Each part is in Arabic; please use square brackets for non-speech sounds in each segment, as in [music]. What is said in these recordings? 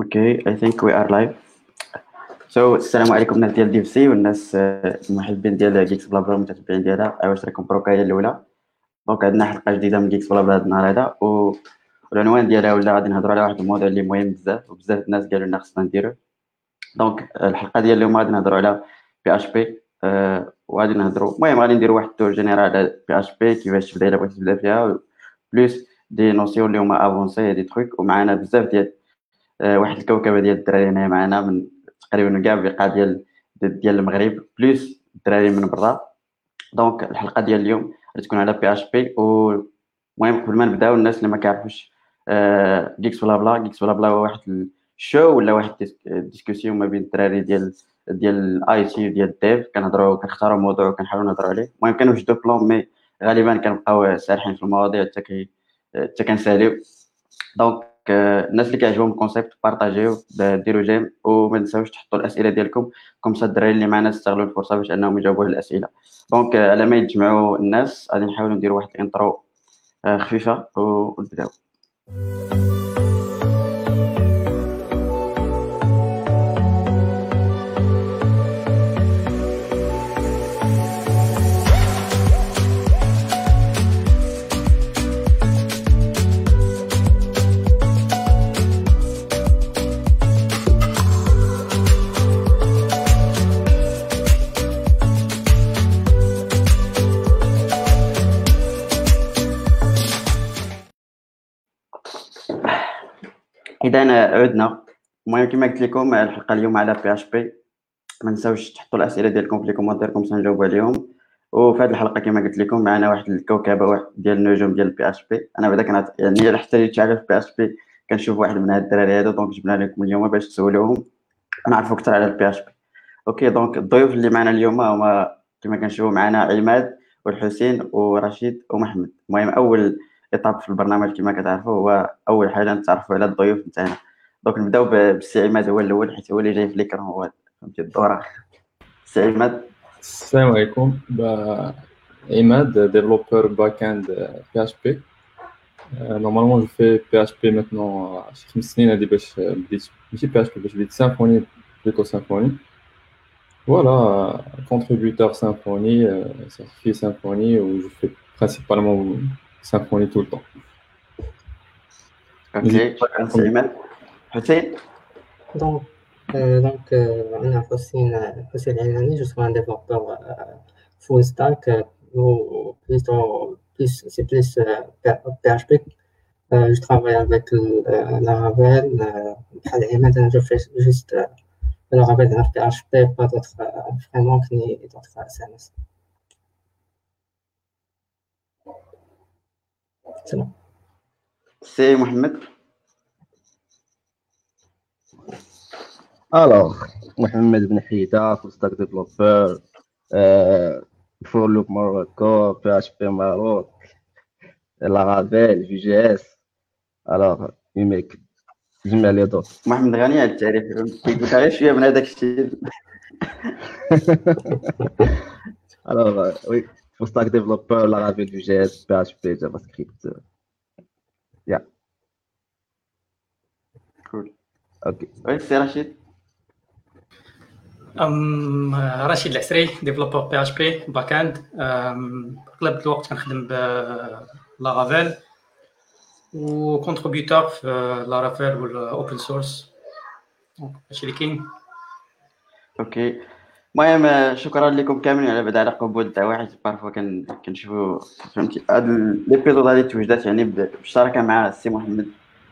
okay I think we are live so السلام عليكم الناس ديال DevC والناس آه، المحبين ديال Geeks Blabla المتتبعين ديالها. واش راكم بروكا هي الأولى. donc عندنا حلقة جديدة من Geeks Blabla هذا النهار هذا. والعنوان ديالها ولا غادي نهضروا على واحد الموضوع اللي مهم بزاف وبزاف الناس قالوا لنا خصنا نديروه donc الحلقة ديال اليوم غادي نهضروا على PHP وغادي نهضروا. المهم غادي نديروا واحد ال tour général على PHP كيفاش تبدا الا بغيتي تبدأ فيها plus des notions اللي هما avancées des trucs ومعنا بزاف ديال واحد الكوكبة ديال الدراري هنا معنا من تقريبا كاع البقاع ديال ديال المغرب plus الدراري من برا. donc الحلقة ديال اليوم غادي تكون على PHP المهم قبل ما نبداو الناس اللي ما كيعرفوش آه، Geeks Blabla Geeks Blabla هو واحد ال show ولا واحد discussion ما بين الدراري ديال ديال ال IT وديال ال dev كنهضروا كنختاروا موضوع وكنحاولوا نهضروا عليه. المهم كنوجدوا plan mais غالبا كنبقاو سارحين في المواضيع حتى كي حتى كنساليو. donc آه، الناس اللي كيعجبهم ال concept partagez ديروا j'aime وما تنساوش تحطوا الأسئلة ديالكم. سا الدراري اللي معنا يستغلوا الفرصة باش أنهم يجاوبوا على الأسئلة. donc على ما يتجمعوا الناس غادي نحاولوا نديروا واحد ال intro آه، خفيفة ونبداو اذا عدنا. المهم كما قلت لكم الحلقة اليوم على PHP ما تنساوش تحطوا الأسئلة ديالكم في les commentaires comme نجاوبوا عليهم. وفي هذه الحلقة كما قلت لكم معنا واحد الكوكبة واحد ديال النجوم ديال PHP أنا بعدا كنعرف يعني حتى اللي تعرف PHP كنشوف واحد من هاد الدراري هادو donc جبنا لكم اليوم باش تسولوهم. نعرفوا أكثر على ال PHP OK donc الضيوف اللي معنا اليوم هما كما كنشوفوا معنا عماد والحسين ورشيد ومحمد. المهم أول étape في البرنامج كما كتعرفوا هو أول حاجة نتعرفوا على الضيوف نتاعنا. donc نبداو بالسي عماد هو الأول حيت هو اللي جاي في l'écran هو فهمتي الدورة. سي عماد. السلام عليكم. عماد ديفلوبر باك اند بي اش بي نورمالمون جو في بي اش بي ميتنون شي خمس سنين هادي باش بديت ماشي بي اش بي باش بديت سيمفوني بلوتو سيمفوني فوالا contributeur Symfony, euh, certifié Symfony, où je fais principalement ça prenait tout le temps. Ok, Donc, euh, donc euh, on a je suis un développeur euh, full stack, ou plutôt, plus, c'est plus PHP. je travaille avec Laravel, euh, je fais juste Laravel PHP, pas d'autres frameworks ni d'autres services. سلام سي محمد. الوغ محمد بن حيدا في ستاك ديفلوبر آه، فور ماروكو بي اش بي ماروك لارافيل في جي إس. ألو يميك جمع لي دوت محمد غني على التعريف. كيقول غير شوية من هذاك الشيء. [laughs] Alors oui. Full stack développeur, Laravel, Vue.js, PHP, JavaScript. euh, cool Ok. oui سي رشيد أم رشيد العسري développeur PHP backend اغلب الوقت كنخدم ب Laravel و contributeur في Laravel وال open source هادشي اللي كاين OK المهم آه، شكرا لكم كاملين على بعد على قبول الدعوه كن كنشوفوا فهمتي؟ هاد l'épisode هادي توجدات يعني بالشراكه مع السي محمد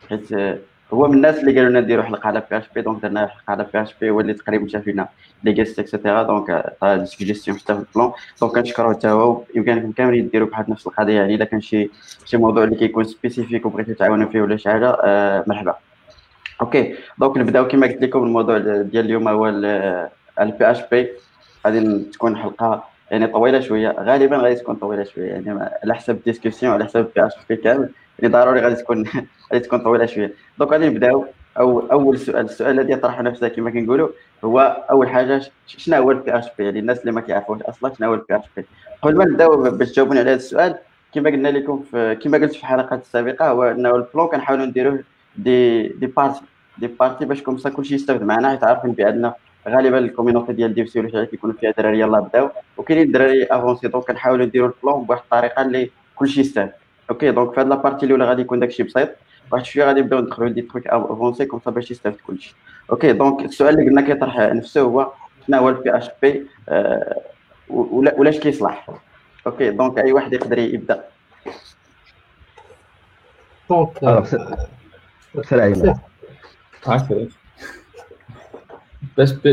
حيت آه، هو من الناس اللي قالوا لنا نديروا حلقة على PHP donc درنا حلقة على PHP هو اللي تقريبا شاف فينا les guests et cetera donc عطا des suggestions حتى في ال plan donc كنشكرو حتى هو. يمكنكم كاملين ديروا بحال نفس القضية. يعني الا كان شي شي موضوع اللي كيكون spécifique وبغيتو تعاونوا فيه ولا شي حاجة آه، مرحبا. OK. donc نبدأو كما قلت لكم الموضوع ديال اليوم هو ال PHP غادي تكون حلقة يعني طويلة شوية. غالبا غادي تكون طويلة شوية. يعني على حسب ال discussion على حسب PHP كامل يعني ضروري غادي تكون [laughs] غادي تكون طويلة شوية. donc غادي نبداو. أو أول سؤال السؤال الذي يطرح نفسه كما كنقولوا هو أول حاجة شنو هو ال PHP يعني الناس اللي ما كيعرفوش أصلا شنو هو ال PHP قبل ما نبداو باش تجاوبوني على هذا السؤال كما قلنا لكم كما قلت في الحلقات السابقة هو إنه ال plan كنحاولوا نديروه des des parties des parties باش comme ça كلشي يستافد معنا حيت بأن غالبا ال community ديال سي ولا كيكونوا فيها دراري يلاه بداو. وكاينين الدراري avancés donc كنحاولوا نديروا ال plan بواحد الطريقة اللي كلشي يستافد OK donc في هاد la partie الأولى غادي يكون داكشي بسيط. واحد شوية غادي نبداو ندخلوا des trucs avancés comme ça باش يستافد كلشي OK donc السؤال اللي قلنا كيطرح نفسه هو شنو هو البي اش بي ولاش كيصلح؟ أوكي دونك أي واحد يقدر يبدأ. دونك سلام عافية PHP,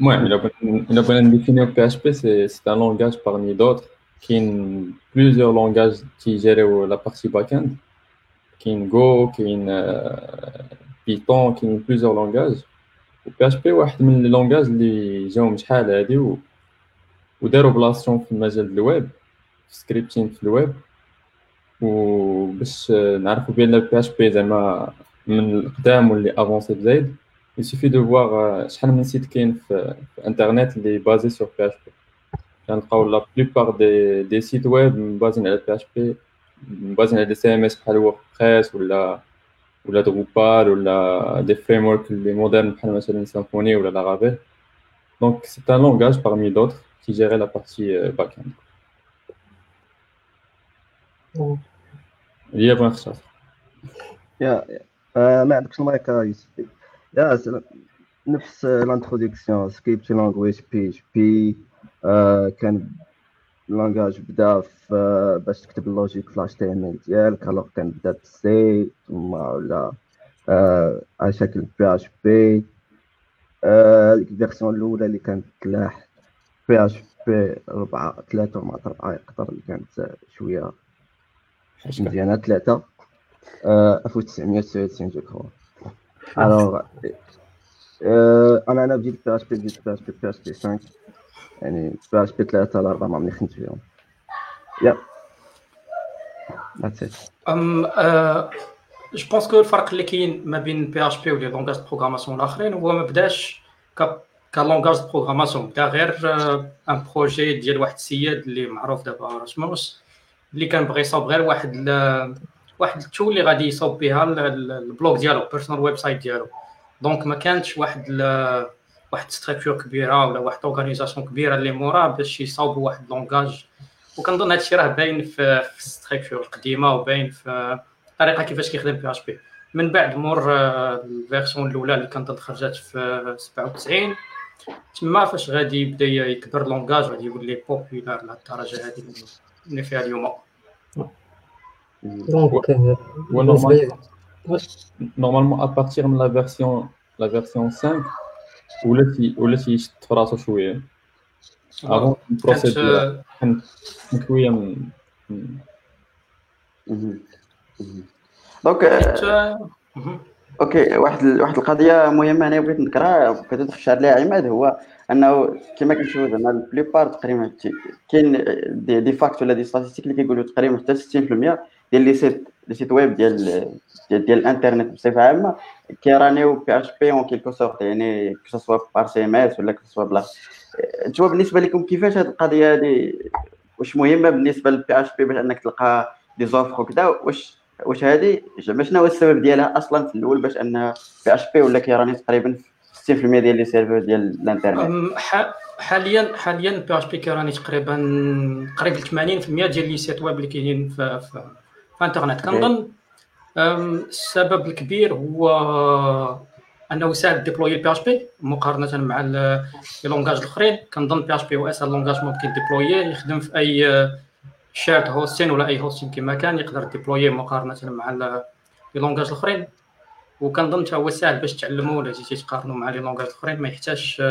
ouais, il a, il a bien défini PHP, c'est un langage parmi d'autres qui a plusieurs langages qui gèrent la partie backend, qui a Go, qui a Python, qui a plusieurs langages. PHP هو واحد من اللونجاج اللي جاهم شحال هادي و وداروا بلاصتهم في المجال الويب في سكريبتين في الويب وباش نعرفوا بان البي اش بي زعما من القدام واللي افونسي بزايد Il suffit de voir شحال من سيت كاين في, في انترنت اللي بازي سور بي اش بي كنلقاو لا بلوبار دي دي سيت ويب بازين على بي اش بي بازين على des CMS بحال WordPress ولا ولا Drupal ولا des frameworks اللي modernes بحال مثلا Symfony ولا Laravel donc c'est un langage parmi d'autres qui gère la partie backend. اللي بغا نختصر يا ما عندكش المايك يوسف يا نفس l'introduction script language PHP كان لانجاج بدا في باش تكتب اللوجيك في الاش تي ام ال ديالك الوغ كان بدا بسي ثم ولا على شكل بي اش بي الفيرسيون الاولى اللي كانت تلاح بي اش بي ربعة ثلاثة وما ربعة يقدر اللي كانت شوية مزيانة ثلاثة 1999 جو كرو الوغ أنا أنا بديت بي اش بي بديت بي اش بي بي اش بي 5 يعني PHP 3 ل 4 ما ملي خدمت فيهم yeah that's et je pense que الفرق اللي كاين ما بين PHP و les langages de programmation الاخرين هو ما بداش ك langage de programmation بدا غير un projet ديال واحد السيد اللي معروف دابا Rasmus اللي كان بغى يصاوب غير واحد واحد ال tool اللي غادي يصاوب بها ال blog ديالو personal website ديالو. donc ما كانتش واحد واحد structure كبيرة ولا واحد organisation كبيرة اللي مورا باش يصاوبوا واحد langage وكنظن هذا الشيء راه باين في ال structure القديمة وباين في الطريقة كيفاش كيخدم PHP من بعد مور ال version الأولى اللي كانت خرجت في 97 تما فاش غادي يبدأ يكبر langage غادي يولي populaire لهالدرجه هذه اللي فيها اليوم. دونك نورمالمون ا بارتير من لا فيرسيون لا فيرسيون 5 ولات ولات يشد في راسو شوية avant ال procédure كان شوية من donc OK واحد واحد القضية مهمة أنا بغيت نذكرها كنت تخشى عليها عماد هو أنه كما كنشوفوا زعما ال plupart تقريبا كاين des, des facts ولا des statistiques اللي كيقولوا تقريبا حتى 60% ديال les sites les sites web ديال ديال, ديال الانترنت بصفة عامة كيرانيو PHP en quelque sorte يعني que ce soit par CMS ولا que ce soit بلا. أنتوا بالنسبة لكم كيفاش هذه القضية هذه واش مهمة بالنسبة لل PHP باش انك تلقى des offres وكذا واش واش هذه زعما شنو هو السبب ديالها أصلا في الأول باش أن PHP ولا كيراني تقريبا 60% ديال les serveurs ديال الانترنت؟ حاليا حاليا PHP كيراني تقريبا قريب 80% ديال les sites web اللي كاينين في, الانترنت كنظن السبب الكبير هو أنه يساعد ديبلوي البي اش بي مقارنة مع les langages الأخرين. كنظن PHP هو اسهل langage ممكن ديبلويه يخدم في أي shared hosting ولا أي hosting كما كان يقدر ديبلويه مقارنة مع les langages الأخرين. وكنظن حتى هو ساهل باش تعلموا ولا تجي تقارنوا مع les langages الأخرين. ما يحتاجش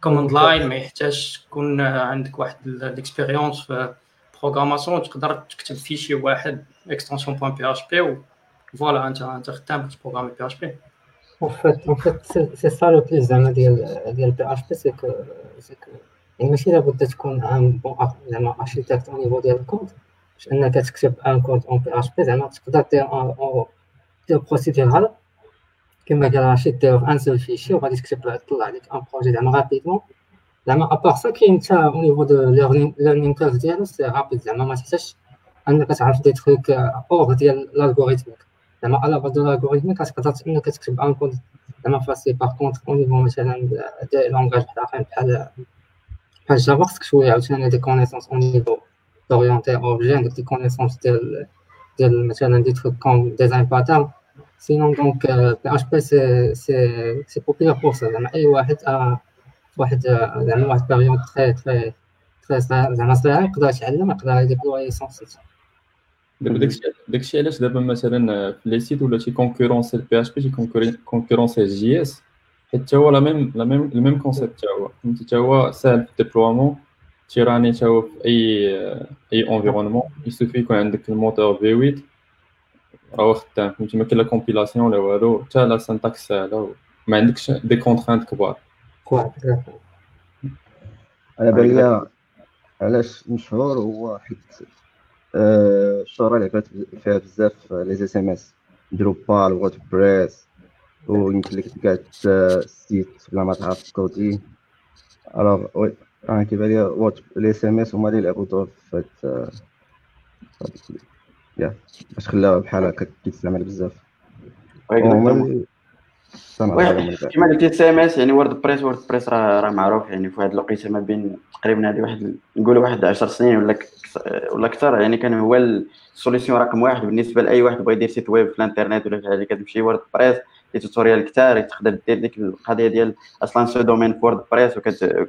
command line ما يحتاجش تكون عندك واحد ال expérience في programmation تقدر تكتب fichier واحد extension point PHP voilà انت انت خدام باش تبروغرامي PHP En fait, en fait c'est ça le plus زعما ديال ديال PHP c'est que c'est que يعني ماشي لابد تكون un bon زعما architecte au niveau ديال الكود باش انك تكتب un code en PHP زعما تقدر دير دير procédural كما قال رشيد دير في un seul fichier وغادي تكتب طلع لك un projet زعما rapidement زعما à part ça كاين حتى au niveau de learning curve ديالو c'est rapide زعما ما تحتاجش انك تعرف des trucs hors ديال ال algorithmique زعما على base de l'algorithme كتقدر انك تكتب un code زعما facile par contre au niveau مثلا des langages بحال اخرين بحال بحال Java خصك شوية عاوتاني des connaissances au niveau d'orienté objet عندك des connaissances ديال ديال مثلا des trucs comme design patterns sinon donc PHP c'est c'est c'est populaire pour ça زعما اي واحد واحد زعما واحد période très très très زعما صغيره يقدر يتعلم يقدر يديبلوي son site دابا داكشي داكشي علاش دابا مثلا في les sites ولا تي كونكورونسي ال PHP تي كونكورونسي ال JS حيت هو la même la même ال même concept تا هو فهمتي تا هو ساهل في ال déploiement تيراني تا هو في اي اي environnement il suffit يكون عندك ال moteur V8 راه خدام فهمتي ما كاين لا compilation لا والو حتى la syntaxe ساهله ما عندكش des contraintes كبار أنا بان علاش مشهور هو حيت الشهرة لعبات فيها بزاف les CMS Drupal WordPress ويمكن لك تقعد site بلا ما تعرف coder alors oui أنا كيبان les Word les CMS هما اللي لعبوا دور في هاد يا باش خلاوها بحال هكا كيتستعمل بزاف كيما قلتي CMS يعني WordPress WordPress راه راه معروف يعني في هذه الوقيته ما بين تقريبا هذه واحد نقولوا واحد 10 سنين ولا ولا أكثر يعني كان هو ال solution رقم واحد بالنسبة لأي واحد بغى يدير site web في الإنترنت ولا شي حاجة كتمشي WordPress لي توتوريال كثار تقدر دير ديك القضية ديال أصلا سو دومين في وورد بريس وكت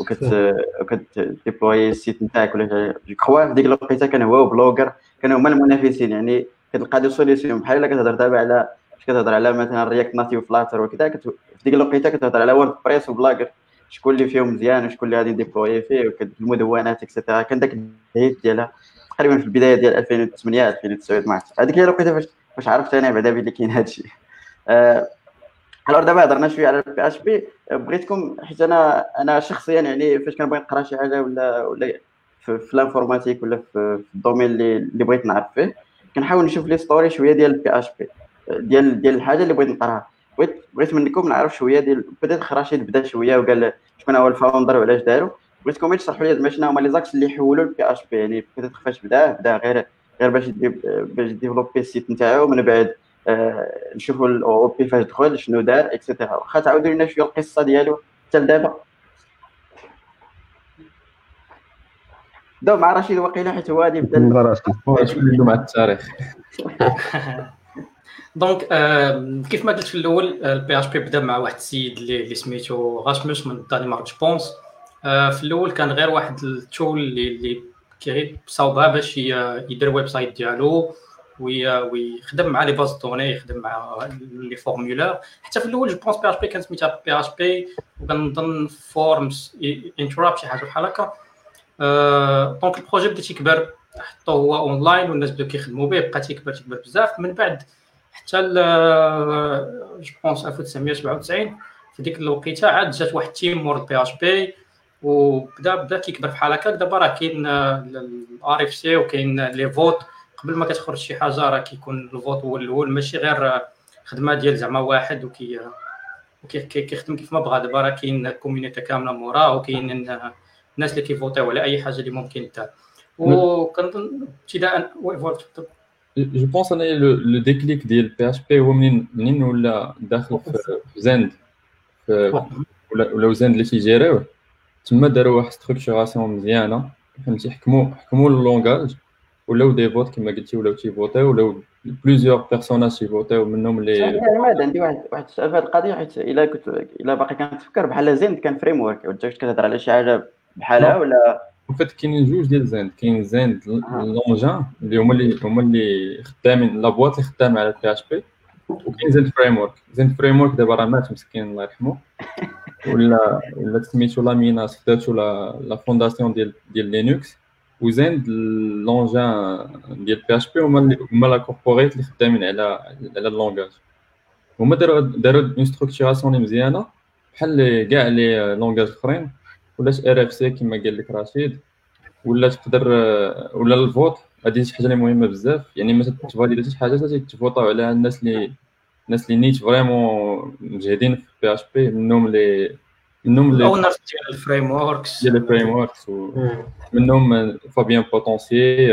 وكت [laughs] وكت ديبلوي السيت نتاعك ولا جو كخوا في ديك الوقيته كان هو بلوجر كانوا هما المنافسين يعني كتلقى دي سوليسيون بحال إلا كتهضر دابا على كتهضر على مثلا رياكت ناتيف فلاتر وكذا في ديك الوقيتة كتهضر على وورد بريس وبلاجر شكون اللي فيهم مزيان وشكون اللي غادي نديبلوي فيه المدونات اكسيتيرا كان داك الهيت ديالها تقريبا في البداية ديال 2008 2009 ما عرفتش. هذيك هي الوقيتة فاش فاش عرفت أنا بعدا بلي كاين هذا الشيء. [laughs] أه alors دابا هضرنا شوية على ال PHP بغيتكم حيت أنا أنا شخصيا يعني فاش كنبغي نقرأ شي حاجة ولا ولا في, في ال informatique ولا في ال domaine اللي, اللي بغيت نعرف فيه كنحاول نشوف l'histoire شوية ديال ال PHP ديال ديال الحاجة اللي بغيت نقراها. بغيت بغيت منكم نعرف شوية ديال بدات رشيد بدأ شوية وقال شكون هو ال founder وعلاش دارو بغيتكم تشرحوا لي زعما شنو هما les axes اللي حولوا ال PHP يعني بدأت كيفاش بدا بدا غير غير باش باش développer ال site نتاعو من بعد آه نشوفوا ال OOP فاش دخل شنو دار et cetera واخا تعاودوا لنا شوية القصة ديالو حتى لدابا. دو مع رشيد وقيله حيت هو غادي يبدأ مع التاريخ. [laughs] donc euh, كيف ما قلت في الأول ال PHP بدأ مع واحد السيد اللي, سميتو Rasmus من الدنمارك je pense في الأول كان غير واحد ال tool اللي اللي صاوبها باش يدير website ديالو ويخدم مع les bases de données يخدم مع les formulaires حتى في الأول je pense PHP كان سميتها PHP وكنظن Forms Interpreter شي حاجة بحال هكا. donc ال projet بدأ تيكبر حطوه هو اونلاين والناس بداو كيخدموا به بقى تيكبر تيكبر بزاف. من بعد حتى je pense 1997 في ديك الوقيتة عاد جات واحد ال team مور PHP وبدا بدا كيكبر بحال هكاك دابا راه كاين ال RFC وكاين les votes. قبل ما كتخرج شي حاجة راه كيكون ال vote هو الأول. ماشي غير خدمة ديال زعما واحد وكي كيخدم كيف ما بغا. دابا راه كاين community كاملة موراه وكاين الناس اللي كيفوتيو على أي حاجة اللي ممكن دار وكنظن ابتداء je pense أنا le déclic ديال PHP هو منين منين ولا داخل في Zend؟ ولا ولا Zend اللي تيجيريوه؟ تما داروا واحد structuration مزيانة. فهمتي؟ حكموا حكموا ال langage ولاو des votes كما قلتي ولاو تيفوتيو ولاو plusieurs personnages تيفوتيو منهم اللي عماد عندي واحد واحد السؤال في هذه القضية حيت إلا كنت إلا باقي كنتفكر بحال Zend كان framework كتهضر على شي حاجة بحالها ولا فات كاينين جوج ديال Zend كاين Zend Engine اللي هما اللي هما اللي خدامين la boîte اللي خدامه على PHP وكاين Zend Framework Zend Framework دابا راه مات مسكين الله يرحمه ولا ولا سميتو Laminas خداتو la la fondation ديال ديال Linux و Zend Engine ديال PHP هما اللي هما la corporate اللي خدامين على على ال langage هما داروا داروا une structuration مزيانه بحال كاع les langages اخرين ولات RFC كما قال لك رشيد ولا تقدر ولا ال vote هذه شي حاجة اللي مهمة بزاف. يعني ما تفاليدي شي حاجة تفوطاو على الناس اللي الناس اللي نيت vraiment مجهدين في PHP منهم اللي منهم اللي owners ديال ال frameworks ديال ال frameworks منهم Fabien Potencier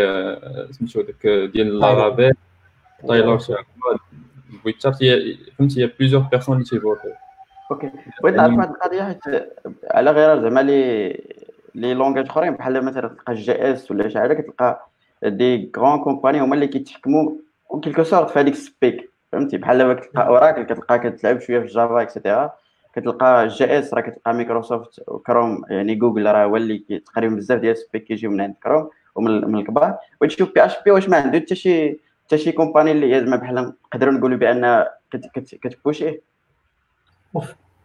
سميتو داك ديال Laravel Taylor شي بغيت تعرف فهمتي هي plusieurs personnes اللي تيفوتي OK بغيت نعرف واحد القضية حيت على غير زعما لي les langages اخرين بحال مثلا تلقى JS ولا شي حاجة كتلقى des grandes compagnies هما اللي كيتحكموا en quelque sorte في هذيك ال spec فهمتي؟ بحال دابا كتلقى Oracle كتلقى كتلعب شوية في Java etcetera كتلقى JS راه كتلقى Microsoft و Chrome يعني جوجل راه هو اللي تقريبا بزاف ديال ال spec كيجيو من عند كروم ومن الكبار. وتشوف PHP واش ما عنده حتى شي حتى شي compagnie اللي زعما بحال نقدروا نقولوا بأن كتبوشيه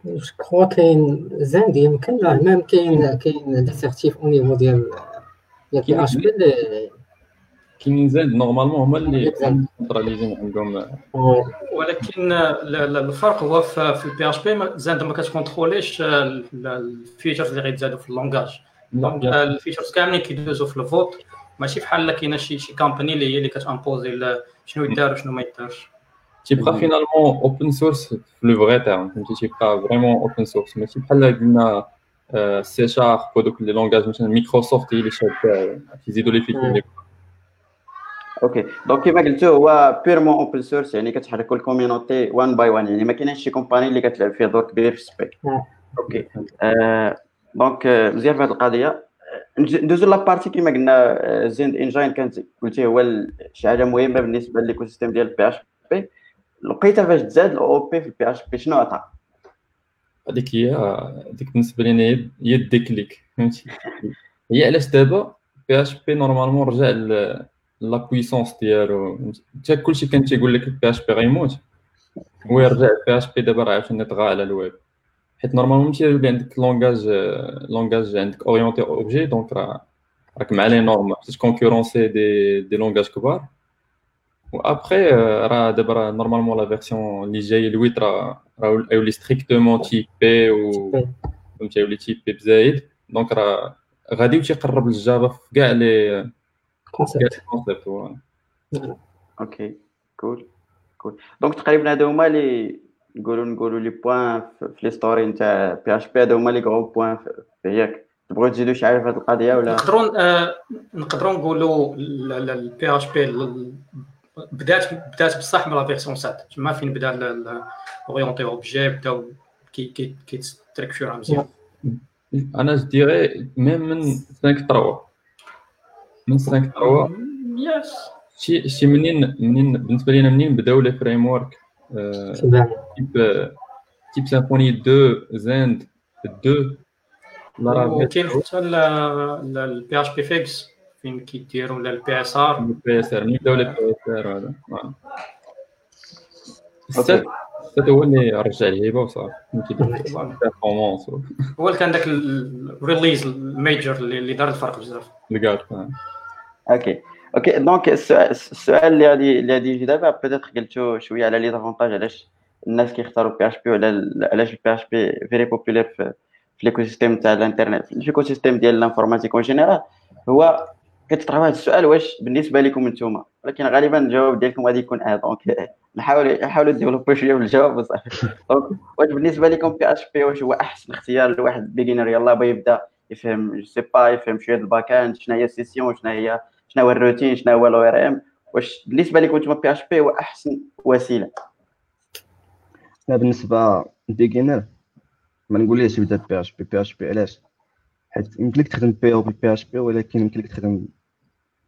je crois كاين زاد يمكن même كاين كاين ديسيرتيف au niveau ديال ديال PHP كاينين زاد normalement هما اللي سنتراليزين عندهم ولكن الفرق هو في ال PHP زاد ما كتكونتروليش ال features اللي غيتزادوا في ال langage donc ال features كاملين كيدوزو في ال vote ماشي بحال كاينة شي شي company اللي هي اللي كتامبوزي شنو يدار وشنو ما يدارش تيبقى finalement open source في le vrai terme فهمتي تيبقى vraiment open source ماشي بحال قلنا سي شارب ودوك les langages مثلا مايكروسوفت هي اللي شاد كيزيدوا les features OK donc كيما قلتو هو purement open source يعني كتحركوا ال community one by one يعني ما كاينش شي compagnie اللي كتلعب فيها دور كبير في ال spec OK donc مزيان في هذه القضية ندوزو la partie كيما قلنا Zend Engine كانت قلتي هو شي حاجة مهمه بالنسبة لل ecosystem ديال ال PHP لقيتها فاش تزاد الاو بي في البي اش بي شنو عطى؟ هذيك هي هذيك بالنسبة لي هي ال déclic فهمتي؟ هي علاش دابا PHP normalement رجع la puissance ديالو حتى كلشي كان تيقول لك ال PHP غيموت هو يرجع ال PHP دابا راه عاوتاني طغى على الويب. حيت normalement ماشي يولي عندك langage langage عندك orienté objet donc راه راك مع les normes باش concurrencer des des langages كبار. وابخي راه دابا راه normalement la version اللي جاية ال huit راه راه يولي strictement typé و فهمتي يولي typé بزايد donc راه غادي تيقرب لل Java في كاع لي concepts OK cool cool donc تقريبا هادو هما لي نقولوا نقولوا les points في les story نتاع PHP هادو هما لي gros points في ياك تبغيو تزيدوا شي حاجة في هذه القضية ولا نقدروا آه نقدروا نقولوا ال PHP بدات بدات بصح من la version 7 تما فين بدا orienté objet بداو كي كيتستركتورا مزيان. أنا je dirais même من 5 3 من 5 3 yes شي شي منين منين بالنسبة لينا منين بداو les frameworks type type Symfony 2 Zend 2 وكاين حتى ال PHP-FIG فين كيديروا لا ال PSR ال PSR ملي بداو les PSR هذا السات هو اللي رجع ال hype وصافي performance هو اللي كان داك ال release ال major اللي دار الفرق بزاف. اللي قال OK. OK donc السؤال السؤال اللي غادي اللي غادي يجي دابا peut-être قلتو شوية على les avantages علاش الناس كيختاروا PHP ولا علاش ال PHP very populaire في في l'écosystème تاع الإنترنت في ال ecosystem ديال ال informatique en général هو كتطرح واحد السؤال واش بالنسبة لكم أنتم ولكن غالبا الجواب ديالكم غادي يكون آه donc [laughs] نحاول نحاولوا نديفلوبو شوية في الجواب وصافي donc واش بالنسبة لكم PHP واش هو أحسن اختيار لواحد beginner يلاه بغى يبدأ يفهم c'est pas يفهم شوية ال backend شنو هي ال session شنو هي شنو هو ال routing شنو هو ال ORM؟ واش بالنسبة لكم أنتم PHP هو أحسن وسيلة؟ بالنسبة لل beginner ما نقوليش يبدا بي اش بي بي اش بي علاش؟ حيت يمكن لك تخدم بي أو PHP ولكن يمكن لك تخدم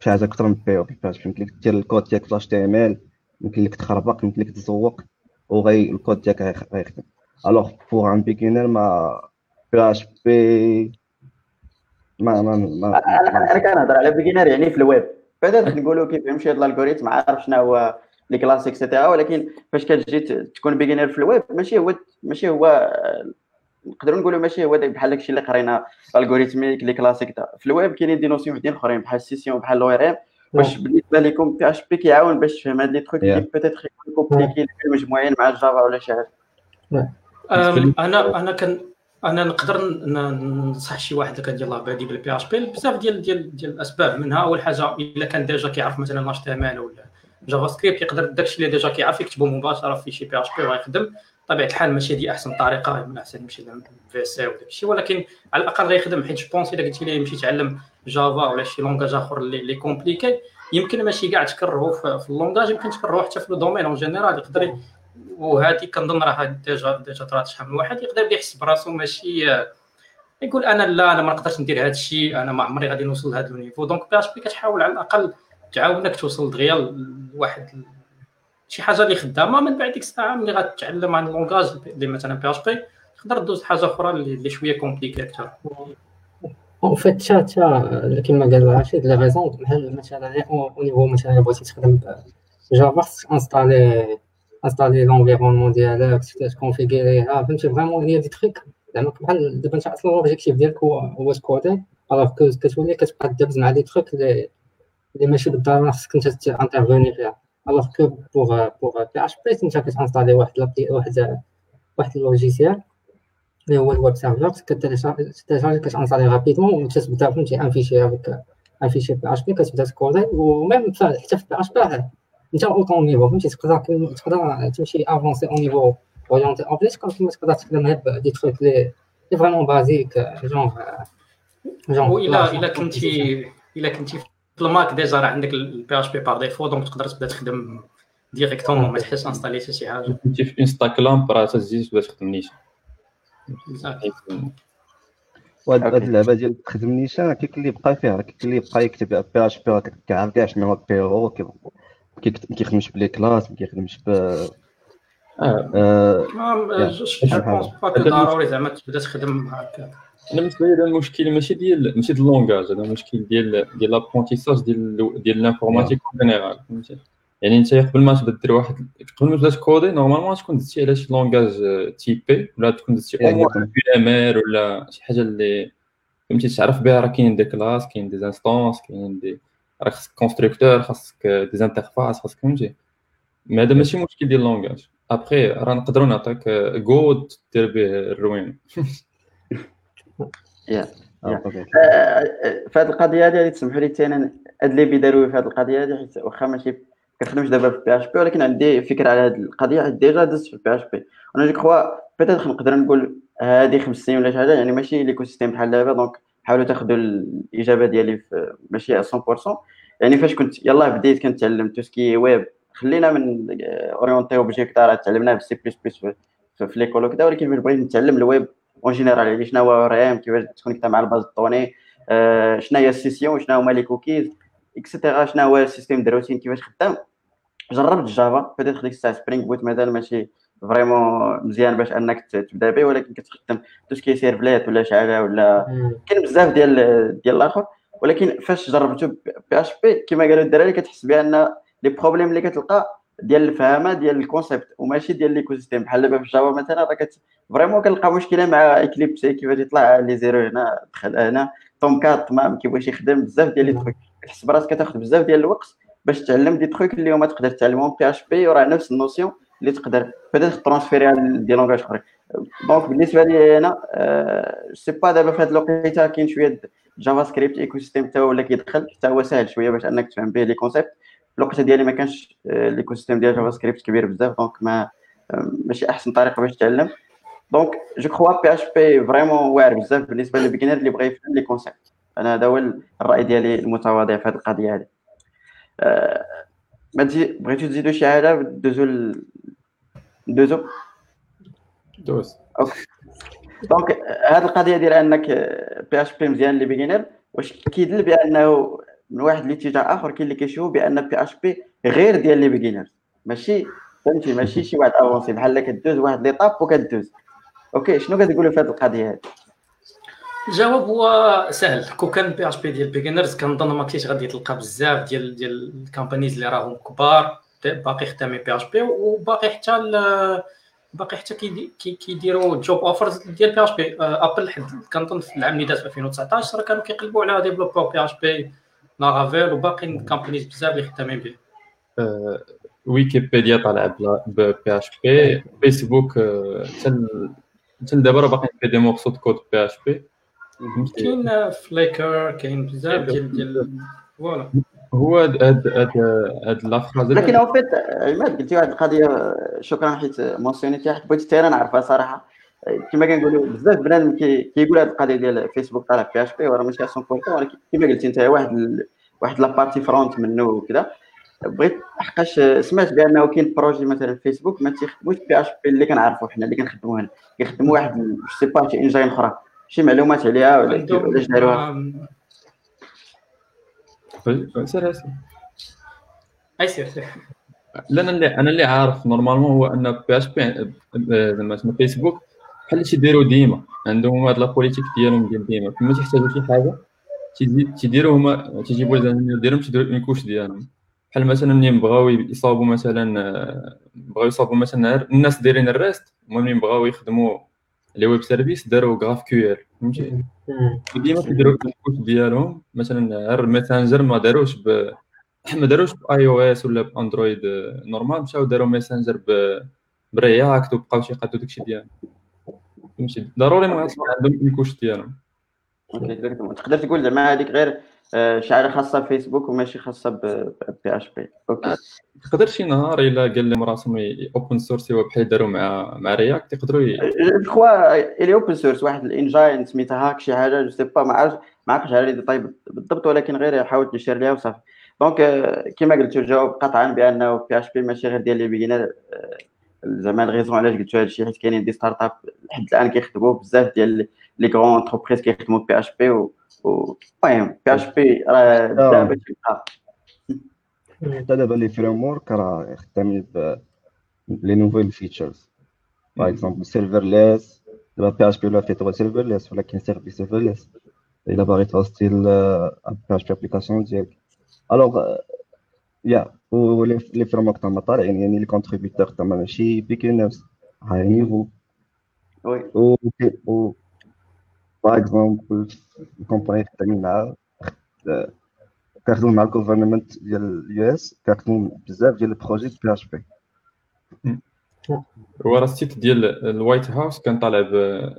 شي حاجة أكثر من بي أو بي PHP يمكن لك دير الكود ديالك في HTML يمكن لك تخربق يمكن لك تزوق وغي الكود ديالك غيخدم. alors pour un beginner ما PHP ما ما ما أنا كنهضر على beginner يعني في الويب. بدات نقولوا كيف يمشي هذا الـ algorithme عارف شنو هو les classes et cetera ولكن فاش كتجي تكون beginner في الويب ماشي هو ماشي هو نقدروا نقولوا ماشي هو بحال داكشي اللي قرينا algorithmique les classiques في الويب كاينين des notions وحدين أخرين بحال الـ session بحال l'ORM واش بالنسبة لكم PHP كيعاون باش تفهم هاد les trucs اللي peut-être يكون compliqués مجموعين مع الـ Java ولا شي حاجة. أنا أنا كان أنا نقدر ننصح شي واحد اللي كان يلاه بادي بالـ PHP بزاف ديال ديال ديال الأسباب. منها أول حاجة إلا كان déjà كيعرف مثلا HTML ولا JavaScript يقدر داكشي اللي déjà كيعرف يكتبو مباشرة في شي PHP وغيخدم. بطبيعة الحال ماشي هذه أحسن طريقة من أحسن في اس وداك الشيء. ولكن على الأقل غيخدم حيت je pense الا قلت لي يمشي يتعلم Java ولا شي langage آخر اللي compliqué يمكن ماشي كاع تكرهوا في الـ langage يمكن تكرهوا حتى في le domaine en général يقدر وهذه كنظن راه déjà déjà طرات شحال من واحد يقدر يحس براسو ماشي يقول أنا لا أنا ما نقدرش ندير هذا الشيء أنا ما عمري غادي نوصل لهذا الـ niveau donc PHP كتحاول على الأقل تعاونك توصل دغيا لواحد شي حاجة اللي خدامة من بعد ديك الساعة ملي غتعلم عن الـ langage اللي مثلا PHP تقدر دوز حاجة أخرى اللي شوية compliquée أكثر en fait تا كيما قال رشيد les raisons بحال مثلا au niveau مثلا بغيتي تخدم Java خصك installer installer l'environnement ديالك تـ configurer يها فهمتي vraiment هي des trucs زعما بحال دابا انت أصلا l'objectif ديالك هو هو تـ coder alors كتولي كتبقى تدبز مع des اللي ماشي بالضروره خصك انت انترفوني فيها alors que pour pour PHP انت كت installer واحد واحد واحد الـ logiciel اللي هو الـ web server كت télécharger كت installer rapidement وتتبدا فهمتي un fichier avec un fichier PHP كتبدا تـ coder و même حتى في PHP انت autant niveau فهمتي تقدر تقدر تمشي avancé au niveau orienté objet comme كيما تقدر تخدم غير بدي تروك لي لي فريمون بازيك جونغ جونغ الا الا كنتي الا كنتي في الـ Mac déjà راه عندك الـ PHP par défaut donc تقدر تبدا تخدم directement ما تحتاجش installer حتى شي حاجة. كنتي في un stack LAMP راه تزيد تبدا تخدم نيشان. وهاد اللعبة ديال تخدم نيشان كاين اللي بقى فيها كاين اللي بقى يكتب بي اش بي كيعرف كاع شنو هو بيرو كيخدمش بلي كلاس ما كيخدمش ب آه ضروري زعما تبدا تخدم هكا. أنا بالنسبة لي المشكل ماشي ديال ماشي ديال اللونغاج هذا المشكل ديال ديال لابونتيساج ديال ديال لانفورماتيك اون جينيرال فهمتي يعني انت قبل ما تبدا دير واحد قبل ما تبدا تكودي نورمالمون تكون درتي على شي لونغاج تيبي ولا تكون درتي أو موان بي ام ار ولا شي حاجة اللي فهمتي تعرف بها راه كاين دي كلاس كاين دي انستونس كاين دي راه خاصك كونستركتور خاصك دي انترفاس خاصك فهمتي مي هذا ماشي مشكل ديال اللونغاج ابخي راه نقدروا نعطيك جو دير به الروين يا في هذه القضية هذه تسمحوا لي حتى أنا هاد اللي بيداروا في هذه القضية هذه حيت واخا ماشي كنخدمش دابا في PHP ولكن عندي فكرة على هذه القضية déjà دزت في PHP أنا je crois peut-être نقدر نقول هذه خمس سنين ولا شي حاجة يعني ماشي l'écosystème بحال دابا donc حاولوا تاخذوا الإجابة ديالي في ماشي 100% يعني فاش كنت يلاه بديت كنتعلم tout ce qui web خلينا من orienté objet راه تعلمناه بالسي بلس بلس في ليكول وكذا ولكن فاش بغيت نتعلم الـ web en général يعني شنو هو ORM كيفاش تـ connecter مع الـ base de données آه شنو هي الـ session شنو هما les cookies et cetera شنو هو الـ système de routing كيفاش خدام. جربت Java بديت ديك الساعة Spring Boot مازال ماشي vraiment مزيان باش أنك تبدأ به ولكن كتخدم tout ce qui servlet ولا شعله ولا كاين بزاف ديال ديال الآخر. ولكن فاش جربتو PHP كما قالوا الدراري كتحس بأن les problèmes اللي كتلقى ديال الفهامة ديال الـ concept وماشي ديال l'écosystème بحال دابا في Java مثلا راه كت vraiment كنلقى مشكلة مع Eclipse كيفاش يطلع لي erreur هنا دخل هنا. Tomcat ما كيبغيش يخدم بزاف ديال les trucs كتحس براسك كتاخذ بزاف ديال الوقت باش تعلم des trucs اللي هما تقدر تعلمهم PHP وراه نفس الـ notions اللي تقدر بدات transférer يها ديال langages أخرين. donc بالنسبة لي أنا c'est pas دابا في هذه الوقيتة كاين شوية JavaScript écosystème حتى هو ولا كيدخل حتى هو ساهل شوية باش أنك تفهم به les concepts الوقت ديالي ما كانش l'écosystème ديال JavaScript كبير بزاف donc ما ماشي أحسن طريقة باش تتعلم donc je crois PHP vraiment واعر بزاف بالنسبة للـ beginner اللي بغى يفهم les concepts أنا هذا هو الرأي ديالي المتواضع في هذه القضية هذه. ما بغيتو تزيدوا شي حاجة؟ دوزو دوزو. دوز. OK. donc هذه القضية ديال أنك PHP مزيان les beginners واش كيدل بأنه من واحد الاتجاه آخر كاين اللي كيشوفوا بأن PHP غير ديال les beginners ماشي فهمتي؟ ماشي شي واحد avancé بحال كدوز واحد l'étape وكدوز. OK شنو كتقولوا في هذه القضية هذه الجواب هو سهل. كون كان PHP ديال beginners كنظن ما كاينش غادي تلقى بزاف ديال ديال الـ companies اللي راهم كبار. باقي خدامين PHP وباقي حتى باقي حتى كيديروا job offers ديال PHP ابل حد كنظن في العام اللي داز في 2019 راه كانوا كيقلبوا على développeur PHP Laravel وباقي companies بزاف اللي خدامين به ويكيبيديا طالع PHP فيسبوك حتى دابا راه باقي في des morceaux code PHP كاين فليكر كاين بزاف ديال ديال voilà هو هاد هاد هاد la phrase لكن أو فيت عماد قلتي واحد القضية شكرا حيت mentionn يتي حيت بغيت حتى أنا نعرفها صراحة. كما كنقولوا بزاف بنادم كيقول هذه القضية ديال فيسبوك طالع PHP وراه ماشي 100% ولكن كما قلتي أنت واحد واحد la partie front منه وكذا. بغيت حقاش سمعت بأنه كاين projet مثلا فيسبوك ما تيخدموش PHP اللي كنعرفوا حنا اللي كنخدموا هنا. كيخدموا واحد je sais pas شي engine أخرى. شي معلومات عليها ولا علاش داروها؟ سير أي سير سير. لا أنا اللي أنا اللي عارف. normalement هو أن PHP زعما فيسبوك بحال اللي تيديروا ديما؟ عندهم هاد la politique ديالهم ديال ديما. فما تيحتاجوا شي حاجة؟ تيديروا هما تيجيبوا لي ديالهم تيديروا une couche ديالهم. بحال مثلا ملي بغاو يصاوبوا مثلا بغاو يصاوبوا مثلا الناس دايرين ال REST هما ملي بغاو يخدموا les web services داروا GraphQL فهمتي ديما كيديروا ال couche ديالهم. مثلا غير الميسنجر ما داروش ب ما داروش ب iOS ولا ب Android normal مشاو داروا ميسنجر ب React وبقاو تيقادو داكشي ديالهم. فهمتي ضروري ما عندهم ال couche ديالهم. تقدر تقول زعما هذيك غير آه، شي حاجة خاصة بفيسبوك وماشي خاصة PHP okay. تقدر شي نهار إلا قال لهم راسهم open source بحال داروا مع مع React يقدروا crois il est open source واحد ال engine سميتها Hack شي حاجة je sais pas ما عرفتش ما عرفتش على طيب بالضبط ولكن غير حاولت نشير ليها وصافي. donc كما قلت الجواب قطعا بأنه PHP ماشي غير ديال les beginners زعما ال raison علاش قلت هذا الشيء حيت كاينين des startups لحد الآن كيخدموا بزاف ديال les grandes entreprises كيخدموا PHP المهم PHP راه دابا تيبقى [laughs] حتى دابا les frameworks راه خدامين ب les nouvelles features. par exemple serverless دابا PHP ولا فيه serverless ولكن service serverless إلا باغي ت host ي PHP application ديالك. alors il y a les frameworks تما طالعين يعني les contributeurs تما ماشي beginners high niveau. oui. par exemple ال company خدامين مع كنخدموا مع ال government ديال ال US كنخدموا بزاف ديال ال projet PHP هو راه ال site ديال ال White House كان طالع ب...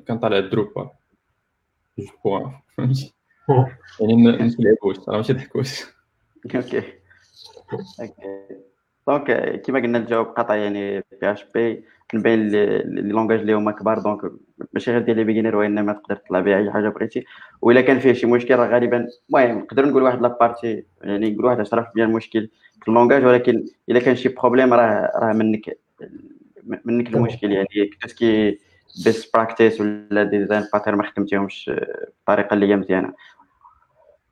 كان طالع Drupal جوج point فهمتي يعني ما نلعبوش راه ماشي ضحكوش okay okay donc كيما قلنا الجواب قطع يعني بي اش بي كنبين لي لونغاج اللي هما كبار donc ماشي غير ديال les beginners وانما تقدر تطلع بها أي حاجة بغيتي. وإلا كان فيه شي مشكل راه غالبا المهم نقدر نقول واحد la partie يعني نقول واحد 10% المشكل في ال langage ولكن إلا كان شي problème راه راه منك منك المشكل. يعني كي best practices ولا design pattern ما خدمتيهمش بالطريقة اللي هي مزيانة.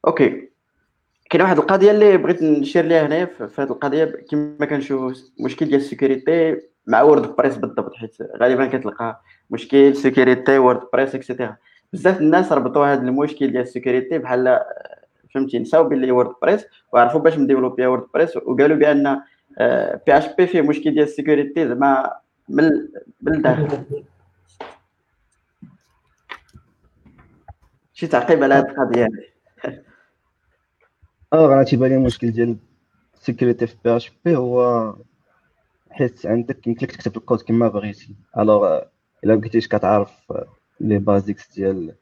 okay كاين واحد القضية اللي بغيت نشير ليها هنايا في هذه القضية كما كنشوف مشكل ديال ال sécurité مع WordPress بالضبط حيت غالبا كتلقى مشكل sécurité WordPress et cetera بزاف الناس ربطوا هذا المشكل ديال ال sécurité بحال فهمتي نساو باللي WordPress وعرفوا باش ن développ يا WordPress وقالوا بأن PHP فيه مشكل ديال ال sécurité زعما من من الداخل شي تعقيب على هذه القضية آه أنا تيبان لي المشكل ديال ال sécurité في PHP. هو حيت عندك يمكن تكتب الكود كما بغيتي. alors إلا بقيتيش كتعرف les basics ديال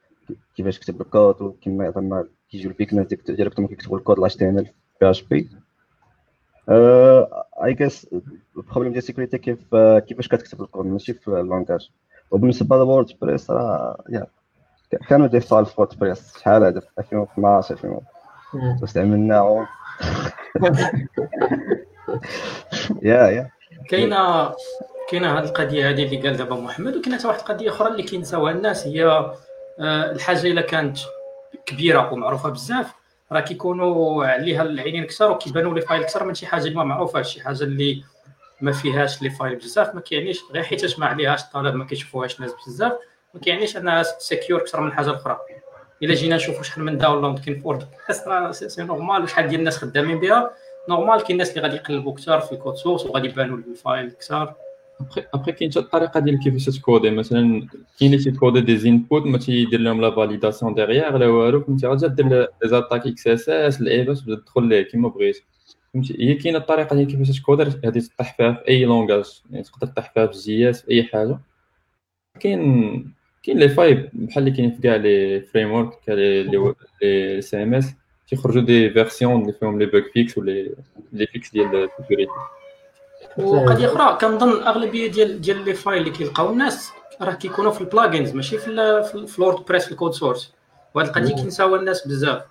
كيفاش تكتب الكود وكما زعما كيجيو ال beginners ديالك هما كيكتبوا الكود ال HTML في PHP. et juste ال problème ديال ال sécurité كيف كيفاش كتكتب الكود ماشي في ال langage وبالنسبة ل WordPress راه y a كانوا des failles في WordPress شحال هذا؟ في 2012 2000 استعملناهم يا يا كاينة كاينة هذه القضية هذه اللي قال دابا محمد وكاينة حتى واحد القضية أخرى اللي كينساوها الناس هي آه، الحاجة إلا كانت كبيرة ومعروفة بزاف راه كيكونوا عليها العينين كثر وكيبانوا les failles كثر من شي حاجة اللي ما معروفاش شي حاجة اللي ما فيهاش les failles بزاف ما كيعنيش غير حيت ما عليهاش الطلب ما كيشوفوهاش الناس بزاف ما كيعنيش أنها secure أكثر من حاجة أخرى. إلا جينا نشوفوا شحال من download كاين ف WordPress راه c'est normal شحال ديال الناس خدامين بها. normal كاين الناس اللي غادي يقلبوا كثار في ال code source وغادي يبانوا ال failles كثار ابخي كاين حتى الطريقة ديال كيفاش ت cod ي. مثلا كاين اللي تي cod ي des inputs ما تيدير لهم la validation derrière لا والو. فهمتي؟ غادي دير les attaques XSS الايباس تدخل ليه كيما بغيتي. فهمتي؟ هي كاينة الطريقة ديال كيفاش ت coder هذه تطيح فيها في أي langage يعني تقدر تطيح فيها في JS في أي حاجة. كاين كاين les failles بحال اللي كاين في كاع les frameworks كاع les CMS تيخرجوا des versions اللي فيهم les bug fixes و les les fixes ديال ال sécurité وقضيه أخرى كنظن الاغلبيه ديال ديال les failles اللي كيلقاو الناس راه كيكونوا في ال plugins ماشي في في ال WordPress في ال code source وهاد القضية كينساوها الناس بزاف.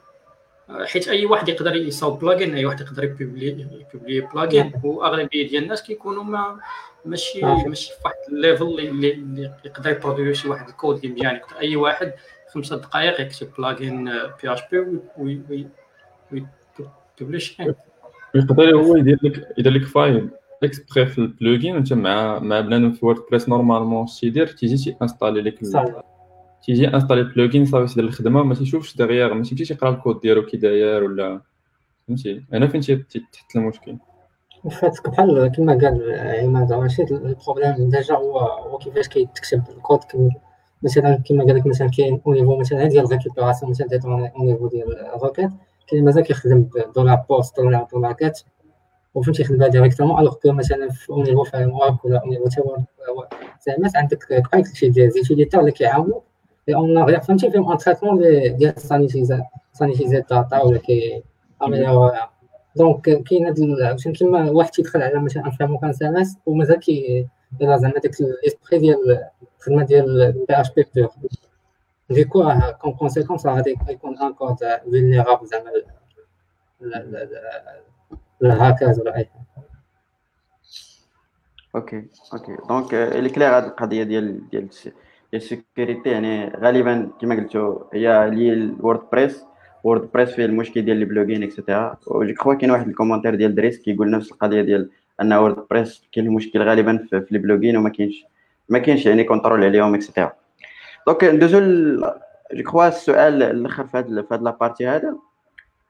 حيت أي واحد يقدر يصاوب plugin أي واحد يقدر publier plugin واغلبيه ديال الناس كيكونوا ما ماشي ماشي في واحد ال level اللي, اللي يقدر produire شي واحد الكود اللي مزيان أي واحد خمسة دقائق يكتب plugin PHP ويبليش يقدر هو يدير لك يدير لك فايل اكسبري في البلوجين أنت مع مع بنادم في ووردبريس نورمالمون تيدير تيجي تانستالي لك تيجي انستالي بلوجين صافي تيدير الخدمة ما تيشوفش دغيغ ما تيمشيش يقرا الكود ديالو كي داير ولا فهمتي؟ هنا فين تحت المشكل. فاتك بحال كما قال عماد ماشي البروبليم ديجا هو هو كيفاش كيتكتب الكود مثلا كما قال لك مثلا كاين أو نيفو مثلا ديال ريكوبيراسيون مثلا ديال أو نيفو ديال الروكيت كاين مازال كيخدم دولار بوست دولار دولار كات وفهمتي يخدمها ديريكتومون الوغ كو مثلا في أو نيفو ورك ولا أو نيفو زعما عندك كاين شي ديال زيتيليتور اللي كيعاونوك اون فهمتي فيهم ان تريتمون ديال سانيتيزي داتا ولا كي اميليوريها دونك كاين هاد عاوتاني كيما واحد تيدخل على مثلا ان فريم ورك ان اس ومازال كي زعما داك الاسبري ديال الخدمه ديال بي اش بي بيور du coup comme conséquence غادي يكون un code vulnérable زعما الهاكرز ولا اي حاجة أوكي أوكي دونك اللي clair هاد القضية ديال ديال ديال ال sécurité يعني غالبا كما قلتو هي لي ال WordPress WordPress فيه المشكل ديال ال plugins et cetera je crois كاين واحد ال commentaire ديال دريس كيقول نفس القضية ديال un WordPress كاين المشكل غالبا في, في ال plugins وما كاينش ما كاينش يعني contrôle عليهم et cetera donc ندوزو je crois السؤال الآخر في هاد في هاد la partie هذا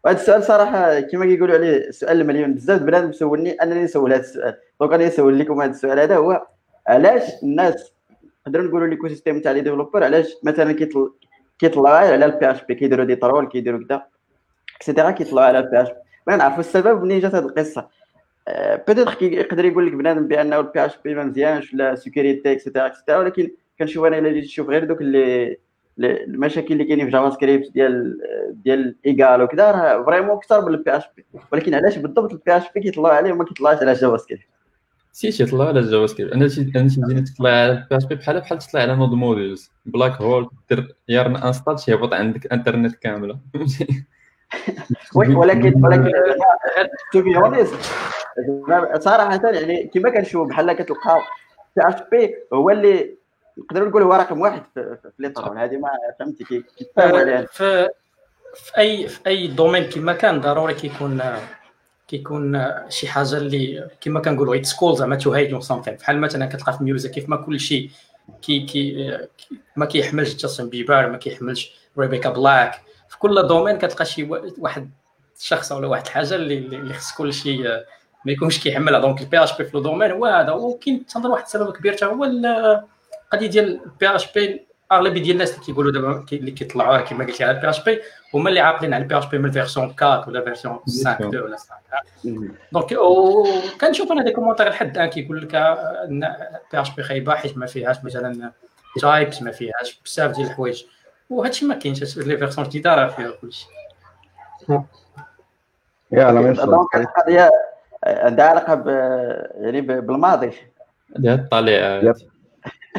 وهذا السؤال صراحة كما كيقولوا عليه سؤال المليون بزاف بنادم سولني انني نسول هذا السؤال donc غادي نسول لكم هذا السؤال هذا هو علاش الناس نقدروا نقولوا l'écosystème تاع les développeurs علاش مثلا كيطلع كيطلعوا على ال PHP كيديروا des trolls كيديروا كذا et cetera كيطلعوا على ال PHP ما نعرفوا السبب منين جات هذه القصة. بيتيتر يقدر يقول لك بنادم بأنه البي اش بي ما مزيانش ولا سيكوريتي اكسيتيرا اكسيتيرا ولكن كنشوف أنا الا جيت نشوف غير دوك اللي المشاكل اللي كاينين في جافا سكريبت ديال ديال ايغال وكذا راه فريمون أكثر من البي اش بي ولكن علاش بالضبط البي اش بي كيطلعوا عليه وما كيطلعش على جافا سكريبت سي تيطلع على الجافا سكريبت أنا أنا تجيني تطلع على البي اس بي بحال بحال تطلع على نود موديلز. بلاك هول دير يارن انستال تيهبط عندك انترنت كامله [laughs] وي ولكن ولكن to be honest صراحة يعني كما كنشوف بحال كتلقى PHP هو اللي نقدروا نقول هو رقم واحد في, في les trolls هذه ما فهمتي كيتفاهموا عليها في في اي في أي domaine كما كان ضروري كيكون كيكون شي حاجة اللي كما كنقولوا it's cool زعما to hate on something بحال مثلا كتلقى في music كيف ما كل شيء كي كي ما كيحملش Justin Bieber ما كيحملش Rebecca Black في كل domaine كتلقى شي واحد الشخص ولا واحد الحاجة اللي اللي خص كل شيء ما يكونش كيحملها. donc ال PHP في ال domaine هو هذا. وكاين تنظر واحد السبب كبير حتى هو القضية ديال ال PHP اغلبيه ديال الناس اللي كيقولوا دابا اللي كيطلعوها كما قلتي على ال PHP هما اللي عاقلين على ال PHP من ال version 4 ولا version 5 2 ولا 5 donc كنشوف أنا des commentaires لحد الان كيقول لك ان ال PHP خايبه حيت ما فيهاش مثلا تايبس ما فيهاش بزاف ديال الحوايج وهذا الشيء ما كاينش لي فيرسيون جديده راه فيها كلشي يا لا دونك القضية عندها علاقه يعني بالماضي هذه الطليعه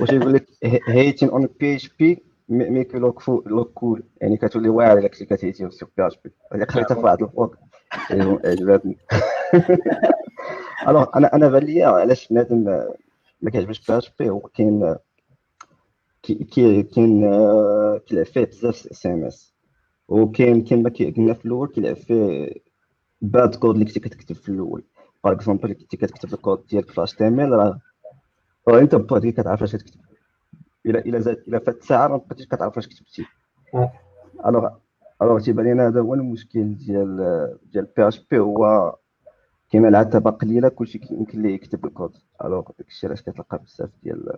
واش يقول لك هيتين اون بي إتش بي ميك لوك فو لوك كول. يعني كتولي واعر داك اللي كتهيتي في بي اتش بي. اللي قريتها في واحد الفوق. عجبتني. [laughs] ألوغ أنا أنا بان ليا علاش بنادم ما كيعجبش PHP؟ هو كاين كاين كيلعب فيه بزاف CMS. وكاين كما قلنا في الأول كيلعب فيه bad code اللي كنتي كتكتب في الأول. par exemple كنتي كتكتب الكود ديالك في HTML راه انت بوحدك كتعرف اش تكتب الا إلا زاد إلا فات ساعة ما بقيتيش كتعرف اش كتبتي alors alors تيبان لنا هذا هو المشكل ديال ديال PHP هو كاين العتبة قليلة كلشي يمكن ليه يكتب الكود. الوغ داكشي علاش كتلقى بزاف ديال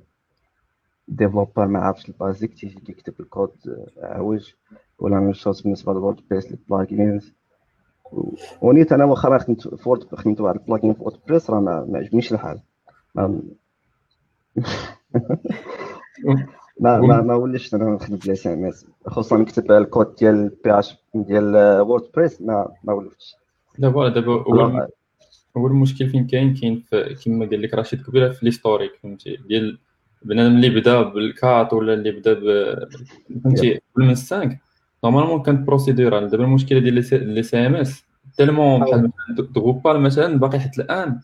ديفلوبر ما عرفش البازيك تيجي كيكتب الكود عوج ولا ميم شوز بالنسبة للورد بريس البلاجينز ونيت أنا واخا خدمت في وورد خدمت واحد البلاجين في وورد بريس راه ما عجبنيش الحال. ما [laughs] ما ما وليش أنا نخدم بلا سي إم إس خصوصا نكتب الكود ديال بي اش ديال وورد بريس ما ما ولفتش. دابا دابا هو هو المشكل فين كاين؟ كاين كما قال لك رشيد كبيره في ليستوريك فهمتي؟ ديال بنادم اللي بدا بالكات ولا اللي بدا فهمتي؟ قبل من السانك نورمالمون كانت بروسيدورال دابا المشكلة ديال لي سي إم إس تيلمون بحال دغوبال مثلا باقي حتى الآن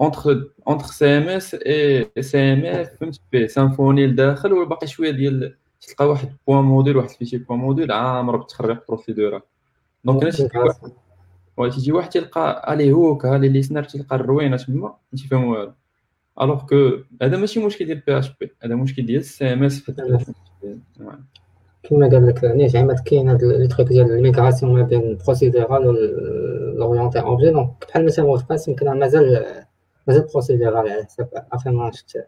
اونتر اونتر سي ام اس اي سي ام اف فهمت بي سامفوني لداخل وباقي شوية ديال تلقى واحد بوان موديل واحد الفيشي بوان موديل عامر بالتخربيق بروسيدورال donc أنا تيجي واحد تيجي واحد تلقى les hooks ها les listeners تلقى الروينة تما ما تيفهم والو. alors que هذا ماشي مشكل ديال PHP هذا مشكل ديال ال CMS كما قال لك نيت زعما كاين هاد les trucs ديال ال migration ما بين procédural و l'orienté objet donc بحال مثلا WordPress يمكن مازال مازال procédural على حسب اخر ما شفت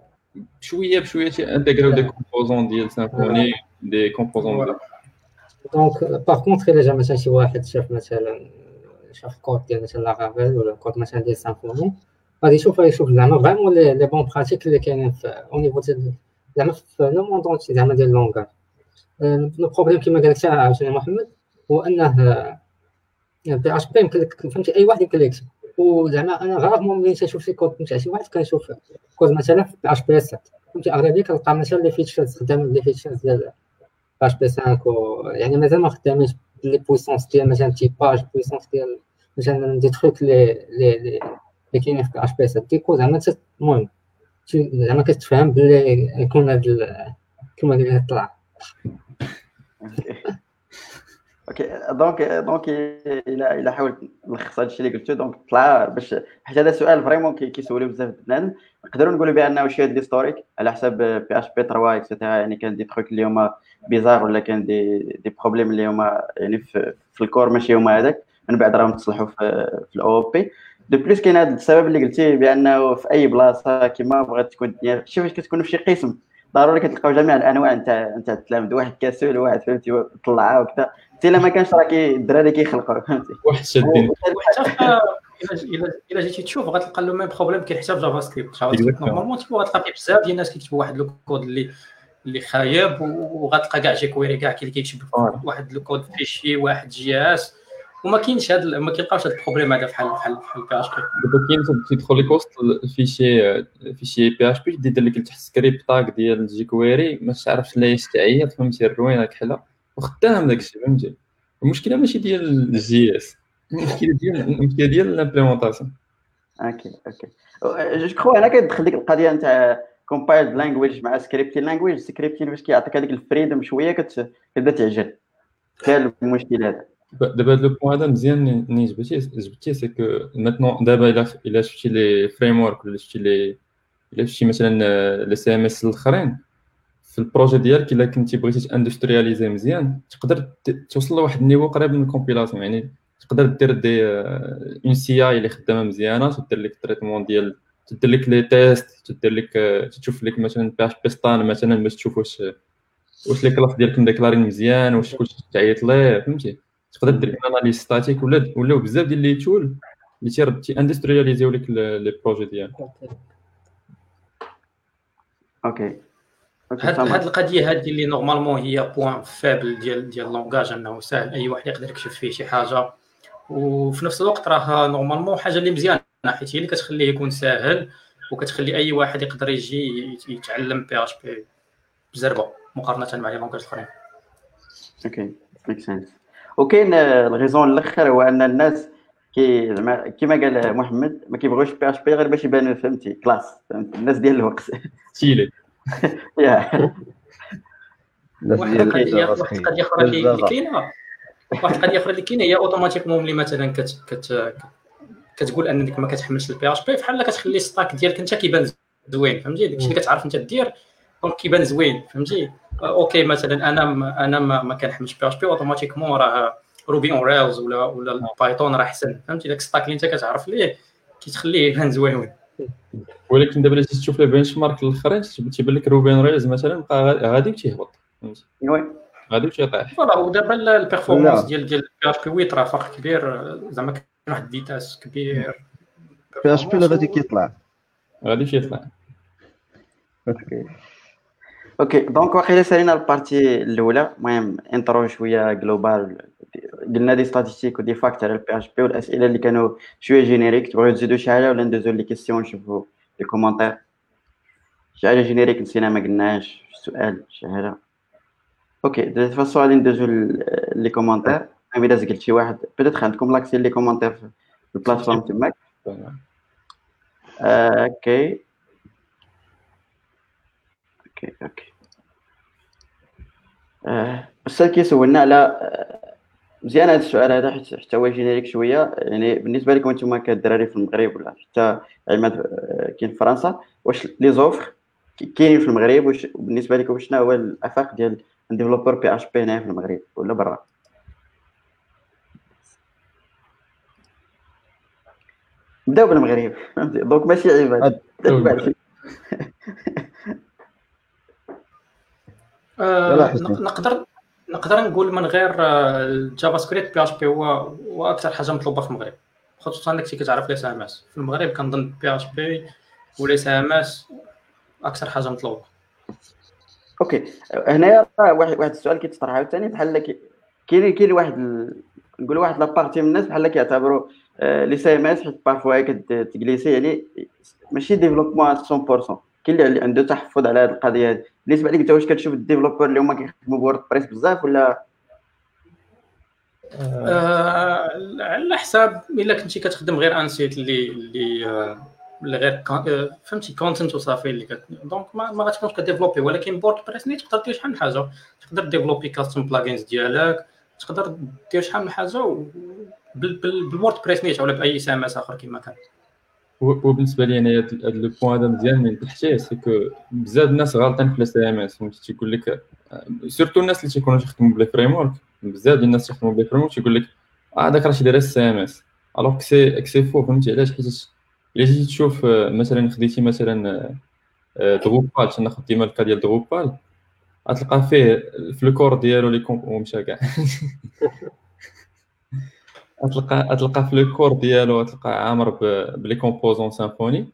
بشويه بشويه تي intégrer يو des composants ديال Symfony دي composants donc par contre الا جا مثلا شي واحد شاف مثلا شاف كود ديال مثلا Laravel ولا كود مثلا ديال Symfony غادي يشوف يشوف زعما vraiment les bonnes pratiques اللي كاينين في au niveau زعما في le monde entier زعما ديال langage ال problème كما قال لك عاوتاني محمد هو انه PHP يمكن لك فهمتي اي واحد يمكن لك يكتب وزعما أنا rarement ملي تنشوف شي كود نتاع شي واحد كنشوف كود مثلا في PHP 7 فهمتي؟ أغلبية كنلقى مثلا les features خدام les features ديال PHP 5 يعني مازال ما خدامينش les puissances ديال مثلا typage puissance ديال مثلا دي تخيك لي لي لي كاينين في PHP 7 du coup زعما المهم زعما كتفهم بلي يكون هاد كما قلنا طلع OK donc donc إلى إلى حاولت نلخص هذا الشيء اللي قلته donc طلع باش حيت هذا سؤال vraiment كيسولوا بزاف بنادم نقدروا نقولوا بأنه شي هاد l'historique على حساب PHP 3 et cetera يعني كان des trucs اللي هما bizarres ولا كان des des problèmes اللي هما يعني في, في ال core ماشي هما هذاك. من بعد راهم تصلحوا في, في ال OOP de plus كاين هذا السبب اللي قلتي بأنه في أي بلاصة كما بغات تكون الدنيا شوف كتكونوا في شي قسم. ضروري كتلقاو جميع الأنواع نتاع نتاع التلامذه واحد كسول واحد فهمتي طلعها وكذا. حتى إلا ما كانش راه الدراري كيخلقوا فهمتي؟ واحد شادين الا جيتي تشوف غتلقى le même problème كاين حتى في JavaScript normalement غتلقى فيه بزاف ديال الناس كيكتبوا واحد الكود اللي اللي خايب وغتلقى كاع jQuery كاع اللي كيكتب واحد ال code fichier واحد JS. وما كاينش هذا ما كيلقاوش هذا ال problème هذا بحال بحال بحال PHP دابا كاين تيدخل لك وسط ال fichier fichier PHP يدير لك تحت script tag ديال jQuery ما تعرفش لا تعيط فهمتي؟ الروينه كحله وخدام داك الشيء فهمتي؟ المشكلة ماشي ديال ال JS المشكلة ديال المشكلة ديال l'implémentation OK OK je crois هنا كتدخل ديك القضية نتاع compiled language مع scripting language scripting باش كيعطيك هذيك ال freedom شوية كتبدا تعجل كاين المشكل هذا دابا هاد le point هذا مزيان ني جبتيه جبتيه c'est que maintenant دابا الا الا شفتي les frameworks ولا شفتي لي الا شفتي مثلا les CMS الاخرين في ال projet ديالك إلا كنتي بغيتي ت industrialiser مزيان تقدر توصل لواحد ال niveau قريب من ال compilation يعني تقدر دير des ان CI اللي خدامة مزيانة تدير لك ال traitement ديال تدير لك les tests تدير لك تشوف لك مثلا PHPStan مثلا باش تشوف واش واش les classes ديالك م déclarer ين مزيان واش كلشي تعيط ليه فهمتي؟ تقدر دير analyse statique ولا ولاو بزاف ديال les tools اللي تير تي industrialiser يو لك les projets ديالك. OK هاد القضية هذه اللي normalement هي point faible ديال ديال ال langage أنه ساهل أي واحد يقدر يكتب فيه شي حاجة. وفي نفس الوقت راه normalement حاجة اللي مزيانة حيت هي اللي كتخليه يكون ساهل وكتخلي أي واحد يقدر يجي يتعلم PHP بزربة مقارنة مع les langages الأخرين. OK make sense وكاين ال raison الأخر هو أن الناس كي زعما كيما قال محمد ما كيبغيوش PHP غير باش يبانوا فهمتي؟ classe الناس ديال الوقت. تيلي. واحد القضية أخرى اللي كاينة واحد القضية أخرى اللي كاينة هي automatiquement ملي مثلا كت كت كتقول انك ما كتحملش ال PHP بحال كتخلي stack ديالك أنت كيبان زوين فهمتي؟ داكشي اللي كتعرف أنت دير donc كيبان زوين فهمتي؟ OK مثلا أنا أنا ما, ما كنحملش PHP automatiquement راه Ruby on Rails ولا ولا ال Python راه أحسن فهمتي؟ داك stack اللي أنت كتعرف ليه كيتخليه يبان زوين. ولكن دابا الا تشوف les benchmarks الاخرين تيبان لك Ruby on Rails مثلا بقى غادي تيهبط. فهمتي غادي تيطيح voilà ودابا ال performance ديال ديال بي اش بي 8 راه فرق كبير زعما كاين واحد الديتاس كبير. PHP غادي كيطلع؟ غادي تيطلع. OK OK donc واقيلا سالينا ال partie الاولى المهم intro شوية global قلنا des statistiques و des facts على ال PHP والاسئله اللي كانوا شوية générique تبغيو تزيدوا شي حاجة ولا ندوزو les questions نشوفوا les commentaires شي حاجة générique نسينا ما قلناش. سؤال شي حاجة؟ OK de toute façon غادي ندوزو les commentaires الا قلت شي واحد peut-être عندكم l'accès les commentaires في ال plateforme تماك. OK OK. OK السؤال كيسولنا على مزيان هذا السؤال هذا حيت حتى هو générique شوية. يعني بالنسبة لكم أنتم كدراري في المغرب ولا حتى عماد كاين في فرنسا واش les offres كاينين في المغرب واش بالنسبة لكم شنو هو الأفاق ديال développeur PHP هنا في المغرب ولا برا؟ نبداو بالمغرب. [laughs] donc ماشي عباد. [laughs] آه، نقدر نقدر نقول من غير آه، الـ JavaScript PHP هو هو أكثر حاجة مطلوبة في المغرب. خصوصا داكشي كتعرف les CMS. في المغرب كنظن PHP و les CMS أكثر حاجة مطلوبة. OK. هنايا واحد واحد السؤال كيتطرح عاوتاني بحال كاين كاين واحد نقول واحد la partie من الناس بحال كيعتبروا آه، les CMS حيت parfois كتجليسي يعني ماشي développement 100% كاين اللي عنده تحفظ على هذه القضية هذه بالنسبة لك انت واش كتشوف الـ développeurs اللي هما كيخدموا ب WordPress بزاف ولا؟ آه على حساب إلا كنتي كتخدم غير un site اللي اللي آه اللي غير آه، فهمتي content وصافي اللي كت... donc ما, ما غاتكونش كـ développer ولكن ب WordPress نيت تقدر دير شحال من حاجة. تقدر développer custom plugins ديالك تقدر دير شحال من حاجة بال WordPress نيت ولا بأي CMS آخر كما كان. وبالنسبة لي أنايا هذا point هذا مزيان من تحتيه سي كو بزاف الناس غالطين في الـ CMS فهمتي تيقول لك surtout الناس اللي تيكونوا تيخدموا ب les frameworks بزاف ديال الناس تيخدموا ب les frameworks تيقول لك آه هذاك راه تيدير إس CMS. Alors c'est, c'est faux فهمتي؟ علاش؟ حيت إلا جيتي تشوف مثلا خديتي مثلا Drupal تناخذ ديما الكا ديال Drupal غتلقى فيه في الـ core ديالو les comp ومشى كاع. [laughs] غتلقى غتلقى في le core ديالو غتلقى عامر ب les composants Symfony.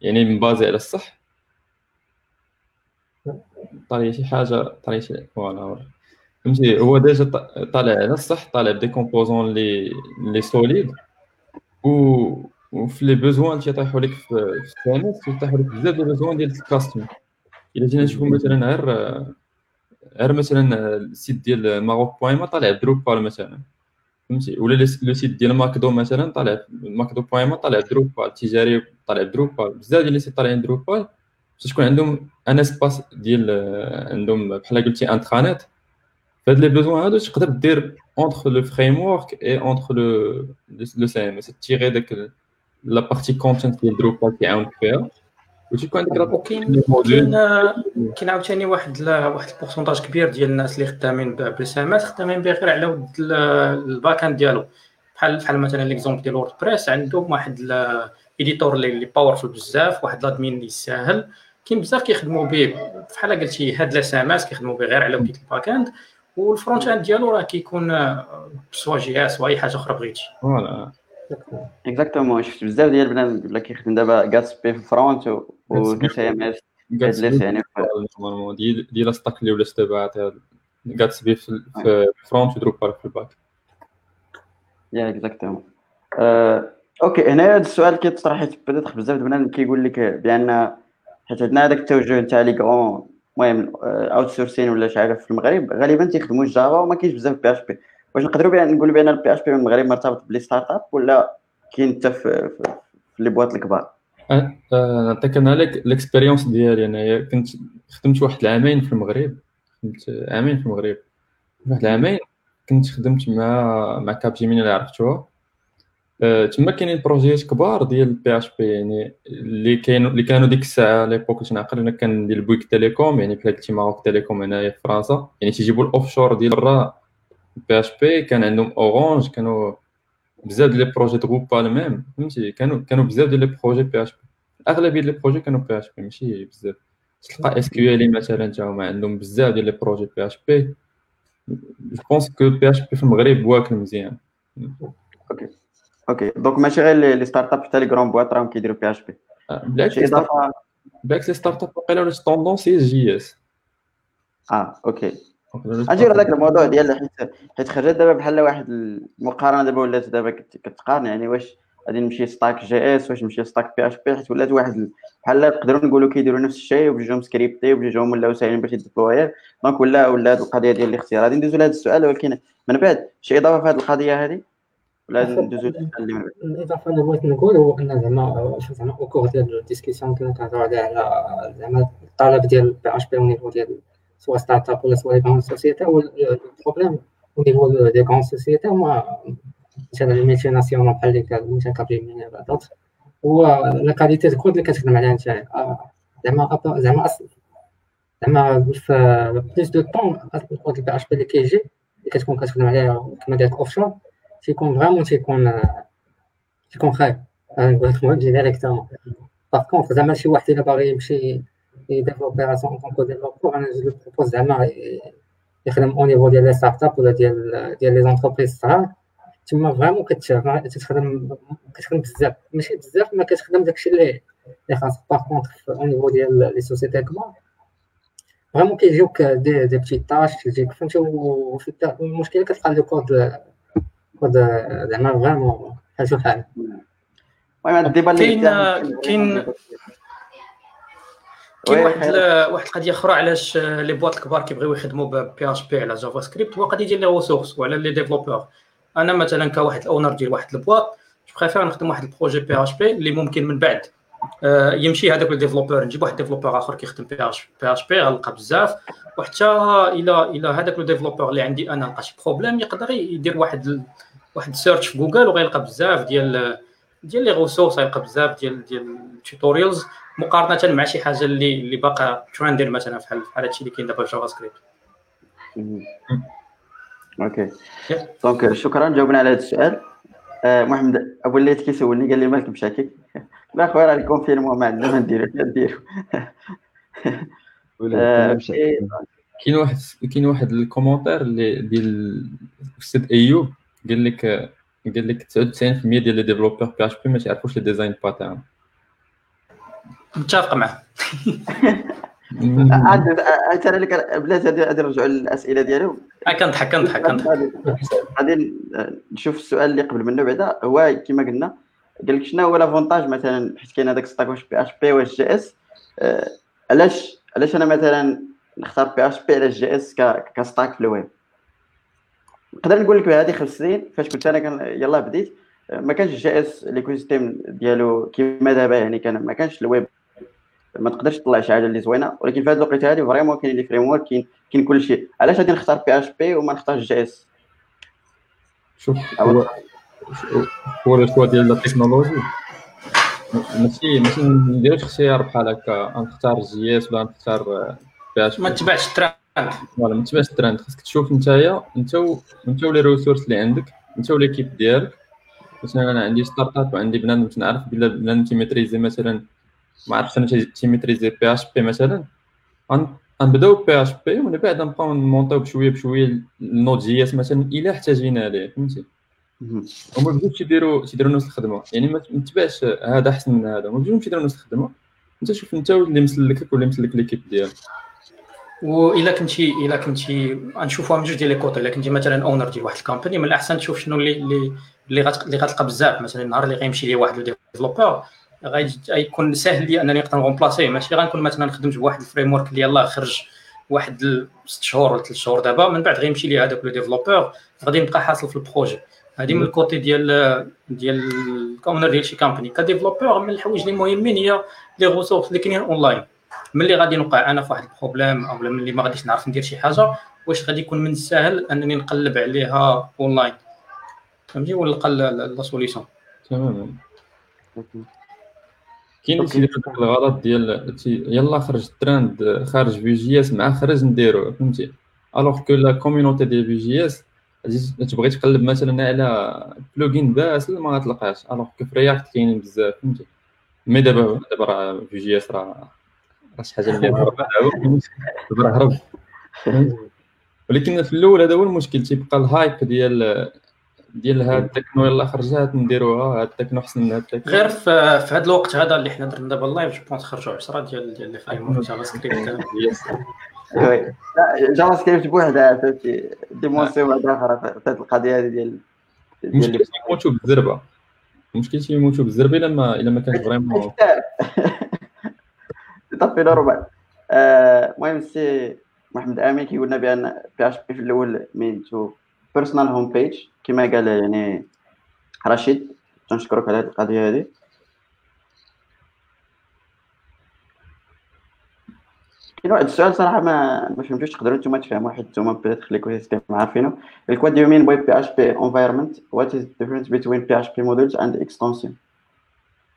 يعني مـ basé على الصح. طالع شي حاجة طالع شي voilà فهمتي؟ هو déjà طالع على الصح طالع ب des composants les les solides. و وفي les besoins تيطيحوا لك في الـ CMS تيطيحوا لك بزاف ديال besoins ديال الـ custom إلا جينا نشوفوا مثلا غير غير مثلا الـ site ديال ماروك بويما طالع Drupal مثلا. فهمتي؟ ولا le site ديال ماكدو مثلا طالع ماكدو point طالع Drupal تجاري طالع Drupal بزاف ديال les sites طالعين Drupal باش تكون عندهم un espace ديال عندهم بحال قلتي intranet فهاد les besoins هادو تقدر دير entre le framework et entre le le CMS تيغي داك la partie content ديال Drupal كيعاونك فيها. وتيكون عندك لا كاين كاين كاين عاوتاني واحد واحد الـ pourcentage كبير ديال الناس اللي خدامين بال CMS خدامين به غير على ود الـ back-end ديالو. بحال بحال مثلا l'exemple ديال WordPress عندهم واحد الـ éditeur اللي powerful بزاف واحد l'admin اللي ساهل. كاين بزاف كيخدموا به بحال قلتي هاد les CMS كيخدموا به غير على وديك الـ back-end والـ front-end ديالو راه كيكون سوا جي اس واي حاجة أخرى بغيتي. Voilà. Exactement شفت بزاف ديال البنات لك كيخدم دابا React JS في front و CMS يعني ديال stack اللي ولا دابا React JS في الـ front و Drupal في الـ back Yeah exactement OK هنا هذا السؤال كيطرح بدات بزاف البنات كيقول لك بان حيت عندنا هذاك التوجه تاع les grands المهم outsourcing ولا شي حاجة في المغرب غالبا تيخدموا الـ Java وما كاينش بزاف PHP واش نقدروا بأن نقولوا بان البي اش بي المغرب مرتبط ب les startups ولا كاين حتى في, les boîtes الكبار؟ نعطيك أنا l'expérience ديالي. انايا كنت خدمت واحد العامين في المغرب. خدمت عامين في المغرب. واحد العامين كنت خدمت مع مع Capgemini اللي عرفتوها تما كاينين projet ـات كبار ديال البي اش بي يعني اللي كانوا اللي كانوا ديك الساعة l'époque كنت نعقل أنا كان ديال Bouygues Telecom يعني بحال قلتي Telecom هنايا في فرنسا. يعني تيجيبوا الـ offshore ديال برا PHP كان عندهم Orange كانوا بزاف ديال les projets Drupal même فهمتي كانوا كانوا بزاف ديال les projets PHP اغلبيه ديال les projets كانوا PHP ماشي بزاف تلقى SQL مثلا تا هما عندهم بزاف ديال les projets PHP Je pense que PHP في المغرب واكل مزيان OK OK donc ماشي غير les startups حتى les grandes boîtes راهم كيديروا PHP بالعكس بالعكس les startups وقيلا ولا tendance هي JS آه OK أجي هذاك الموضوع ديال حيت حيت خرجت دابا بحال واحد المقارنة دابا ولات دابا كتقارن يعني واش غادي نمشي stack JS واش نمشي stack PHP حيت ولات واحد بحال نقدروا نقولوا كيديروا نفس الشيء وبجوجهم سكريبتي وبجوجهم ولاو ساهلين باش يـ déployer donc ولا ولا هذه القضية ديال الاختيار. غادي ندوزو لهذا السؤال ولكن من بعد شي إضافة في هذه القضية هذه ولا ندوزو الإضافة اللي بغيت نقول هو إن زعما زعما au cours ديال الـ discussion كنا كنهضروا على زعما الطلب ديال PHP au niveau ديال soit startup ولا soit les grandes sociétés هو الـ problème au niveau des grandes sociétés, moi, مثلا الـ multinationales بحال اللي قال مثلا Capgemini ولا دوت هو la qualité الـ code اللي كتخدم عليها نتايا زعما زعما زعما في بليس دو طون الكود البي اش بي اللي كيجي اللي كتكون كتخدم عليها كما قالت offshore تيكون vraiment تيكون تيكون خايب نقول لك المهم directement par contre زعما شي واحد الا باغي يمشي يـ développer راسو en tant que développeur أنا je propose زعما يخدم au niveau ديال les startups ولا ديال ديال les entreprises صغار تما vraiment كتخدم كتخدم بزاف ماشي بزاف ما كتخدم داكشي اللي اللي خاص par contre au niveau ديال les sociétés كبار vraiment كيجيوك des des petites tâches كيجيك فهمتي وفي المشكلة كتلقى le code code زعما vraiment بحال شو حال المهم الـ débat كاين كاين كاين واحد واحد القضية أخرى علاش les boîtes الكبار كيبغيو يخدموا PHP على JavaScript هو قضية ديال les ressources وعلى les développeurs أنا مثلا كواحد ال owner ديال واحد ال boîte je préfère نخدم واحد ال projet PHP اللي ممكن من بعد يمشي هذاك ال développeur نجيب واحد développeur آخر كيخدم بي اش بي اش بي غنلقى بزاف وحتى إلى إلى هذاك ال développeur اللي عندي أنا لقى شي problème يقدر يدير واحد واحد search في جوجل وغيلقى بزاف ديال ديال les ressources غيلقى بزاف ديال ديال ال tutorials مقارنة مع شي حاجة اللي اللي باقا trender مثلا في بحال هادشي اللي كاين دابا في JavaScript OK. Donc شكرا جاوبنا على هذا السؤال. آه محمد أبو الليث كيسولني قال لي مالك مشاكك؟ [laughs] لا خويا راه ال confirmer ما عندنا ما نديرو نديرو. [laughs] آه، إيه. كاين واحد كاين واحد ال commentaire اللي ديال الأستاذ أيوب قال لك قال لك 99% ديال les développeurs PHP ما تعرفوش les design patterns متفق معه [laughs] عاد ترى لك بلاتي غادي نرجعوا للأسئلة ديالهم. كنضحك كنضحك كنضحك. غادي نشوف السؤال اللي قبل منه بعدا. هو كما قلنا قال لك شنو هو l'avantage مثلا حيت كاين هذاك stack واش PHP واش JS علاش علاش أنا مثلا نختار PHP على JS ك stack في الويب؟ نقدر نقول لك هذه خمس سنين فاش كنت أنا يلاه بديت ما كانش JS l'écosystème ديالو كيما دابا يعني كان ما كانش الويب. ما تقدرش تطلع شي حاجة اللي زوينة. ولكن في هذه الوقيتة هذه vraiment كاين les frameworks كاين كاين كل شيء علاش غادي نختار PHP وما نختارش JS شوف هو هو ال choix ديال التكنولوجي ماشي ماشي نديروش اختيار بحال هكا. نختار JS ولا نختار بي اش ما تبعش ال trend voilà ما تبعش الترند خاصك تشوف نتايا انت انت و les ressources اللي عندك انت و l'équipe ديالك. مثلا أنا عندي startup وعندي بنادم تنعرف بلا بنادم تي maîtriser مثلا ما عرفتش أنا تي maîtriser PHP مثلا. غنبداو PHP ومن بعد نبقاو نمونطيو بشوية بشوية ال Node JS مثلا إلا احتاجينا ليه فهمتي؟ هما بجوج تيديروا تيديروا نفس الخدمة. يعني ما تبعش هذا أحسن من هذا. هما بجوج تيديروا نفس الخدمة. انت شوف انت اللي مسلكك واللي مسلك l'équipe ديالك. وإلا كنتي إلا كنتي غنشوفوها من جوج ديال les côtés إلا كنتي مثلا owner ديال واحد ال company من الأحسن تشوف شنو اللي اللي اللي غتلقى بزاف. مثلا النهار اللي غيمشي لي واحد développeur غيكون ساهل لي أنني نقدر ن remplacer ه ماشي غنكون مثلا خدمت بواحد ال framework اللي يلاه خرج واحد ست شهور ولا ثلاث شهور دابا من بعد غيمشي لي هذاك le développeur غادي نبقى حاصل في ال projet. هذه من ال côté ديال ديال ال owner ديال شي company ك développeur من الحوايج اللي مهمين هي les ressources اللي كاينين اونلاين ملي غادي نوقع أنا في واحد ال problème أو ملي ما غاديش نعرف ندير شي حاجة واش غادي يكون من الساهل أنني نقلب عليها اونلاين فهمتي؟ ونلقى لا سوليسيون تماما. كاين اللي تيدير الغلط ديال يلا خرج ترند خارج في جي اس مع خرج نديرو فهمتي؟ الوغ كو لا كوميونيتي ديال في جي اس تبغي تقلب مثلا على بلوجين باس ما غتلقاش. الوغ كو في رياكت كاينين بزاف فهمتي؟ مي دابا دابا راه في جي اس راه شي حاجة دابا راه هرب ولكن في الأول هذا هو المشكل تيبقى الهايب ديال ديال هاد التكنو يلاه خرجات نديروها هاد التكنو احسن من هاد التكنو. غير في, في هذا الوقت هذا اللي حنا درنا دابا اللايف جو بونس خرجوا 10 ديال ديال لي فريم جافا سكريبت جافا سكريبت بوحدها فهمتي؟ ديمونسي واحدة أخرى في هاد القضية هذه ديال المشكل كيكون بالزربة. المشكل تيموتوا بزاف إلا ما إلا ما كانش فريمون [laughs] طفي نورمال آه، المهم سي محمد امين كيقول لنا بأن بي اش بي في الأول مينتو بيرسونال هوم بيج كما قال يعني رشيد تنشكرك على هذه القضية هذه. كاين واحد السؤال صراحة ما ما فهمتوش تقدروا نتوما تفهموا حيت نتوما بيتيت لي كويستيم عارفينه. what do you mean by PHP environment what is the difference between PHP modules and extension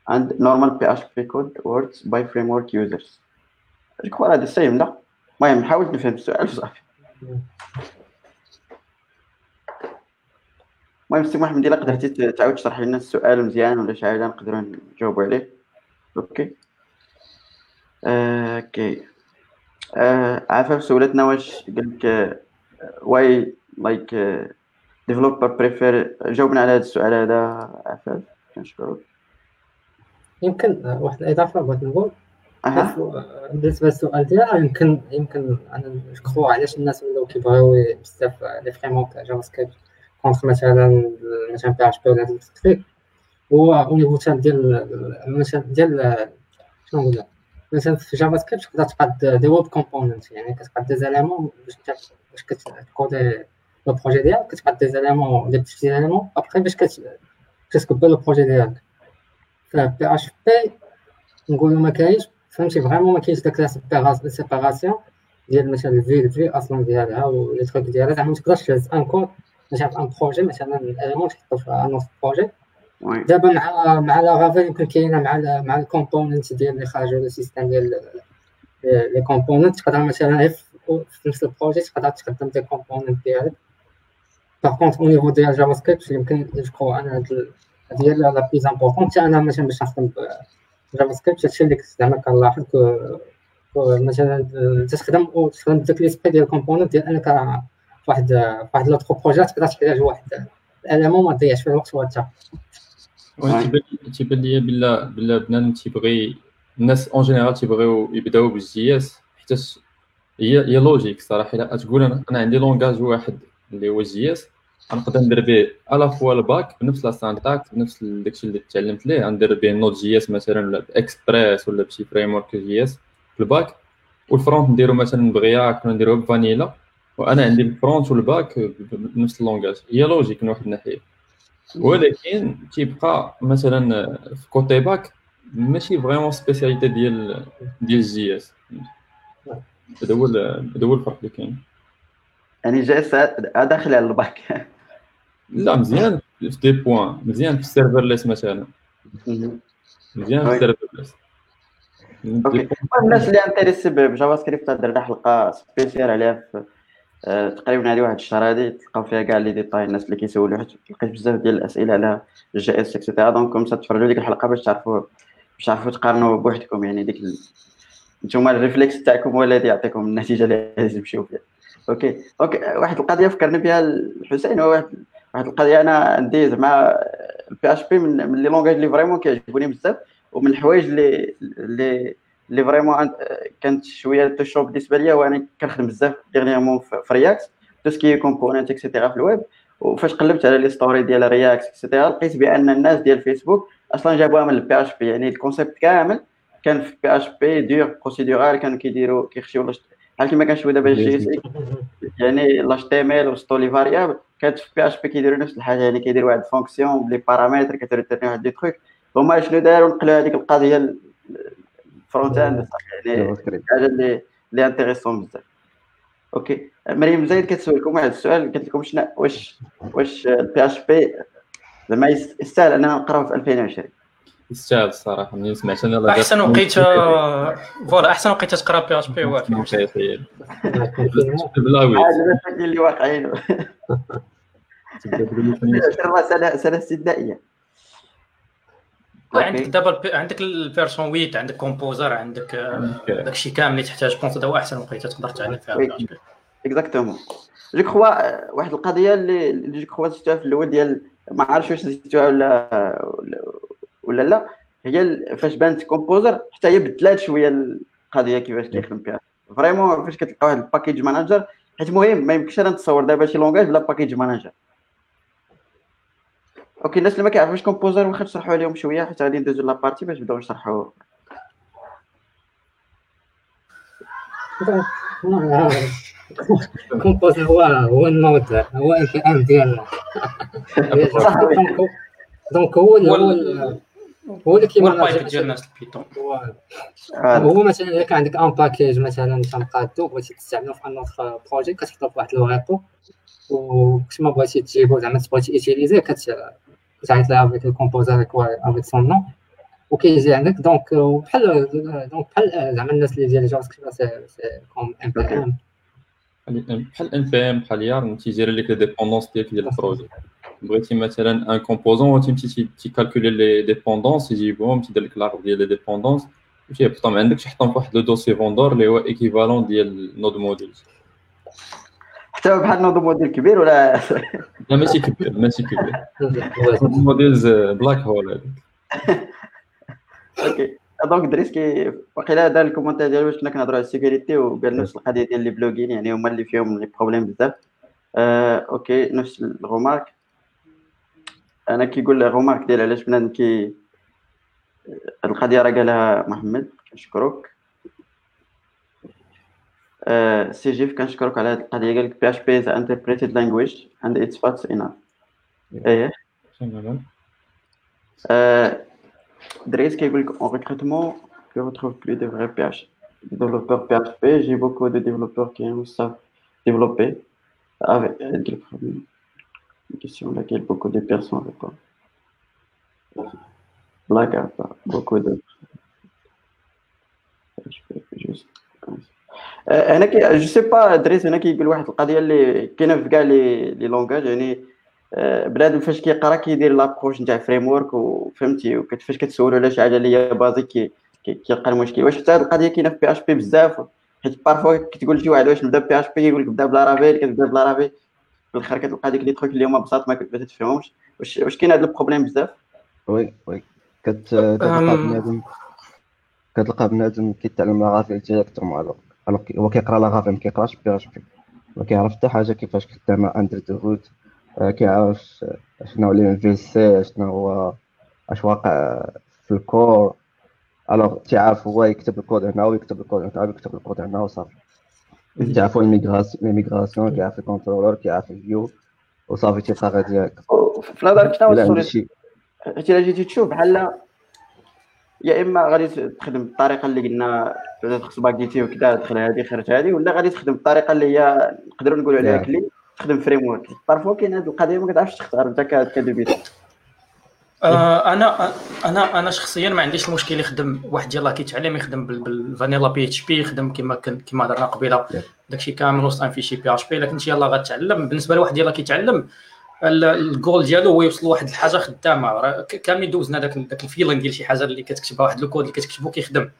and normal PHP code works by framework users. جو كوا هذا السيم لا المهم حاولت نفهم السؤال وصافي المهم سي محمد الا قدرتي تعاود تشرح لنا السؤال مزيان ولا شي حاجة نقدروا نجاوبوا عليه. أوكي. أوكي. آه، عفاف سولتنا واش؟ قال لك واي لايك ديفلوبر بريفير جاوبنا على هذا السؤال هذا عفاف كنشكرك يمكن آه، واحد الإضافة بغيت نقول. أها. بالنسبة للسؤال ديالها يمكن يمكن أنا جو علاش الناس ولاو كيبغيو بزاف لي فريمون تاع جافا سكريبت كونتر مثلا مثلا بي اش بي ولا هاد التطبيق هو أو نيفو تاع ديال مثلا ديال شنو نقول لك؟ مثلا في جافا سكريبت تقدر تقاد دي ويب كومبوننت يعني كتقاد دي زاليمون باش باش كتكودي لو بروجي ديالك كتقاد دي زاليمون دي بتيتي زاليمون ابخي باش كتكبر لو بروجي ديالك. في بي اش بي نقولو ما كاينش فهمتي فريمون ما كاينش داك لا سيباراسيون ديال مثلا الفي الفي أصلا ديالها ولي تروك ديالها زعما ما تقدرش تهز ان كود مثلا ان بروجي مثلا الاليمون تحطو في ان اوتر بروجي دابا مع مع لافافيل يمكن كاينة مع مع الكومبوننت ديال اللي خرجوا لو سيستيم ديال لي كومبوننت تقدر مثلا في نفس ال projet تقدر تخدم des components ديالك par contre au niveau ديال JavaScript يمكن je أنا هاد هي لا plus important حتى أنا مثلا باش نخدم JavaScript هادشي اللي زعما كنلاحظ مثلا تخدم تخدم داك les specs ديال ال component ديال أنك واحد واحد l'autre projet تقدر تحتاج واحد élément ما تضيعش فيه الوقت وانت تيبان لي بلا بلا بنادم تيبغي الناس en général تيبغيو يبداو ب JS حيت هي هي logique صراحة. إلا تقول أنا أنا عندي langage واحد اللي هو JS غنقدر ندير به à la fois ال back بنفس لا syntaxe بنفس داكشي اللي تعلمت ليه. غندير به Node.js مثلا ولا باكسبريس ولا بشي framework JS في ال back وال front نديرو مثلا ب React ولا نديرو بفانيلا وأنا عندي ال front وال back بنفس ال langage هي logique من واحد الناحية. ولكن تيبقى مثلا في côté back ماشي vraiment spécialité ديال ديال ال JS هذا هو هذا هو الفرق اللي كاين. يعني JS داخل على ال back لا مزيان. في des points. مزيان في ال serverless مثلا. مزيان في ال serverless OK. الناس اللي intéressés ب JavaScript درنا حلقه spéciale عليها في آه، تقريبا هذه واحد الشهر هذه. تلقاو فيها كاع les détails الناس اللي كيسولوا. حيت لقيت بزاف ديال الأسئلة على ال JS et cetera donc comme تفرجوا ديك الحلقة باش تعرفوا باش تعرفوا تقارنوا بوحدكم. يعني ديك نتوما ال réflexe تاعكم هو الذي يعطيكم النتيجة اللي لازم تمشيو فيها. OK. OK. واحد القضية فكرني بها الحسين هو واحد واحد القضية أنا عندي زعما ال PHP من, من les langages اللي vraiment كيعجبوني بزاف ومن الحوايج اللي اللي اللي vraiment كانت شوية touchants بالنسبة ليا وأنا كنخدم بزاف dernièrement في React tout ce qui component et cetera في الويب وفاش قلبت على les stories ديال React et cetera لقيت بأن الناس ديال فيسبوك أصلا جابوها من ال PHP يعني ال concept كامل كان في PHP procédural كانوا كيديروا كيخشيو بحال كيما كنشوفوا دابا JS يعني l'HTML وستولي variables كانت في PHP كيديروا نفس الحاجة يعني كيديروا واحد fonction ب les paramètres كت return ني واحد des trucs هما شنو داروا؟ نقلوا هذيك القضية front-end يعني حاجة اللي اللي intéressante بزاف. OK. مريم زايد كتسولكم واحد السؤال. قلت لكم شنو واش واش ال PHP زعما يستاهل أننا نقراو في 2020 يستاهل الصراحه ملي سمعت؟ أنا أحسن وقيته voilà أحسن وقيته تقرا PHP هو ويت اللي واقعين. [laughs] سنة سنة استثنائية. عندك دابا عندك ال version 8 عندك Composer عندك داكشي كامل اللي تحتاج بونس هذا هو أحسن وقيته تقدر تعلم فيها. exactement je crois واحد القضية اللي je crois زدتوها في الأول ديال ما عرفتش واش زدتوها ولا ولا لا هي فاش بانت Composer حتى هي بدلات شوية القضية كيفاش كيخدم فيها. vraiment فاش كتلقى واحد ال package manager حيت مهم ما يمكنش أنا نتصور دابا شي langage بلا package manager OK الناس اللي ما كيعرفوش Composer واخا تشرحوا عليهم شوية حيت غادي ندوزو la partie باش نبداو نشرحوا [laughs] Composer هو هو ال Node هو ال PM ديالنا [laughs] [laughs] donc هو هو هو اللي كيما ال pip ديال الناس ال Python. هو مثلا الا كان عندك un package مثلا تنقادو بغيتي تستعملو في un projet كتحطو في واحد ال repo وكش ما بغيتي تجيبو زعما تبغي t'utiliser كتعيط لها avec ال Composer avec son nom وكيجي عندك. donc بحال donc بحال زعما الناس اللي ديال JavaScript c'est comme NPM بحال NPM بحال Yarn تي gérer لك les dépendances ديالك ديال ال projet. بغيتي مثلا un composant تيمشي تي calculer les dépendances يجيبهم تيدير لك l'arbre ديال les dépendances تيحطهم عندك تحطهم في واحد le dossier vendor اللي هو équivalent ديال node modules حتى هو بحال node module كبير ولا لا ماشي كبير ماشي كبير node modules black hole هذاك OK donc دريس كي وقيلا دار ال commentaire ديالو باش كنا كنهضروا على ال sécurité وقال نفس القضية ديال les plugins يعني هما اللي فيهم les problèmes بزاف آه، OK نفس la remarque أنا كيقول la remarque ديال علاش بنادم كي القضية راه قالها محمد كنشكرك. آه، سي جيف كنشكرك على هذه القضية. قال لك بي اش بي از انتربريتد لانجويج اند اتس فاتس انف إيه. Euh, Dres qui en recrutement, je retrouve plus de vrais PH, développeurs PHP. J'ai beaucoup de développeurs qui aiment ça développer. Avec euh, une question à laquelle beaucoup de personnes répondent. Blague à part, beaucoup de أنا كي je sais pas دريس هنا كيقول واحد القضية اللي كاينة في كاع les les langages يعني بنادم فاش كيقرا كيدير l'approche نتاع framework وفهمتي وفاش كتسولو على شي حاجة اللي هي basique كي- كي- كيلقى المشكل واش حتى هاد القضية كاينة في PHP بزاف حيت parfois كتقول لشي واحد واش نبدا PHP يقول لك بدا ب Laravel كتبدا ب Laravel في الآخر كتلقى ديك les trucs اللي هما بساط ما كت- ما تتفهمهمش. واش واش كاين هاد ال problème بزاف؟ oui oui. كت كتلقى. بنادم كتلقى بنادم كيتعلم Laravel directement alors alors كي- هو كيقرا Laravel ما كيقراش PHP ما كيعرف حتى حاجة كيفاش كتعمل under the root كيعرف شنو هو ال MVC شنو هو اش واقع في ال core alors تيعرف هو يكتب الكود هنا ويكتب الكود هنا ويكتب الكود هنا وصافي. تعرفوا ال migration كيعرف ال contrôleur كيعرف ال view وصافي تيبقى غادي هكا في نظرك شنو شي حيت الا جيتي تشوف بحال يا اما غادي تخدم بالطريقة اللي قلنا تدخل سباكيتي وكذا دخل هذه خرج هذه ولا غادي تخدم بالطريقة اللي هي نقدروا نقولوا عليها. كلي تخدم framework parfois كاين هذه القضية ما كتعرفش تختار انت ك- ك débute آه، أنا أنا أنا شخصيا ما عنديش المشكل يخدم واحد يلاه كيتعلم يخدم بال- بال vanilla PHP يخدم كما كما درنا قبيلة. داكشي كامل وسط un fichier PHP لكن انت يلاه غتعلم. بالنسبة لواحد يلاه كيتعلم ال- الجول ديالو هو يوصل لواحد الحاجة خدامة. راه ك- كاملين دوزنا داك داك ال feeling ديال شي حاجة اللي كتكتبها واحد الكود اللي كتكتبو كيخدم.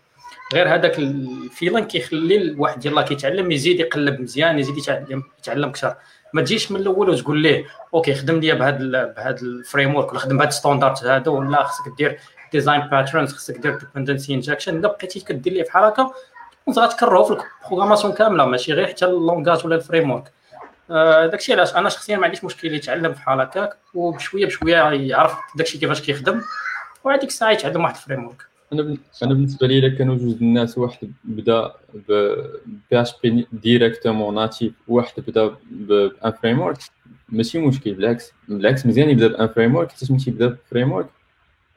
غير هذاك ال feeling كيخلي الواحد يلاه كيتعلم يزيد يقلب مزيان يزيد يتعلم يتعلم أكثر. ما تجيش من الأول وتقول ليه OK خدم لي بهذا بهذا ال framework ولا خدم بهذا ال standard هذا ولا خصك دير design patterns خصك دير dependency injection إلا بقيتي كدير ليه بحال هكا كنت غتكرهو في ال programmation كاملة ماشي غير حتى ال langage ولا ال framework آه، داكشي علاش؟ أنا شخصيا ما عنديش مشكل يتعلم بحال هكاك وبشوية بشوية يعرف داكشي كيفاش كيخدم وهذيك الساعة يتعلم واحد ال framework أنا أنا بالنسبة لي الا كانوا جوج الناس واحد بدا ب PHP directement natif واحد بدا ب un framework ماشي مشكل بالعكس بالعكس مزيان يبدا ب un framework حيت ملي تيبدا ب framework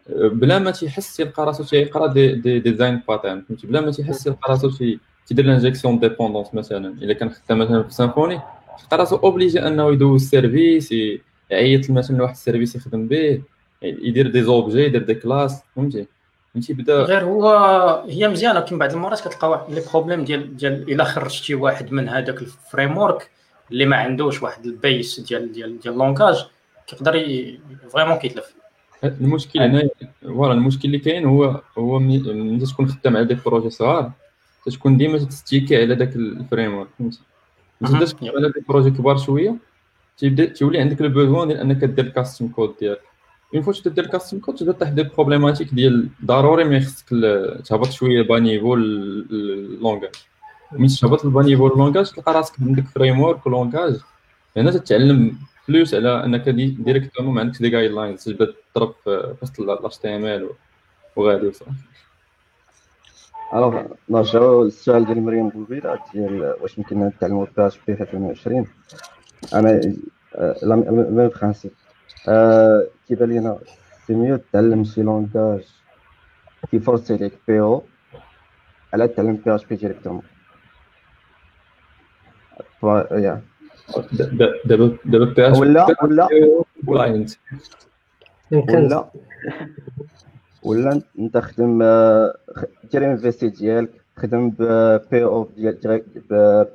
بلا ما تيحس تيلقى راسو تيقرا des des design patterns فهمتي؟ بلا ما تيحس تيلقى راسو تي- تيدير l'injection dépendances مثلا. الا كان خدام مثلا في Symfony تلقى راسو obligé أنه يدوز service ي- يعيط مثلا لواحد ال service يخدم به يدير des objets يدير des classes فهمتي؟ فهمتي؟ بدا غير هو هي مزيانة ولكن بعض المرات كتلقى واحد les problèmes ديال ديال إلا خرجتي واحد من هذاك ال framework اللي ما عندوش واحد ال base ديال ديال ديال ال langage كيقدر vraiment كيتلف. المشكل هنا voilà المشكل اللي كاين هو هو ملي تكون خدام على des projets صغار تكون ديما تستيكي على داك ال framework فهمتي؟ ملي تخدم على des projets كبار شوية تيبدأ تولي عندك ال besoin ديال أنك دير ال custom code ديالك. une fois تبدا دير ال custom code تبدا طيح des problématiques ديال ضروري ما خصك تهبط شوية bas niveau ال langage ملي تهبط ال bas niveau ال langage تلقى راسك عندك framework و langage هنا تتعلم plus على انك directement ما عندكش des guidelines تبدا تضرب في وسط ال HTML وغادي وصافي alors نرجعو للسؤال ديال مريم بوبيرة ديال واش يمكن نتعلمو PHP في 2020 أنا la même principe كيبان لينا c'est mieux تعلم شي langage كيفورسي ليك POO على تعلم PHP directement يا دابا دابا PH ولا ولا ولا ولا ولا انت خدم دير MVC ديالك خدم POO ديال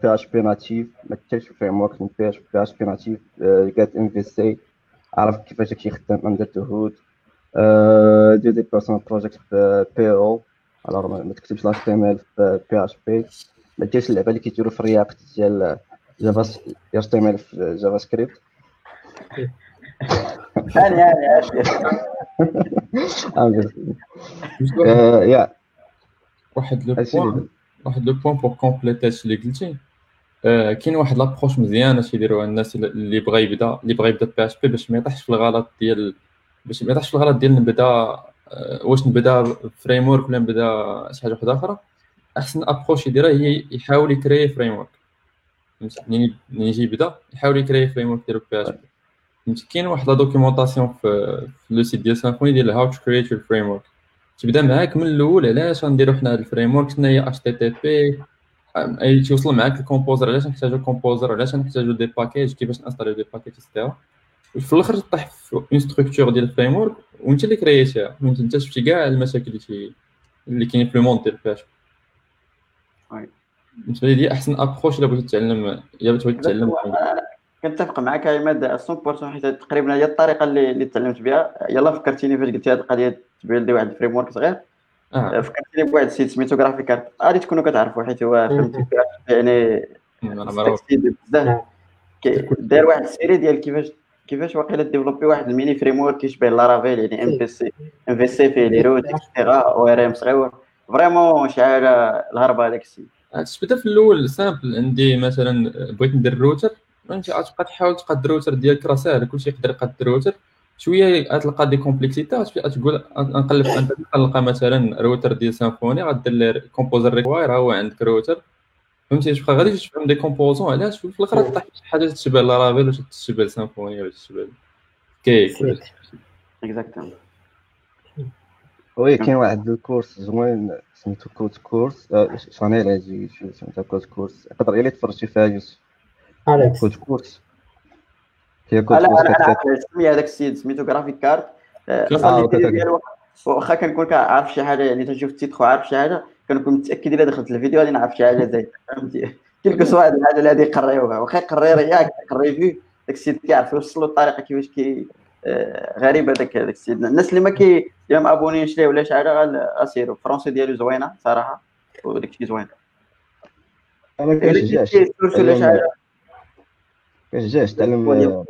PHP natif ما ديرش framework PHP natif قاد MVC عرف كيفاش كيخدم under the hood دير des personal projects POO alors ما تكتبش l'HTML في PHP ما ديرش اللعبة اللي كيديروا في ال React ديال Java HTML في JavaScript يعني يعني يا. واحد le point واحد le point pour compléter هادشي اللي قلتي كاين واحد l'approche مزيانة تيديروها الناس اللي بغا يبدا اللي بغا يبدا PHP باش ما يطيحش في الغلط ديال باش ما يطيحش في الغلط ديال نبدا واش نبدا framework ولا نبدا شي حاجة واحدة أخرى. أحسن approche يديرها هي يحاول يكري framework منين يجي يبدا يحاول يكري framework ديالو PHP. فهمتي كاين واحد la documentation في le site ديال Symfony ديال how to create your framework تبدا معاك من الأول علاش غنديرو حنا هاد ال framework شنو هي HTTP اي توصل معاك ال composer علاش نحتاجو composer علاش نحتاجو des packages كيفاش نانستاليو des packages etc وفي الآخر تطيح في une structure ديال ال framework وانت اللي كرييتيها وانت انت شفتي كاع المشاكل اللي اللي كاينين في ال monde ديال فاش بالنسبة لي احسن approche الا بغيتي تتعلم الا بغيتي تتعلم كنتفق معك عماد 100% حيت تقريبا هي الطريقة اللي اللي تعلمت بها يلا فكرتيني فاش قلتي هذه القضية تبيلدي واحد الفريم ورك صغير آه. فكرتيني بواحد ال site سميتو Grafikart غادي تكونوا كتعرفوا حيت هو فهمتي يعني بزاف. دار واحد ال série ديال كيفاش كيفاش واقيلا développer واحد الميني framework كيشبه Laravel يعني MVC MVC فيه les routes etc ORM صغيور. vraiment شي حاجة الهربة هذاك السيد. تبدا في الأول simple عندي مثلا بغيت ندير روتر فهمتي غتبقى تحاول تقاد الروتر ديالك راه ساهل كلشي يقدر يقاد الروتر شوية غتلقى des complexités غتقول نقلب نلقى مثلا روتر ديال Symfony غدير composer require ها هو عندك روتر. فهمتي؟ تبقى غادي تفهم des composants علاش في الآخر تطيح شي حاجة تشبه Laravel ولا تشبه ل Symfony ولا تشبه Cake. exactement oui كاين واحد ال course زوين سميتو Codecourse channel هادي سميتو Codecourse يقدر الا تفرجتي فيها يوسف Codecourse هي لا أنا عارف سمي هذاك السيد سميتو Grafikart آه، ديالو واخا كنكون كنعرف شي حاجة يعني تنشوف ال titre وعارف شي حاجة كنكون متأكد إلا دخلت الفيديو غادي نعرف شي حاجة زايدة فهمتي؟ [laughs] quel que soit هاد الحاجة اللي غادي يقريوها واخا يقري React يقري Vue داك السيد كيعرف يوصل له الطريقة كيفاش كي آه، غريبه داك داك السيد. الناس اللي ما كي اللي ما abonné ش ليه ولا شي حاجة غاسيرو ال français ديالو زوينة صراحة وداك الشيء زوين أنا كنشجعش كنشجعش تعلم ولي- آه،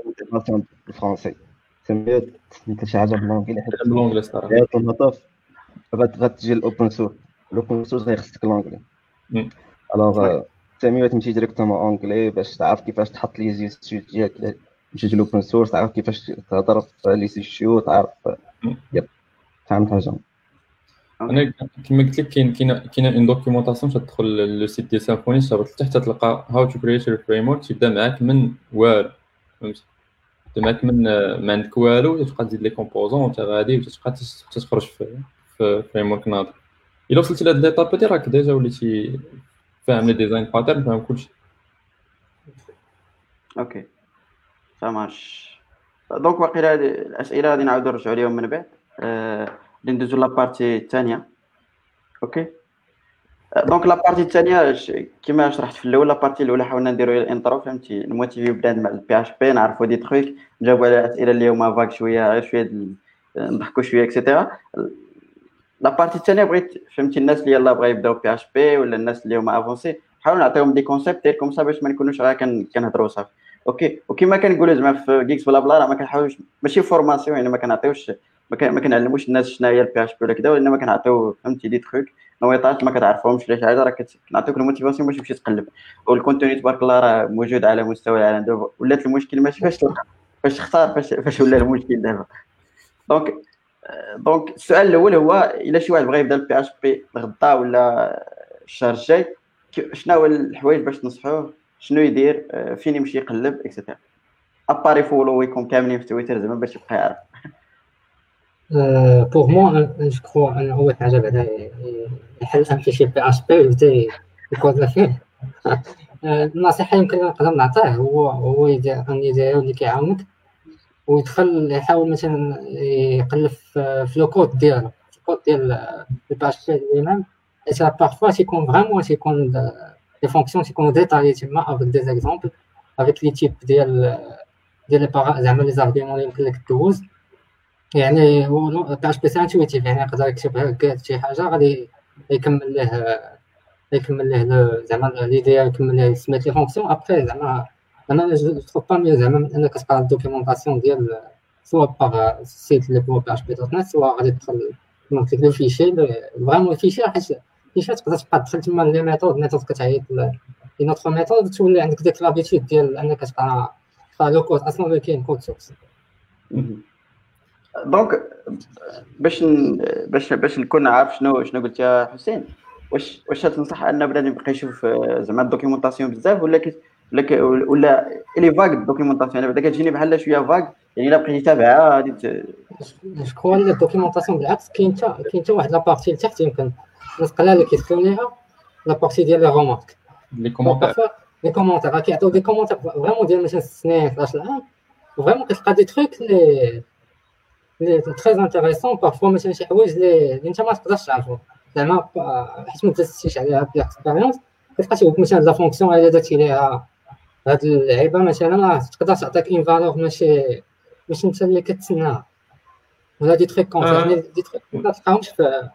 سميت سميت شي حاجة بال anglais حيت بال anglais صراحة. المطاف غات- غتجي ال open source ال open source غيخصك ال anglais. Alors سميت تمشي directement anglais باش تعرف كيفاش تحط les issues ديالك تمشي l'open source تعرف كيفاش تهضر في les issues تعرف. yep فهمت حاجة. أنا كما قلت لك كاين كاين une documentation تدخل le site ديال Symfony تهبط لتحت تلقى how to create your framework تبدا معاك من والو. فهمتي تبدا معاك من ما عندك والو تبقى تزيد les composants وانت غادي وتبقى تخرج في framework ناضي. إلا وصلتي لهاد l'étape هادي راك déjà وليتي فاهم les design patterns فاهم كلشي. OK. ça marche donc واقيلا الأسئلة غادي نعاودو نرجعو ليهم من بعد. غادي ندوزو la partie الثانية OK donc la partie الثانية كيما شرحت في الأول la partie الاولى حاولنا نديرو ال intro فهمتي نموتيفيو بنادم مع ال PHP نعرفو دي تخيك نجاوبو على الاسئله اللي هما vagues شوية غير شوية د- نضحكو شوية et cetera la partie الثانية بغيت فهمتي الناس اللي يلاه بغا يبداو PHP ولا الناس اللي هما avancés نحاول نعطيهم des concepts comme ça باش ما نكونوش غير كن- كنهضروا صافي OK وكما كنقولوا زعما في Geeks Blabla راه ما كنحاولوش ماشي formation يعني ما كنعطيوش ما كن- ما كنعلموش الناس شنو هي ال PHP ولا كذا وانما كنعطيو فهمتي دي تخوك. نويطات ما كتعرفهمش ولا شي حاجة راه كنعطيوك ال motivation باش تمشي تقلب وال contenu تبارك الله راه موجود على مستوى العالم. دابا ولات المشكل ماشي فاش فاش اختار فاش فاش ولا المشكل دابا. donc donc السؤال الأول هو إلا شي واحد بغى يبدا ال PHP غدا ولا الشهر الجاي شنو هو الحوايج باش تنصحوه شنو يدير؟ فين يمشي يقلب؟ et cetera à part يفولويكم كاملين في تويتر زعما باش يبقى يعرف. pour moi je crois أن أول حاجة بعدا يحل un fichier PHP ويبدأ يكود فيه. [laughs] النصيحة يمكن نقدر نعطيه. هو هو IDE un IDE اللي كيعاونك ويدخل يحاول مثلا يقلب في le code ديالو. الكود ديال ال PHP lui-même حيت parfois تيكون vraiment تيكون les fonctions تيكونوا ديتايي تما avec des exemples avec les types ديال ديال les زعما les arguments اللي يمكن لك دوز يعني هو c'est intuitif يعني يقدر يكتب هكا شي حاجة غادي يكمل له يكمل له زعما l'IDE يكمل له سميت les fonctions après زعما أنا je با mieux زعما من إنك تقرأ ال documentation ديال soit par site اللي هو PHP dot net soit غادي تدخل قلت لك le fichier vraiment ال fichier حيت ال fichier تقدر تبقى تدخل تما les méthodes méthode كتعيط les autres méthodes تولي عندك ديك l'habitude ديال إنك تبقى le code أصلا ما كاين code source donc باش باش باش نكون عارف شنو شنو قلت يا حسين واش واش تنصح أن بنادم يبقى يشوف زعما ال documentation بزاف ولا ولا ولا لي vague ال documentation. يعني بعدا كتجيني بحال شوية vague يعني إلا بقيتي تابعها غادي je ال documentation بالعكس كاين حتى كاين حتى واحد la partie لتحت يمكن. الناس قلال كيدخلوا ليها la partie ديال les remarques les commentaires les commentaires كيعطيو des commentaires vraiment ديال مثلا السنين 11 عام و vraiment كتلقى des trucs لي لي très intéressants parfois مثلا شي حوايج اللي انت ما تقدرش تعرفو زعما حيت ما دازتيش عليها par expérience كتلقى شي مثلا la fonction الا درتي ليها هاد اللعيبه مثلا تقدر تعطيك une valeur ماشي ماشي انت اللي كتسناها ولا des trucs كونت يعني des trucs ما تلقاهمش في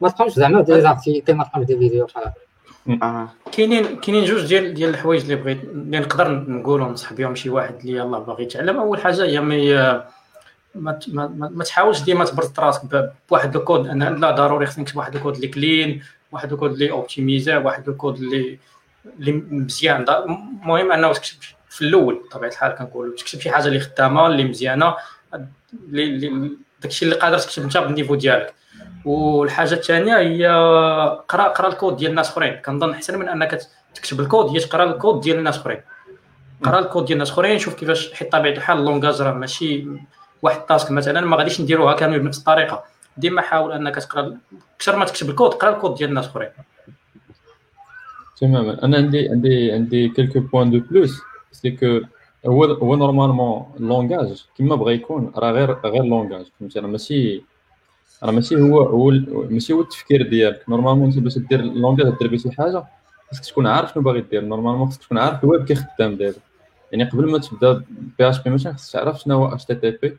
ما تلقاهمش زعما des articles ما تلقاهمش des vidéos بحال كاينين كاينين جوج ديال ديال الحوايج اللي بغيت اللي نقدر نقولهم نصح بهم شي واحد اللي يلاه باغي يتعلم اول حاجة هي ما ما, ما, تحاولش ديما تبرد راسك بواحد الكود أن لا ضروري خصك تكتب واحد الكود اللي clean واحد الكود اللي optimisé واحد الكود اللي اللي مزيان. المهم أنه تكتب في الأول بطبيعة الحال كنقول تكتب شي حاجة اللي خدامة اللي مزيانة اللي داكشي اللي قادر تكتب أنت بال niveau ديالك. والحاجة الثانية هي قرا قرأ الكود ديال الناس أخرين. كنظن أحسن من أنك تكتب الكود هي تقرأ الكود ديال الناس أخرين. قرأ الكود ديال الناس أخرين شوف كيفاش حيت طبيعة الحال ال langage راه ماشي واحد ال task مثلا ما غاديش نديروها كامل بنفس الطريقة. ديما حاول أنك تقرأ أكثر ما تكتب الكود قرأ الكود ديال الناس أخرين. تماما. أنا عندي عندي عندي quelques points de plus c'est que هو هو normalement ال langage كيما بغى يكون راه غير غير langage فهمتي؟ راه ماشي راه ماشي هو هو ماشي هو التفكير ديالك. normalement أنت باش دير ال langage دير به شي حاجة خصك تكون عارف شنو باغي دير. normalement خصك تكون عارف الويب كي خدام دابا يعني قبل ما تبدا PHP مثلا خصك تعرف شنو هو HTTP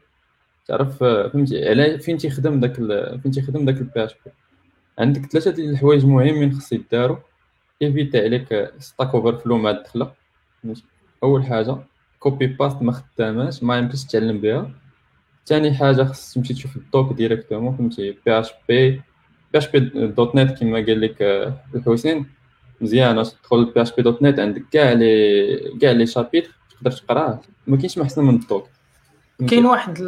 تعرف فهمتي؟ على فين تيخدم داك فين تيخدم داك ال PHP عندك ثلاثة ديال الحوايج مهمين خص يداروا évitez عليك Stack Overflow مع الدخلة. أول حاجة copy paste ما خداماش ما يمكنش تتعلم بها. ثاني حاجة خص تمشي تشوف ال doc directement فهمتي؟ بي اش بي بي اش بي dot net كما قال لك الحسين. مزيان تدخل PHP dot net عندك كاع لي كاع les chapitres تقدر تقراه ما كاينش ما احسن من ال doc. كاين واحد ل...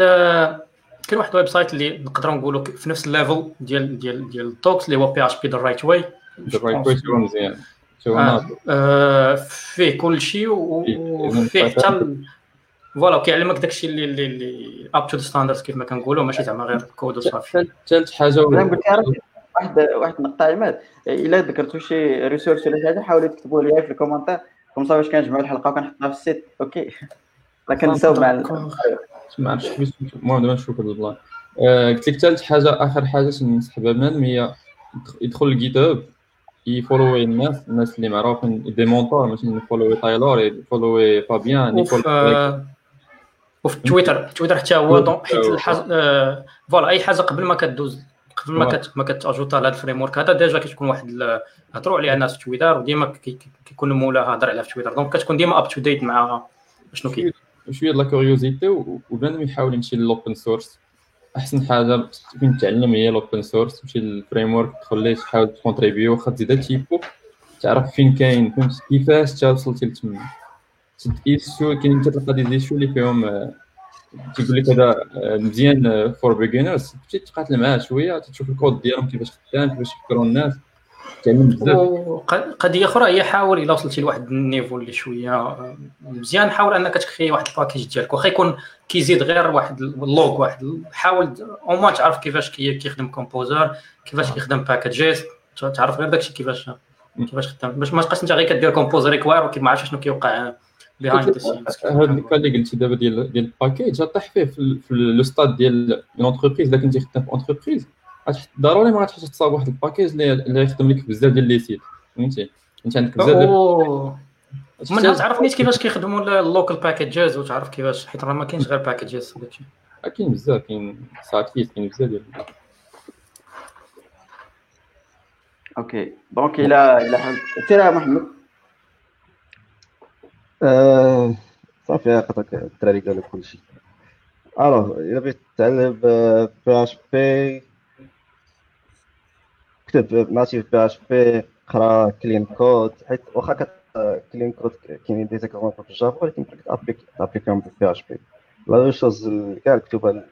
كاين واحد ال website اللي نقدروا نقولوا في نفس ال level ديال ديال ديال ال docs اللي هو PHP the right way the right way مزيان. آه. فيه كل شيء وفيه حتى voilà كيعلمك داكشي اللي اللي اللي up to standards كيف ما كنقولوا ماشي زعما غير كود وصافي. ثالث حاجة واحد واحد النقطة عماد. إلا ذكرتوا شي ressource ولا شي حاجة حاولوا تكتبوا لي في ال commentaires كم باش كنجمعوا الحلقة وكنحطها في ال site. okay. راه كنساو مع ما عرفتش المهم دابا نشوف هذا ال plan قلت لك ثالث حاجة آخر حاجة ننصح بها بنادم هي يدخل ال GitHub ي follow ي الناس الناس اللي معروفين des mentors مثلا ي follow ي تايلور ي follow ي فابيان ي follow ي وفي تويتر تويتر حتى هو donc حيت voilà آه، أي حاجة قبل ما كدوز قبل ما كت ما كت ajouter لهذا ال framework هذا déjà كتكون واحد هضروا عليها الناس في تويتر وديما كيكون مولا هضر عليها في تويتر. donc كتكون ديما up to date مع شنو كاين. شوية د la curiosité وبنادم يحاول يمشي لل open source أحسن حاجة فين تعلم هي ال open source تمشي لل framework تدخل ليه تحاول ت contribuer واخا تزيد typo تعرف فين كاين فهمت كيفاش تا وصلتي لتما issue كاين تلقى des issues اللي فيهم تيقول لك هذا مزيان for beginners تمشي تقاتل معاه شوية تشوف الكود ديالهم كيفاش خدام كيفاش يفكروا الناس. قضية أخرى هي حاول إلا وصلتي لواحد ال niveau اللي شوية مزيان حاول أنك ت créer واحد ال package ديالك. واخا يكون كيزيد غير واحد ال log واحد حاول أو ما تعرف كيفاش كيخدم Composer كيفاش كيخدم packages تعرف غير داكشي كيفاش كيفاش خدام. باش ما تبقاش أنت غير كدير composer require وكي ما عرفتش شنو كيوقع behind هذا ال call اللي قلتي دابا ديال ديال ال package غطيح فيه في le stade ديال l'entreprise إذا كنتي خدام في entreprise ضروري ما غاتحتاج تصاوب واحد ال package اللي يخدم لك بزاف ديال les sites فهمتي؟ انت عندك بزاف ديال من تعرف نيت كيفاش كيخدموا ال local packages وتعرف كيفاش حيت راه ما كاينش غير packages داكشي كاين بزاف كاين ساكيت كاين بزاف ديال okay donc إلى إلى سير محمد آه، صافي عقدك الدراري قالوا كلشي الوغ الا بغيت تتعلم بي اش بي كتب ناتيف بي اش بي قرا clean code حيت واخا clean code كاينين des exemples في ال Java ولكن ت appliquer ت appliquer هم PHP la chose كاع الكتب اللي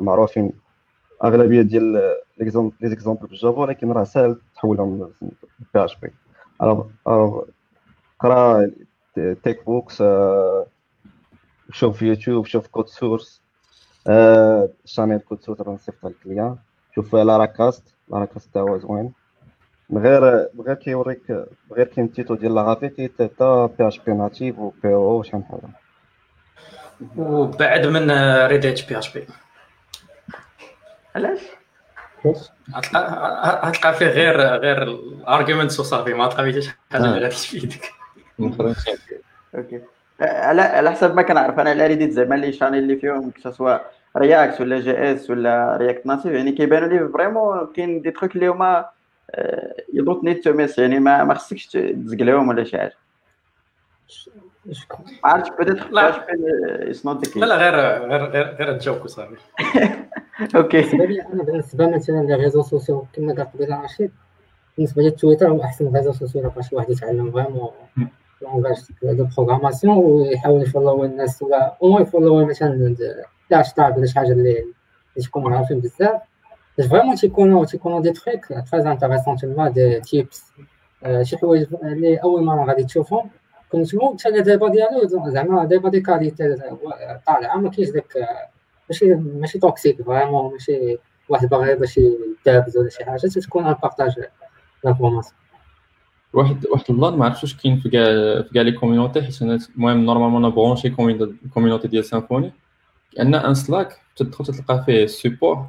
معروفين اغلبيه ديال لي زيكزومبل بالجافا ولكن راه ساهل تحولهم بي اش بي قرا تيك بوكس شوف في يوتيوب شوف كود سورس شانيل كود سورس راه نصيفطها للكليان شوف لاراكاست لاراكاست تا هو زوين من غير من غير كيوريك غير كاين تيتو ديال لاغافي تا بي اش بي ناتيف و بي أو وشحال حاجة. وبعد من Reddit PHP علاش؟ غتلقى فيه غير غير ال arguments وصافي ما تلقى فيه شي حاجة غادي تفيدك [laughs] okay. على على حسب ما كنعرف أنا على Reddit زعما les channels اللي فيهم سواء React ولا JS ولا React Native يعني كيبانوا لي vraiment كاين des trucs اللي هما يدوت نيت تو ميس يعني ما ما خصكش تزقلهم ولا شي حاجة. عرفت بدأت لا. لا لا غير غير غير غير تجاوب صافي [laughs] okay. أنا بالنسبة مثلا les réseaux sociaux كما قال قبيلة رشيد بالنسبة لي تويتر هو أحسن réseau sociaux باش الواحد يتعلم vraiment langage de programmation ويحاول ي follow الناس ولا أو ي follow مثلا هاشتاغ ولا شي حاجة اللي اللي تكونوا عارفين بزاف باش vraiment تيكونوا تيكونوا des tricks très intéressants تما des tips شي حوايج اللي اول مره غادي تشوفهم quand même حتى débat ديالو زعما débat de qualité طالعه ما كاينش داك ماشي ماشي toxique vraiment ماشي واحد باغي باش يدابز ولا شي حاجة تكون un partage l'information واحد واحد ال plan ما عرفتش واش كاين في كاع في كاع les communities حيت أنا المهم normalement أنا branché community ديال Symfony كاين un Slack تدخل تلقى فيه support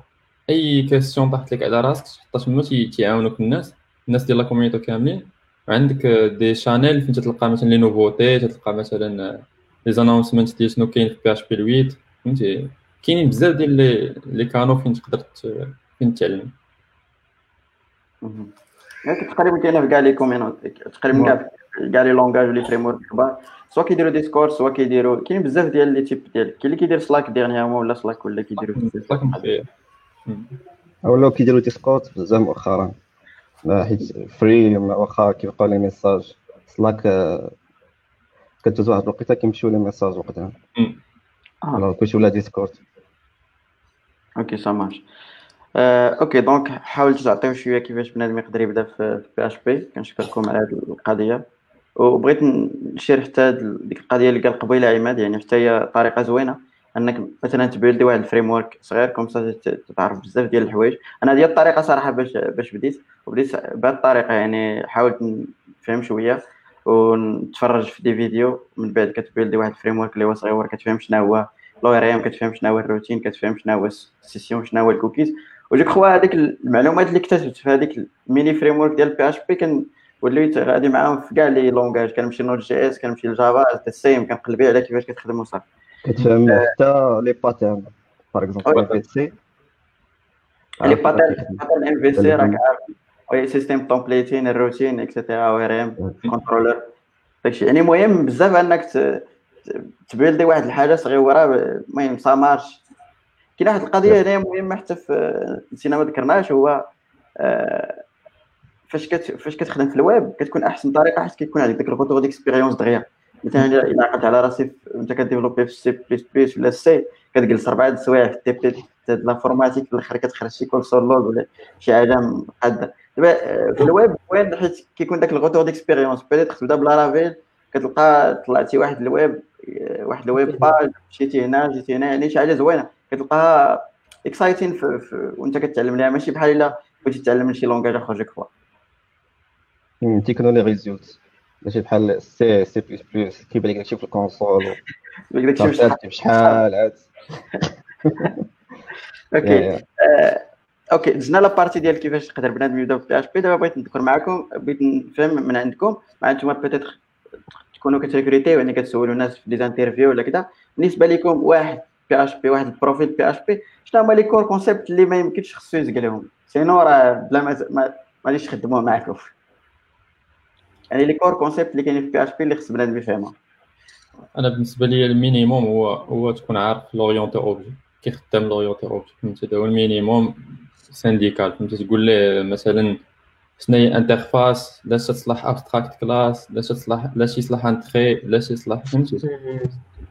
أي question طاحت لك على راسك تحطها تما تيعاونوك الناس. الناس ديال la community كاملين. وعندك des channels فين تلقى مثلا les nouveautés تلقى مثلا les announcements ديال شنو كاين في PHP 8 فهمتي؟ كاينين بزاف ديال les les canaux فين تقدر فين تتعلم تقريبا كاينة في كاع les communities تقريبا كاع كاع les langages و les frameworks كبار soit كيديروا Discord soit كيديروا كاين بزاف ديال les types ديال كاين اللي كيدير Slack dernièrement ولا Slack ولا كيديروا ولاو كيديروا Discord بزاف مؤخرا حيت free واخا كيبقاو les messages Slack كتدوز واحد الوقيته كيمشيو les messages وقتها كلشي ولا Discord okay ça marche okay donc حاولتوا تعطيو شوية كيفاش بنادم يقدر يبدا في PHP كنشكركم على هذه القضية وبغيت نشير حتى ديك القضية اللي قال قبيلة عماد يعني حتى هي طريقة زوينة. أنك مثلا ت build ي واحد ال framework صغير comme ça تعرف بزاف ديال الحوايج. أنا هذه الطريقة صراحة باش باش بديت. وبديت بهذه الطريقة يعني حاولت نفهم شوية ونتفرج في des vidéos. من بعد كت build ي واحد ال framework اللي هو صغير كتفهم شنو هو l'ORM كتفهم شنو هو ال routing كتفهم شنو هو ال session شنو هو الكوكيز. و je crois هذيك المعلومات اللي اكتسبت في هذيك ال mini framework ديال PHP كان وليت غادي معاهم في كاع les langages كنمشي Node.js كنمشي ل Java سيم كنقلبي على كيفاش كتخدم وصافي كتفهم حتى les patterns par exemple MVC. les patterns pattern MVC راك عارف. oui système templating ال routing et cetera ORM controller داكشي. يعني مهم بزاف أنك ت build ي واحد الحاجة صغيرة المهم ça marche كاين واحد القضية هنايا مهمة حتى في نسينا ما ذكرناش هو فاش كت فاش كتخدم في الويب كتكون أحسن طريقة حيت كيكون عندك ديك ال retour d'expérience دغيا. مثلا الا عقلت على راسي أنت ك développer في C++ ولا C كتجلس أربعة السوايع في ال TP l'informatique في الآخر كتخرج شي console log ولا شي حاجة مقاده دابا آه، في الويب وين حيت كيكون داك ال retour d'expérience peut-être تبدأ ب Laravel كتلقى طلعتي واحد الويب آه، واحد ال web page مشيتي هنا جيتي هنا يعني شي حاجة زوينة. كتلقاها exciting وأنت كتعلم ليها. ماشي بحال إلا بغيتي تعلم شي langage آخر جوك vois technologie result. ماشي بحال سي سي بلس بلس كيبان لك داكشي في ال console [laughs] بشحال عاد. [laughs] أوكي. أوكي دزنا la partie ديال كيفاش تقدر بنادم يبدأ في PHP دابا بغيت نذكر معكم بغيت نفهم من عندكم. مع أنتم peut-être تكونوا كت recruter و يعني كتسولوا الناس في des interviews ولا كذا بالنسبة لكم واحد PHP واحد ال profil PHP شنو هما les core concepts اللي ما يمكنش خصو يزق لهم sinon راه بلا ما غاديش تخدموه معكم يعني les core concepts اللي كاينين في PHP اللي خص بنادم يفهمها. أنا بالنسبة لي ال minimum هو هو تكون عارف l'orienté objet. كيخدم l'orienté objet فهمتي؟ هذا هو ال minimum syndical فهمتي؟ تقول ليه مثلا شنو هي interface لاش تصلح abstract class لاش تصلح لاش يصلح un trait لاش يصلح فهمتي؟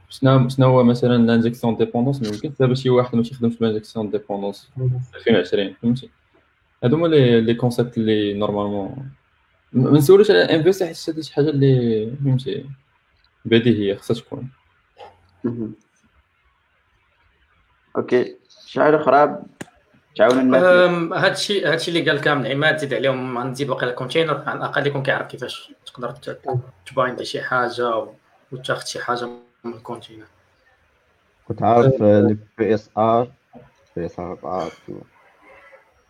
شنو شنو هو مثلا l'injection dépendances ممكن. دابا شي واحد ما يخدمش ب l'injection dépendances 2020 فهمتي؟ هادو هما les concepts اللي normalement ما نسولوش على انفيستي حيت هذه شي حاجة اللي فهمتي. بديهيه خصها تكون. أوكي. شي حاجة أخرى؟ تعاون الناس. هذا الشيء هذا الشيء اللي قال كامل عماد زيد عليهم نزيد واقيلا ال container على الأقل يكون كيعرف كيفاش تقدر ت bind شي حاجة وتاخذ شي حاجة من ال container كنت عارف لي بي اس ار بي اس ار 4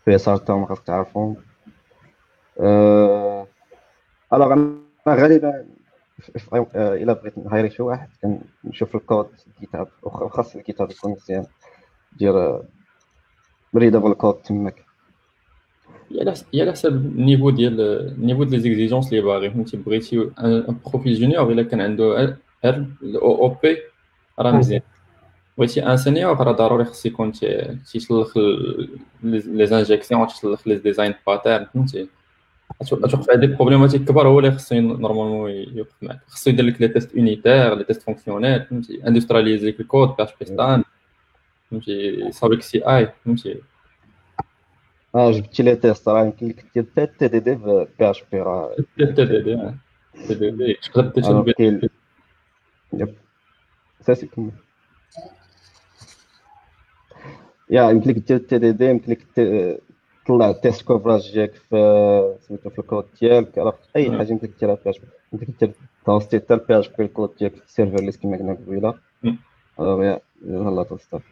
بي اس ار تاعهم خاصك تعرفهم. alors أنا غالبا إلا بغيت ن hire ي شي واحد كنشوف الكود الكتاب وخاص الكتاب يكون مزيان دير readable code تماك. هي على حسب ال niveau ديال ال niveau ديال les exigences اللي باغي. فهمتي بغيتي un profil junior إلا كان عنده ار OOP راه مزيان. بغيتي un senior راه ضروري خص يكون تيسلخ les injections تيسلخ les design patterns فهمتي؟ أتوقع في هذه ال problématique كبار هو اللي خصو normalement يوقف معك خصو يدير لك les tests unitaires les tests fonctionnels فهمتي industrialiser لك الكود PHPStan فهمتي يصاوبك CI فهمتي آه جبتي les tests راه يمكن لك دير حتى تي دي دي في بي اش بي راه تي دي دي تي دي دي تقدر دير يب اساسي كمل يا يمكن لك دير تي دي دي يمكن لك تطلع التيست كوفراج ديالك في سميتو في الكود ديالك راه اي حاجة يمكن لك ديرها في اش بي يمكن لك دير تونستي حتى البي اش بي الكود ديالك في السيرفر اللي كيما قلنا قبيله الوغ يلا توستار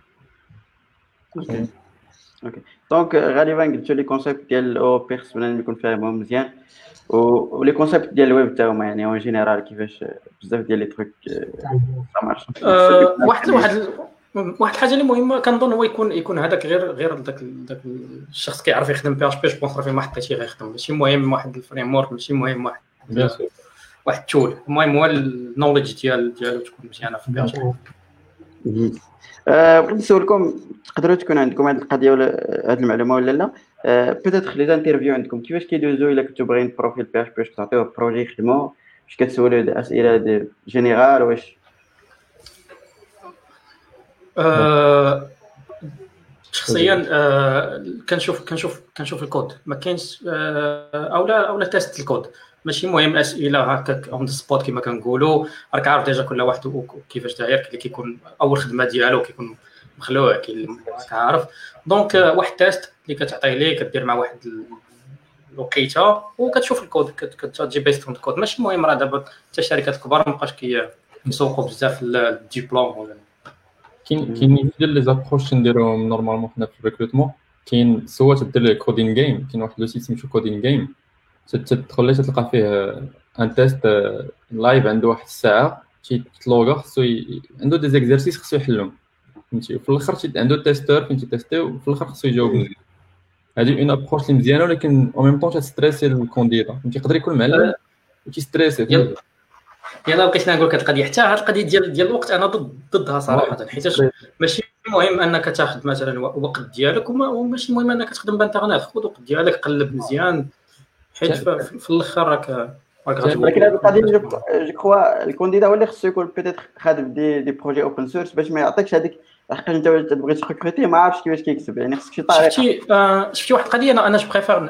أوكي أوكي دونك غالبا قلتو لي كونسيبت ديال أو بيرس بنادم يكون فاهمهم مزيان و les concepts ديال الويب تاعهم يعني en général كيفاش بزاف ديال les trucs marchent واحد واحد واحد الحاجة اللي مهمة كنظن هو يكون يكون هذاك غير غير داك داك الشخص كيعرف يخدم PHP جو راه فين ما حطيتيه غيخدم ماشي مهم واحد ال framework ماشي مهم واحد واحد ال tool. المهم هو ال knowledge ديال ديالو تكون مزيانة في PH P بغيت نسولكم تقدروا تكون عندكم هذه القضية ولا هذه المعلومة ولا لا؟ peut-être les interviews عندكم. كيفاش كيدوزو إلا كنتو باغيين profil PHP واش كتعطيوه projet يخدموا واش كتسولوا اسئله des générales واش آه، شخصيا آه، كنشوف كنشوف كنشوف الكود. ما كاينش آه، اولا اولا test الكود. ماشي مهم اسئله هكاك on spot كما كنقولوا. راك عارف déjà كل واحد كيفاش داير اللي كيكون أول خدمة ديالو كيكون مخلوع كاين عارف. donc واحد test اللي كتعطيه ليه كدير مع واحد الوقيته وكتشوف الكود كتجي based الكود ماشي مهم راه دابا حتى الشركات الكبار مابقاش كيسوقوا بزاف الدبلوم ولا كاين كاين ديال les approches نديروهم normalement حنا في ال recrutement. كاين soit تدير CodinGame كاين واحد le site سميتو CodinGame تدخل ليه تلقى فيه un test live عنده واحد الساعة تيتلوغا خصو عنده des exercices خصو يحلهم. فهمتي؟ وفي الآخر عنده testeur فين تيتيستي وفي الآخر خصو يجاوب. هذه une approche اللي مزيانة ولكن au même temps تستريسي ال candidat فهمتي؟ يقدر يكون معلم وتيستريسي يلا بقيت نقول لك القضية. حتى هذه القضية ديال ديال الوقت أنا ضد ضدها صراحة. حيت ماشي مهم أنك تاخذ مثلا الوقت ديالك وماشي مهم أنك تخدم بانترنت. خذ الوقت ديالك قلب مزيان. حيت في الأخر راك ولكن هذه القضية je crois ال candidat هو اللي خصو يكون peut-être خادم des des projets open source باش ما يعطيكش هذيك لحقاش انت تبغي تريكروتي ما عارفش كيفاش كيكتب يعني خصك شي طريقه شفتي آه شفتي واحد القضية أنا أنا préfère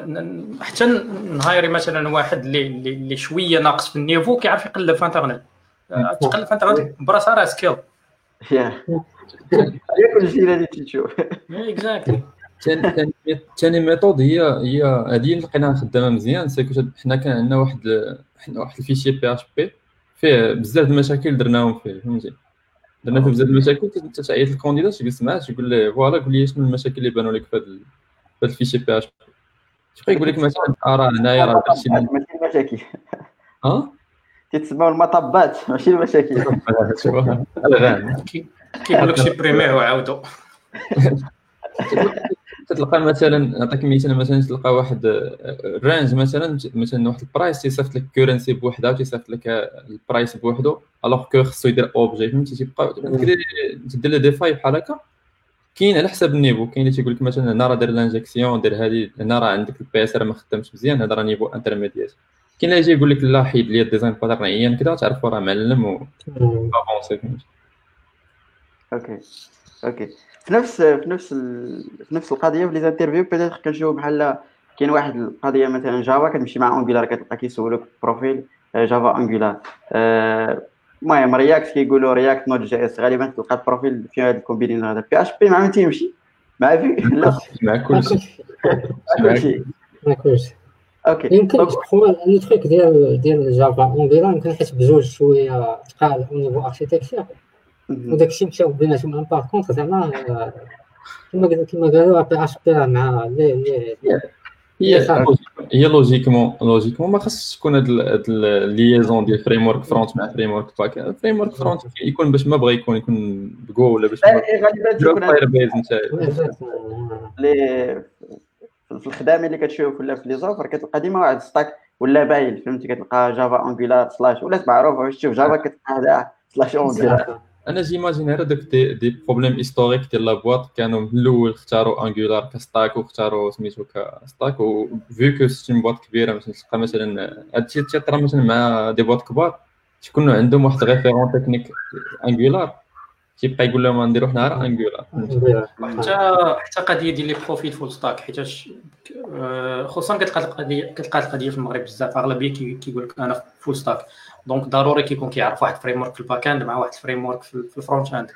حتى نهايري مثلا واحد اللي اللي شوية ناقص في ال niveau كيعرف يقلب في انترنت آه، تقلب في انترنت براسها راه skill هي كل شيء اللي تشوف exactly ثاني méthode هي هي هذه اللي لقيناها خدامه مزيان c'est que حنا كان عندنا واحد حنا واحد ال fichier PHP فيه بزاف د المشاكل درناهم فيه فهمتي درنا فيه بزاف المشاكل تعيط لل candidat تجلس معاه تقول له voilà قول لي شنو المشاكل اللي بانوا لك في هذا ال fichier PHP تبقى يقول لك مثلا؟ آه راه هنايا راه درتي ماشي المشاكل ها؟ تتسموا المطبات ماشي المشاكل [laughs] [laughs] كيقول لك supprimer وعاودوا [laughs] تلقى مثلا نعطيك مثال مثلا تلقى واحد range مثلا مثلا واحد ال price تيصيفط لك currency بوحدها وتيصيفط لك ال price بوحدو alors que خصو يدير objet فهمتي؟ تيبقى تدير des failles بحال هكا. كاين على حساب ال niveau كاين اللي تيقول لك مثلا هنا راه دير l'injection دير هذه هنا راه عندك ال PSR ما خدامش مزيان هذا راه niveau intermédiaire كاين اللي يجي يقول لك لا حيد لي ال design pattern عيان كذا تعرفوا راه معلم و أوكي. أوكي. في نفس في نفس ال... في نفس القضية في les interviews peut-être كنشوف بحال كاين واحد القضية مثلا Java كتمشي مع Angular كتلقى كيسولوك profil Java Angular المهم React كيقولوا React Node.js غالبا تلقى ال profil في هذا ال combinaison هذا. PHP مع من تيمشي؟ مع Vue؟ [laughs] لا. [laughs] مع كلشي. مع كلشي. OK. يمكن le truc ديال ديال Java Angular يمكن حيت بجوج شوية تقال au niveau architecture وداك الشيء مشاو بيناتهم باغ كونتر زعما كما كما قالوا بي اش بي مع لي هي هي لوجيكمون لوجيكمون ما خاصش تكون هاد الليزون ديال فريم ورك فرونت مع فريم ورك باك فريم ورك فرونت يكون باش ما بغى يكون يكون بجو ولا باش غالبا تكون فاير بيز لي في الخدامه اللي كتشوف ولا في لي زوفر كتلقى ديما واحد ستاك ولا باين فهمتي كتلقى جافا انجولار سلاش ولات معروفه واش تشوف جافا كتلقى هذا سلاش انجولار أنا j'imagine هذا دوك des, des problèmes historiques ديال la boîte كانوا من الأول اختاروا Angular ك stack واختاروا سميتو ك stack و vu que cette boîte كبيره مثلا تلقى مثلا هادشي تيطرا مثلا مع des boîtes كبار تيكونوا عندهم واحد référent technique Angular تيبقى يقول لهم نديرو حنا راه Angular حتى حتى قضية ديال les profils full stack حيتاش خصوصا كتلقى القضية كتلقى القضية في المغرب بزاف. أغلبية كيقول لك أنا full stack donc ضروري كيكون كيعرف واحد framework في ال back end مع واحد ال framework في ال front end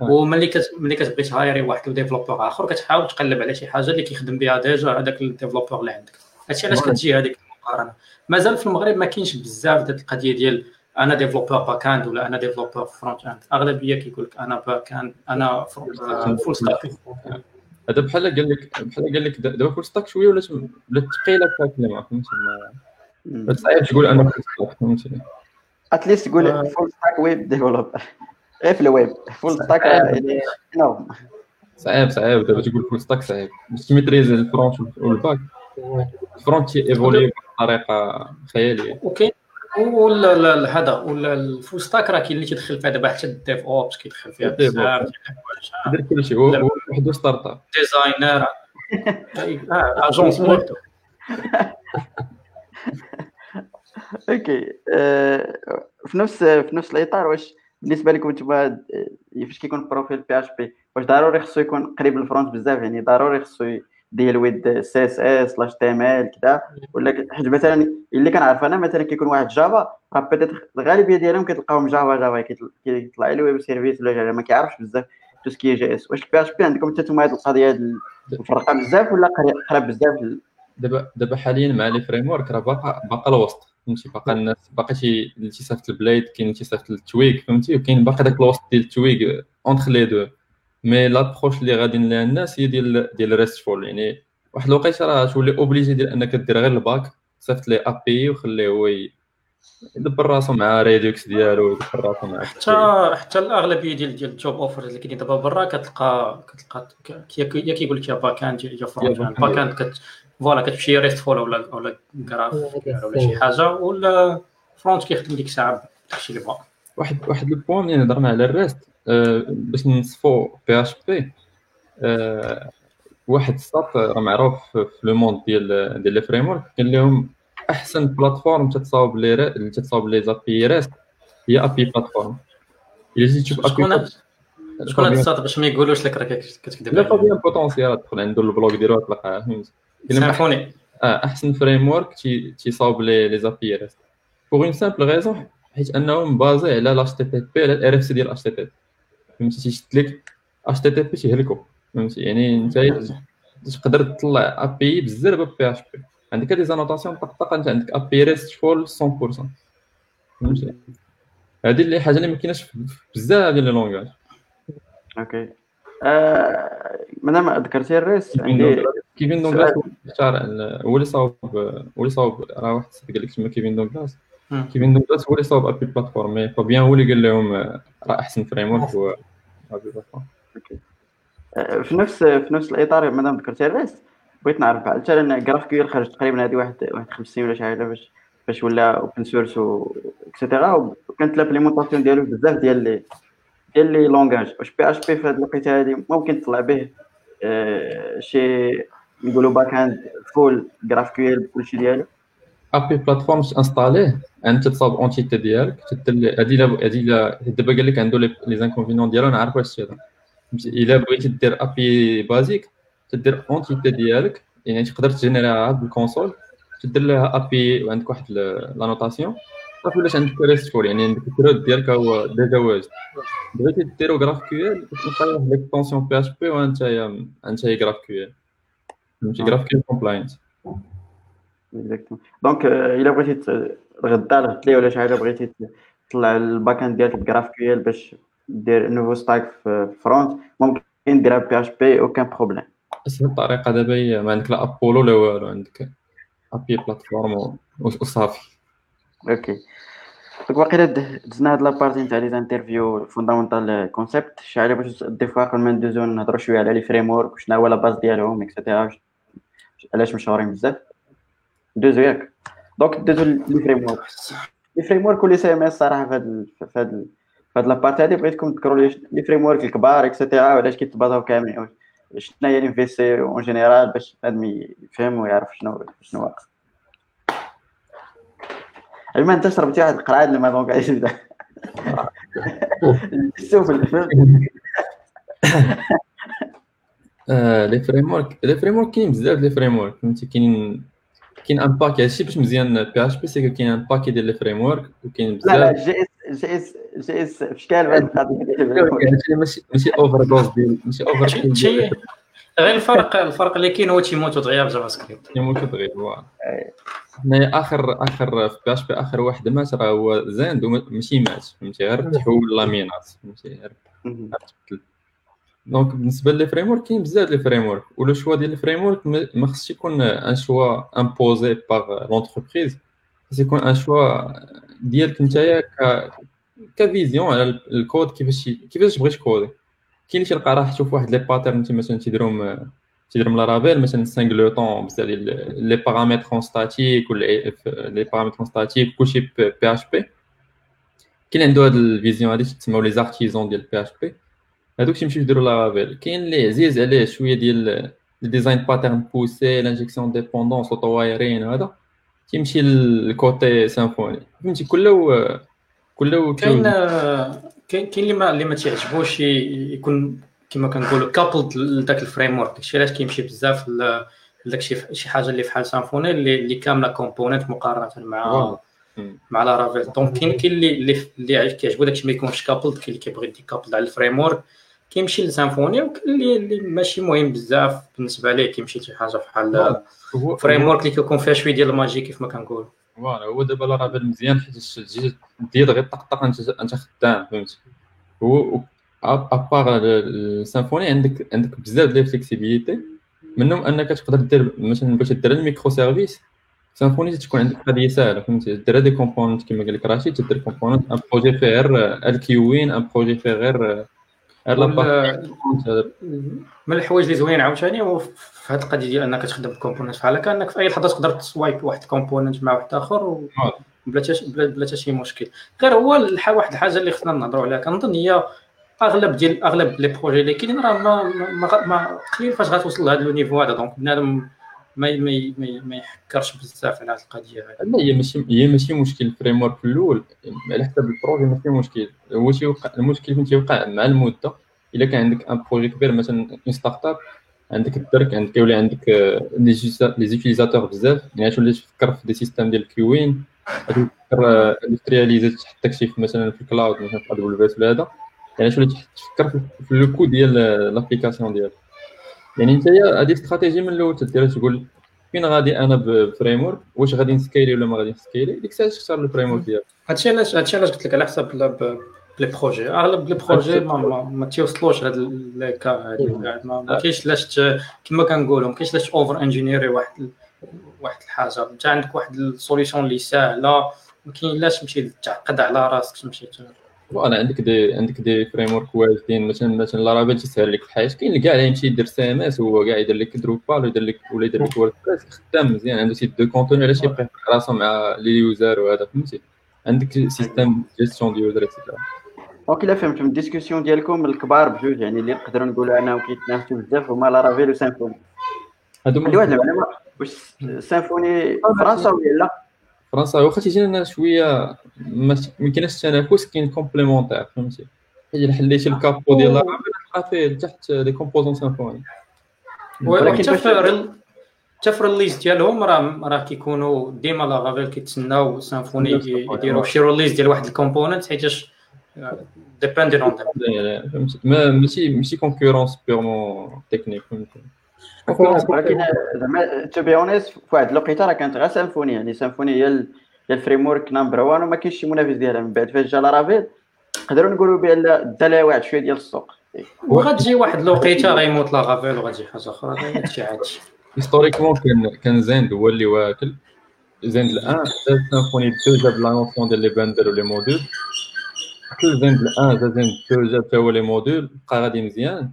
وملي كت... ملي كتبغي تهايري واحد développeur آخر كتحاول تقلب على شي حاجة اللي كيخدم بها déjà هذاك ال développeur اللي عندك. هادشي علاش كتجي هذيك المقارنة. مازال في المغرب ما كاينش بزاف ديال القضية ديال أنا développeur back end ولا أنا développeur front end أغلبية كيقول لك أنا back end أنا full stack هذا بحال قال لك بحال قال لك دابا full stack شوية ولات ولات ثقيله في الكلمة فهمتي صعيب تقول أنا full stack فهمتي at least تقول full stack web developer غير في ال web full stack non صعيب صعيب. دابا تقول full stack صعيب. باش تميتريز الفرونت والباك الفرونت ايفولي بطريقة خيالية. OK. ولا هذا ولا ال full stack راه كاين اللي تيدخل فيها دابا حتى ال DevOps كيدخل فيها بزاف يدير كلشي هو وحده startup. ديزاينر. [laughs] آجونس [laughs] بورتو. [laughs] أوكي في نفس في نفس الإطار واش بالنسبة لكم أنتم فاش كيكون البروفيل بي اش بي واش ضروري خصو يكون قريب للفرونت بزاف؟ يعني ضروري خصو ديال ويد سي إس إس سلاش تي إم إل كذا ولا حيت مثلا اللي كنعرف أنا مثلا كيكون واحد جافا راه بيتيت الغالبية ديالهم كتلقاهم جافا جافا كيطلع له web service ولا ما كيعرفش بزاف tout ce qui JS. واش ال PHP عندكم؟ حتى نتوما هذه القضية مفرقه بزاف ولا قريب بزاف دابا دابا حاليا مع les frameworks راه باقا باقا الوسط فهمتي؟ باقا الناس باقا شي اللي تيصيفط ال Blade كاين اللي تيصيفط ال Twig فهمتي؟ وكاين باقي داك الوسط ديال ال Twig entre les deux mais l'approche اللي غاديين لها الناس هي ديال ديال RESTful يعني واحد الوقيته راه تولي obligé ديال انك دير غير ال back صيفط les API وخليه هو يدبر راسو مع Redux ديالو يدبر راسو مع حتى حتى الأغلبية ديال ديال ال job offer اللي كاينين دابا برا كتلقى كتلقى يا كيقول لك يا back end يا front end back end voilà كتمشي RESTful ولا ولا graph ولا شي حاجة ولا front كيخدم ديك الساعة داكشي اللي بغا واحد واحد ال point ملي هضرنا على ال REST أه باش نصفو PHP واحد الساط راه معروف في le monde ديال ديال les frameworks كان لهم أحسن plateforme تتصاوب les تتصاوب les API REST هي API Platform. إلا جيتي تشوف API شكون هاد الساط باش ما يقولوش لك راك كتكذب لا. Fabien Potencier تدخل عنده ال blog ديالو تلقاه ما سامحوني. آه أحسن framework تي تيصاوب les les API REST. pour une simple raison حيت انهم بازي على لاش تي تي بي على الار اف سي ديال اش تي تي فهمتي؟ تيشد لك HTTP تيهلكو فهمتي؟ يعني أنت تقدر تطلع API بزاف PHP عندك des annotations طق طق أنت عندك API RESTful 100% فهمتي؟ هذه اللي حاجة اللي ما كايناش بزاف ديال les langages. OK. آه مادام ذكرتي ال REST عندي Kévin Dunglas هو اللي اختار ال- هو اللي صاوب هو اللي صاوب راه واحد قال لك تما Kévin Dunglas Kévin Dunglas هو اللي صاوب API Platform. mais Fabien هو اللي قال لهم راه أحسن framework هو API Platform. آه، في نفس في نفس الإطار مادام ذكرتي ال REST بغيت نعرف بحال حتى GraphQL خرج تقريبا هذه واحد واحد خمس سنين ولا شي حاجة باش باش ولا open source و et cetera وكانت l'implémentation ديالو بزاف ديال les ديال les langages واش PHP في هذه الوقيته هذه ممكن تطلع به آه، شي نقولوا back-end full GraphQL بكلشي ديالو. API Platform installer انت تصاوب entité ديالك لا- هذه لا- دابا قال لك عنده les inconvénients ديالو نعرف واش هذا الا بغيتي دير API basique تدير entité ديالك يعني تقدر تجينيريها بال console تدير لها API وعندك واحد ال- l'annotation صافي ولاش عندك RESTful يعني عندك الكود ديالك هو déjà واجد بغيتي ديرو GraphQL تلقى واحد l'extension PHP وانت انت GraphQL فهمتي GraphQL compliant exactement donc آه، إلا بغيتي الغدا الغدلي ولا شي حاجة بغيتي تطلع ال back-end ديالك ب GraphQL باش دير nouveau stack في front ممكن ديرها PHP aucun problème اسهل طريقه دابا هي ما عندك لا ابولو لا والو عندك API Platform وصافي OK donc واقيلا دزنا هاد la partie نتاع les interviews fondamental concepts شي حاجة باش voilà قبل ما ندوزو نهضرو شوية على les frameworks وشنو هو la base ديالهم et cetera علاش مشهورين بزاف. ندوزو ياك. donc ندوزو les [laughs] frameworks les frameworks و les CMS صراحة في هاد في هاد ال- في هاد la partie هادي بغيتكم تذكروا les les frameworks الكبار et cetera وعلاش كيتبازاو كاملين شنو هي ال MVC en général باش بنادم يفهم ويعرف شنو شنو واقع. بما انت شربتي واحد القرعة لما donc يبدا السفلي فهمت آه لي فريم ورك لي فريم ورك كاين بزاف لي فريم ورك فهمتي؟ كاين كاين ان باكي هادشي باش مزيان بي اش بي سي كاين ان باكي ديال لي فريم ورك وكاين لا لا بزاف. جي إس جي إس جي إس في شكال القضية ماشي ماشي اوفر دوز ديال ماشي اوفر غير الفرق الفرق اللي كاين هو تيموت دغيا في جافا سكريبت يموت دغيا فوالا حنايا آخر آخر في بي اش بي آخر واحد مات راه هو زاند وماشي مات فهمتي؟ غير تحول لامينات فهمتي؟ غير donc بالنسبة les frameworks كاين بزاف les frameworks و le choix ديال ال framework ما ما خصش يكون un choix imposé par l'entreprise خص يكون un choix ديالك نتايا ك ك vision على ال- الكود كيفاش ي- كيفاش بغيت coder كاين اللي تلقى راه تشوف واحد les patterns انت مثلا تيديرهم تيديرهم Laravel مثلا singleton بزاف ديال les paramètres statiques ولا les paramètres statiques كلشي PHP كاين عنده هاد ال vision هادي تسموا les artisans ديال PHP هادوك تيمشيو يديروا Laravel كاين اللي عزيز عليه شوية ديال ال design patterns poussés l'injection dépendances autowiring هذا تيمشي لل côté Symfony. فهمتي؟ كله كله كاين كاين كاين اللي ما اللي ما تيعجبوش يكون كما كنقولوا coupled لذاك ال framework داكشي علاش كيمشي بزاف ل- لداك شي شي حاجة اللي فحال Symfony اللي, اللي كاملة components مقارنة مع. مع Laravel donc كاين كاين اللي اللي كيعجبو داكشي ما يكونش coupled كاين اللي كيبغي يدي coupled على ال framework كيمشي ل Symfony وكاين اللي, اللي ماشي مهم بزاف بالنسبة ليه كيمشي شي حاجة بحال framework اللي كيكون فيها شوية ديال ال magie كيف ما كنقول voilà هو دابا Laravel مزيان حيت دير غير طقطق انت انت خدام فهمتي هو à part ال Symfony عندك عندك بزاف ديال ال flexibilité منهم أنك تقدر دير مثلا باش دير ال microservices Symfony تكون عندك قضية سهله فهمتي دير des components كما قال لك راشد تدير component un projet فيه غير ال queuing un projet فيه غير من الحوايج اللي زوينين عاوتاني هو في هذه القضية ديال إنك تخدم ب component بحال هكا إنك في أي لحظة تقدر تسواپي واحد ال component مع واحد آخر و-. بلا بلا بلا حتى شي مشكل غير هو الح- واحد الحاجة اللي خصنا نهضروا عليها كنظن هي أغلب ديال أغلب les projets اللي كاينين راه ما ما, ما, ما قليل فاش غتوصل لهذا le niveau هذا donc بنادم ما ما ما, يحكرش بزاف على هذه القضية لا هي ماشي هي ماشي مشكل ال framework الأول. على حسب ال projet ماشي مشكل. هو تيوقع المشكل فين تيوقع مع المدة. إلا كان عندك un projet كبير مثلا une startup عندك الدرك عندك يولي عندك les utilisateurs بزاف. يعني تولي تفكر في des systèmes ديال queuing تفكر industrialiser تحط شي مثلا في ال cloud مثلا في AWS ولا هذا. يعني تولي تفكر في le coût ديال l'application ديالك يعني انت هذه استراتيجي من الأول تدير تقول فين غادي أنا ب framework واش غادي نسكيلي ولا ما غادي نسكيلي؟ ديك الساعة تختار ال framework ديالك. هادشي علاش هادشي علاش قلت لك على حسب les projets أغلب les projets ما, ما, ما تيوصلوش هاد les cas هادي. ما كاينش لاش كما كنقولوا ما كاينش لاش over-engineery واحد واحد الحاجة. أنت عندك واحد ال solution اللي ساهلة ما كاينلاش تمشي تعقد على راسك تمشي voilà عندك des عندك des frameworks واجدين مثلا مثلا Laravel تسهل لك الحياة. كاين كاع اللي يمشي يدير CMS هو كاع يدير لك Drupal ويدير لك ولا يدير لك WordPress خدام مزيان عنده site de contenu علاش يبقى راسو مع les users وهذا فهمتي؟ عندك سيستم جيستيون دي يوزر اكسيتيرا donc الا فهمت. من ال discussion ديالكم الكبار بجوج يعني اللي نقدروا نقولوا انهم كيتنافسوا بزاف هما Laravel و Symfony هادو واحد المعلومه واش Symfony فرنسا ولا لا؟ فرنسا واخا تيجينا شوية ما كاينش التنافس كاين complémentaire فهمتي؟ الا حليتي ال capot ديال Laravel تلقى فيه لتحت les composants Symfony ولكن حتى في حتى في ال releases ديالهم راه راه كيكونوا ديما Laravel كيتسناو Symfony يديروا شي ريليز ديال واحد ال component حيتاش dépendant en ما ماشي ماشي concurrence purement technique فهمتي؟ ولكن زعما to be honest في واحد الوقيته راه كانت غير Symfony يعني Symfony هي هي ال framework نمبر 1 وما كاينش شي منافس ديالها من بعد. فاش جا Laravel نقدروا نقولوا بأن دا واحد شوية ديال السوق. وغتجي واحد الوقيته راه يموت Laravel وغتجي حاجة أخرى هادشي عادي. historiquement كان كان Zend هو اللي واكل. Zend الآن Symfony 2 جاب la notion ديال les bundles و les modules. حتى Zend الآن Zend 2 جاب حتى هو les modules بقى غادي مزيان.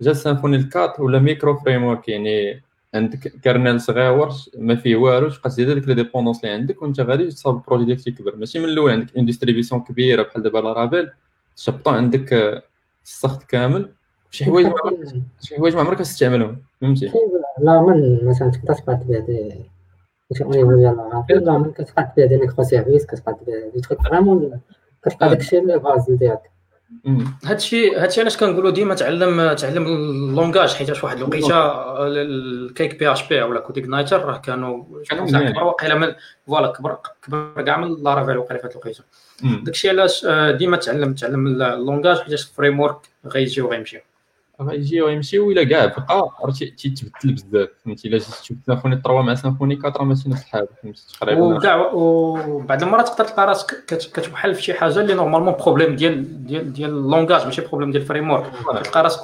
جا Symfony 4 ولا micro-framework يعني عندك kernel صغير ما فيه والو تبقى تزيد هذيك les dépendances اللي عندك وانت غادي تصاوب ال projet ديالك تيكبر. ماشي من الأول عندك une distribution كبيرة بحال دابا Laravel تشبطو عندك السخط كامل شي حوايج شي حوايج ما عمرك تستعملهم فهمتي؟ لا من مثلا تقدر ديال Laravel لا من كتبقى تبيع des microservices كتبقى تبيع des trucs vraiment كتبقى داكشي les bases ديالك. هادشي هادشي علاش كنقولوا ديما تعلم تعلم ال langage حيت واحد الوقيته ال CakePHP ولا CodeIgniter راه كانوا كانوا واقيلا من voilà كبر كبر كاع من Laravel وقيلا في هاد الوقيته. داكشي علاش ديما تعلم تعلم ال langage حيت ال framework غيجي وغيمشي. غيجي ويمشيو الا كاع بقى راه تيتبدل بزاف. فهمتي؟ إلا جيت تشوف Symfony 3 مع Symfony 4 ماشي نفس الحاجة فهمتي؟ تقريبا وكاع وبعض المرات تقدر تلقى راسك كتوحل في شي حاجة اللي normalement problème ديال ديال ديال ال langage ماشي problème ديال ال framework تلقى راسك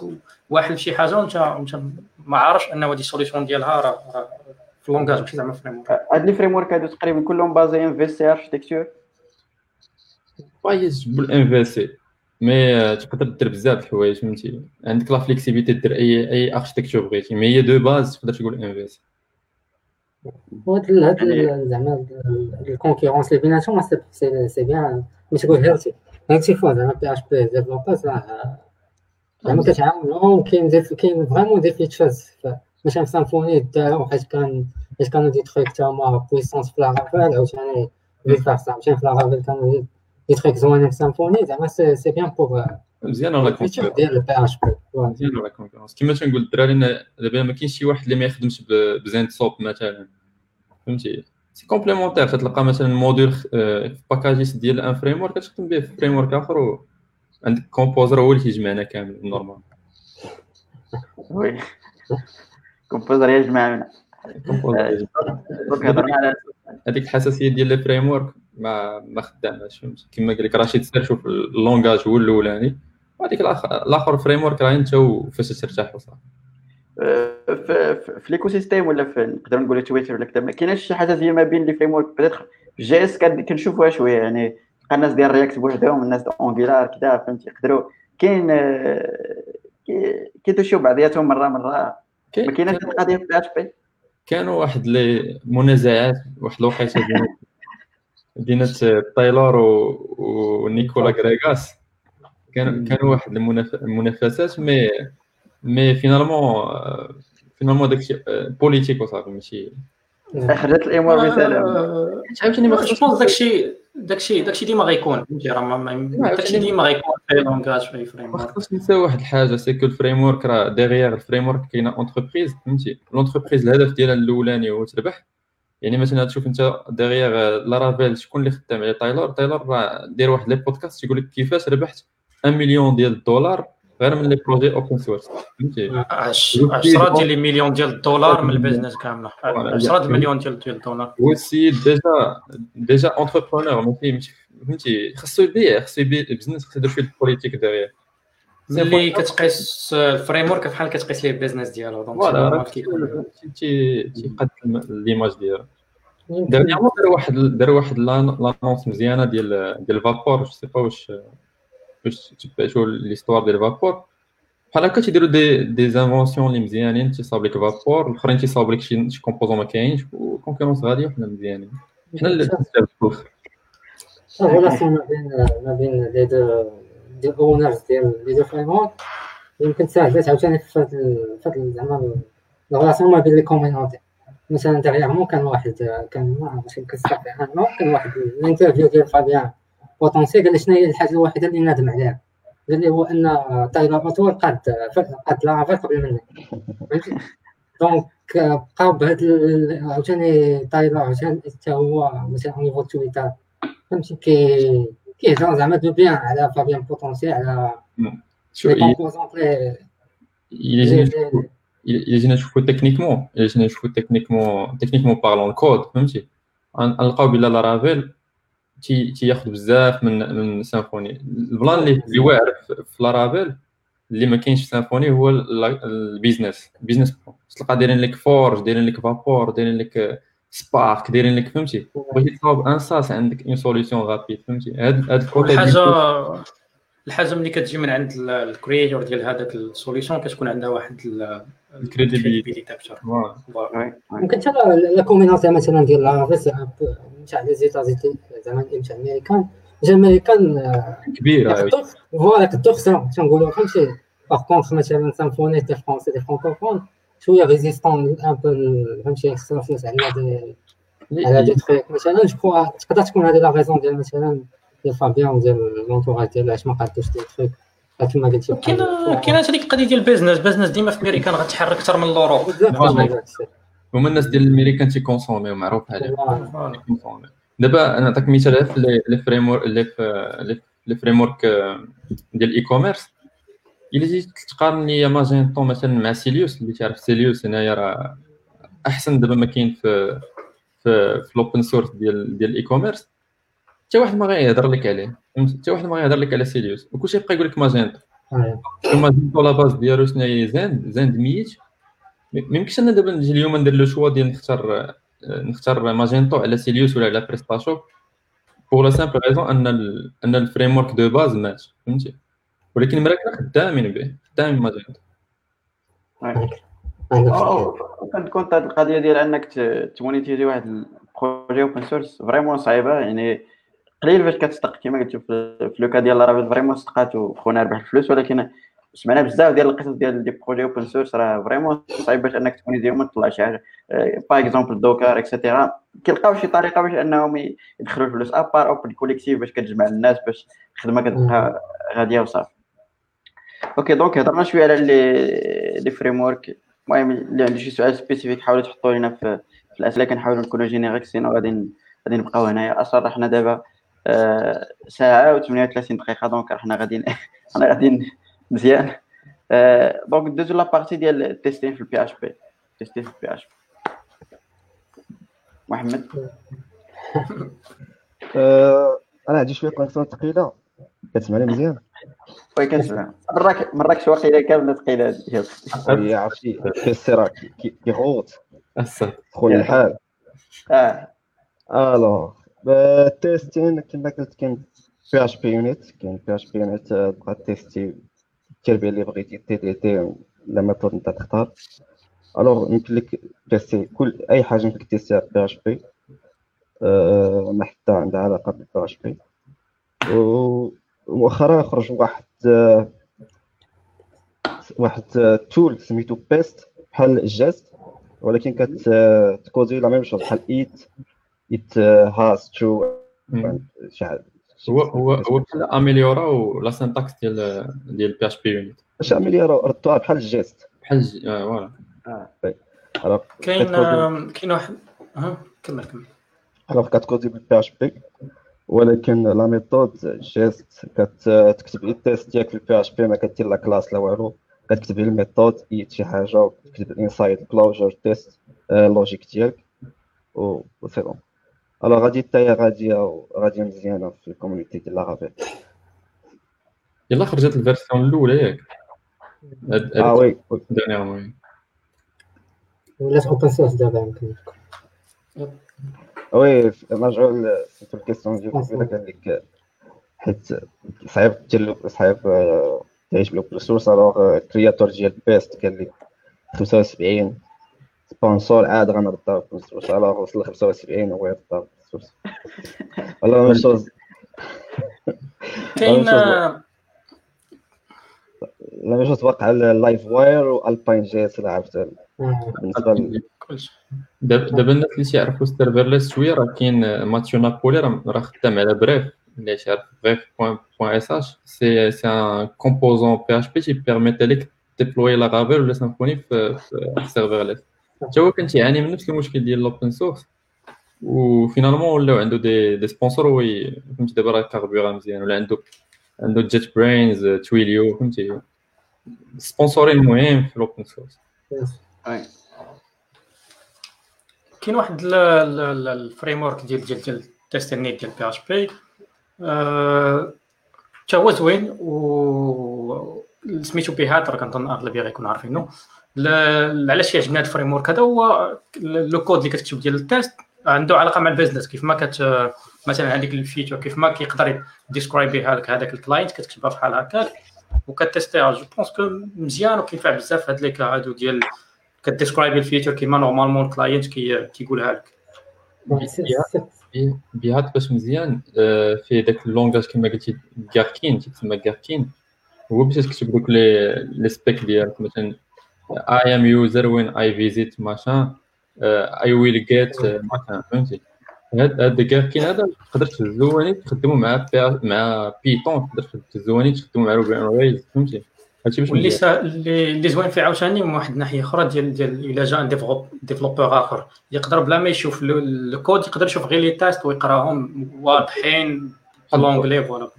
واحل في شي حاجة وانت وانت ما عارفش ان هذه ال solution ديالها راه في اللونغاج ماشي زعما في الفريم ورك هاد les frameworks هادو تقريبا كلهم basés في ces architectures بايز بالان في سي مي تقدر دير بزاف الحوايج فهمتي؟ عندك la flexibilité دير أي أي architecture بغيتي mais هي de base تقدر تقول ان في هاد زعما ال concurrence اللي بيناتهم c'est bien ماشي تقول غير غير voilà زعما PHP developers راه زعما كتعاونهم كاين كاين vraiment des features مثلا Symfony داروا حيت كان حيت كانوا des trucs تا هما puissants في Laravel عاوتاني vice versa مشان في Laravel كانوا des trucs زوينين في Symfony زعما c'est bien pour مزيان la concurrence ديال البي اش بي مزيان لا كونكورونس كيما تنقول الدراري دابا ما كاينش شي واحد اللي ما يخدمش بزين سوب مثلا فهمتي c'est complémentaire تلقى مثلا module في packages ديال un framework كتخدم به في framework اخر عندك Composer هو اللي كيجمعنا كامل normal oui Composer يجمعنا هذيك الحساسيه ديال les frameworks ما ما خداماش فهمتي كما قال لك رشيد سير شوف ال langage هو الاولاني وهذيك الآخر framework راه انت وفاش ترتاح وصافي. في, في l'écosystème ولا في نقدر نقول تويتر ولا كذا ما كايناش شي حاجة ما بين les frameworks peut-être JS كنشوفوها شوية يعني الناس ديال React بوحدهم الناس ديال Angular كذا فهمتي يقدروا. كاين كي touchيو بعضياتهم مرة مرة. ما كايناش القضية في بي كانوا واحد لي منازعات واحد الوقيته دينات Taylor و Nicolas Grekas. كانوا كانوا واحد المنافسات mais mais finalement finalement داكشي politique وصافي ماشي. خرجت الأمور بسلام آه، عاوتاني ما جو خصوش بونس داكشي داكشي داكشي ديما غيكون فهمتي؟ راه ما- ما- داكشي ديما غيكون في langage في frame ما خصناش ننساو واحد الحاجة c'est que ال framework راه derrière ال framework كاينة entreprise فهمتي؟ l'entreprise الهدف ديالها الأولاني هو تربح. يعني مثلا تشوف انت derrière Laravel شكون اللي خدام عليه؟ Taylor. Taylor راه داير واحد les podcasts يقول لك كيفاش ربحت 1 مليون ديال الدولار غير من les projets open source فهمتي؟ 10 ديال لي مليون ديال الدولار من ال business كامله 10 المليون ديال ديال الدولار. هو السيد déjà déjà entrepreneur فهمتي؟ خاصو يبيع خاصو يبيع ال business خاصو يدير فيه ال politique derrière ملي كتقيس ال framework بحال كتقيس ليه ال business ديالو. donc تيقدم ليماج ديالو ديرنيامون دار واحد دار واحد لانونس مزيانه ديال ديال الفابور جو سي با واش واش تبعتوا ليستوار ديال الفابور بحال هكا تيديروا دي دي زانفونسيون اللي مزيانين تيصاوب لك فابور الاخرين تيصاوب لك شي كومبوزون ما كاينش وكونكورونس غاديه وحنا مزيانين حنا اللي تنستافدوا الريلاسيون ما بين ما بين لي دو دي اونرز ديال لي دو يمكن تساعدت عاوتاني في هاد زعما الريلاسيون ما بين لي كومينونتي. مثلا ديغيغمون كان واحد كان ما ماشي كنستافد عنه كان واحد الانترفيو ديال فابيان بوتونسي قال لي شنو هي الحاجة الوحيدة اللي نادم عليها. قال لي هو أن تايلر اوتور قاد قاد لافير قبل مني. فهمتي؟ دونك بقاو بهاد عاوتاني تايلر عاوتاني حتى هو مثلا أو نيفو تويتر. فهمتي؟ كي كيهضر زعما دو بيان على فابيان بوتونسي على شو لي إلا كومبوزونت لي جينا نشوفوا الا جينا نشوفوا تكنيكمون الا جينا نشوفوا تكنيكمون تكنيكمون بارلون الكود فهمتي غن- غنلقاو بلا لارافيل تي تياخذ بزاف من من سيمفوني البلان اللي اللي واعر في- في لارافيل اللي ما كاينش في سيمفوني هو ال- البيزنس البيزنس تلقى دايرين لك فورج دايرين لك فابور دايرين لك سبارك دايرين لك فهمتي بغيتي تصاوب ان ساس عندك اون سوليسيون رابيد فهمتي هاد هاد الكوتي الحاجة الحاجة ملي كتجي من عند الكرييتور ديال هذاك السوليسيون كتكون عندها واحد الكريديبيليتي أكثر. ممكن حتى لا كومينونسي مثلا ديال لافيس تاع لي زيتازيتي زعما تاع الامريكان جا الامريكان آه، كبيره كدور فوالا كدور خسروا تنقولوا فهمتي باغ كونتخ مثلا سامفوني دي فرونسي دي فرانكوفون شوية ريزيستون ان بو فهمتي خسروا فلوس على على دي تخيك مثلا جو تقدر تكون هذه لا ريزون ديال مثلا ديال فابيان وديال لونتوراج ديال علاش ما قادوش دي تخيك كما قلتي كاين كاين هذيك القضية ديال البيزنس بيزنس ديما في امريكان غتحرك أكثر من الاوروب هما الناس ديال الامريكان تيكونسوميو معروف هذا كونسومي دابا أنا نعطيك مثال في لي- فريمور لي فريمورك ديال ال e-commerce إلا جيت تقارن لي Magento مثلا مع Sylius اللي تعرف Sylius هنايا راه أحسن دابا ما كاين في في في ال open source ديال ديال ال e-commerce حتى واحد ما غيهضر لك عليه؟ حتى واحد ما غيهضر لك على Sylius. وكلشي يبقى يقول لك Magento Magento la base ديالو شنو هي؟ Zend Zend mort. ما يمكنش أنا دابا نجي اليوم ندير le choix ديال نختار نختار Magento على Sylius ولا على PrestaShop pour la simple raison أن ال أن ال framework de base مات فهمتي؟ ولكن مراكنا خدامين به خدامين أو- كتكون هاد القضية ديال أنك ت- تمونيتيزي واحد ال projet open source vraiment صعيبة يعني قليل فاش كتصدق كما قلت في في le cas ديال Laravel vraiment صدقات وخونا ربح الفلوس ولكن سمعنا بزاف ديال القصص ديال des projets open source راه vraiment صعيب باش أنك تمونيتيزي وما تطلع شي حاجة par exemple Docker et cetera كيلقاو شي طريقة باش أنهم يدخلوا الفلوس à part Open Collective باش كتجمع الناس باش الخدمة كتبقى غادية وصافي. okay donc هضرنا شوية على les les framework المهم اللي عنده شي سؤال spécifique حاولوا تحطوا لنا في, في الاسئله كنحاولوا نكونوا génériques sinon غادي غادي نبقاو هنايا أصلا حنا دابا ساعه و 38 دقيقه donc حنا غادي حنا غادي مزيان دونك ندوزو لا بارتي ديال التيستين في البي اش بي تيستين في البي اش بي محمد أنا عندي شوية كونيكسيون ثقيله كتسمعني مزيان. وي كنسمع. مراك مراكش واقيلا كامله ثقيله هذه هي عرفتي كيسي راه كي- كي- كيغوت أسا. خويا الحال. آه. ألوغ. التيستين كما قلت كاين بي اش بي يونيت كاين بي اش بي يونيت تبقى تيستي التربيه اللي بغيتي تي تي تي لا ميثود انت تختار. ألوغ يمكن لك تيستي كل أي حاجة يمكن تيستيها بي اش بي ما حتى عندها علاقة بالبي اش بي ومؤخرا خرج واحد آه، واحد تول سميتو بيست بحال الجيست ولكن كتكوزي لا ميم شوز بحال إيت إيت هاز تو شي حاجة. هو هو هو بحال اميليوراو لا سينتاكس ديال ديال بي اش بي يونيت باش اميليوراو ردوها بحال الجيست بحال فوالا. كاين كاين واحد كمل كمل. الوغ كتكودي بالبي اش بي ولكن لا ميثود جيست كتكتب التيست ديالك في البي اش بي ما كدير لا كلاس لا والو. كتكتب الميثود ايت شي حاجة وكتكتب الانسايد كلوجر تيست logique ديالك. و c'est bon alors غادي حتى هي غاديه غاديه مزيانة في ال community ديال Laravel يلا خرجت ال version الأولى ياك. آه oui. dernièrement ولات open source دابا يمكن oui نرجعو في ال question ديال قبيله قال لك حيت صعيب دير صعيب تعيش بال open source alors ال créateur ديال Pest قال لك 75 sponsor عاد غنردها open source alors وصل 75 هو يردها open source ولا ميم شوز كاين لا ميم شوز واقع ال Livewire و Alpine JS اللي عرفتها بالنسبة دابا الناس اللي تيعرفوا serverless شوية راه كاين ماتيو نابولي راه خدام على Bref اللي تعرف Bref point point sh c'est c'est un composant PHP te permet لك déployer Laravel ولا Symfony في serverless حتى هو كان تيعاني من نفس المشكل ديال ال open source و finalement ولاو عنده des des sponsors oui فهمتي دابا راه كاربيغا مزيان ولا عنده عنده JetBrains Twilio فهمتي sponsoring مهم في الاوبن سورس كاين واحد ال framework ديال ديال ديال test unit ديال PHP حتى هو زوين و سميتو Behat راه كنظن أغلبية غيكونوا عارفينه علاش يعجبني هذا ال framework هذا هو le code اللي كتكتب ديال ال test عنده علاقة مع ال business كيف ما كت مثلا هذيك ال feature كيف ما كيقدر describe يها لك هذاك ال client كتكتبها بحال هكاك. وكت teste يها je pense que مزيان وكينفع بزاف هاد لي كا هادو ديال ك describe ي ال feature كيما normalement ال client كيقولها لك Behat باش مزيان في داك ال langage كما قلتي Gherkin تسمى Gherkin هو باش تكتب دوك les les specs ديالك مثلا I am user when I visit machin I will get machin فهمتي هاد Gherkin هذا تقدر تهزو تخدمو مع مع Python تقدر تهزو تخدمو مع Ruby on Rails فهمتي هادشي باش اللي سا... اللي زوين فيه عاوتاني من واحد الناحيه أخرى ديال ديال إلا جا dévelop développeur آخر. يقدر بلا ما يشوف الكود يقدر يشوف غير les tests ويقراهم واضحين ب l'anglais voilà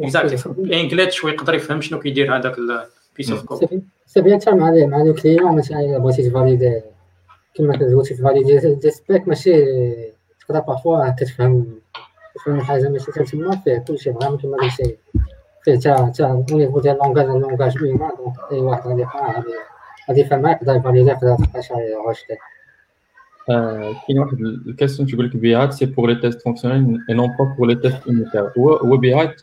exactly ب English شوي يقدر يفهم شنو كيدير هذاك البيس اوف كود سي بيان حتى مع مع le client مثلا الا بغيتي ت valider كما كتقول ت valider des specs ماشي تقدر parfois كتفهم تفهم حاجة ماشي تما فيه كلشي vraiment كما قلتي. فيه تا تا niveau ديال langage langage humain donc اي واحد غادي يقرا غادي يفهم يقدر ي valider يقدر يلقى شي غوشتي كاين واحد ال question تقول لك Behat c'est pour les tests fonctionnels et non pas pour les tests unitaires هو هو Behat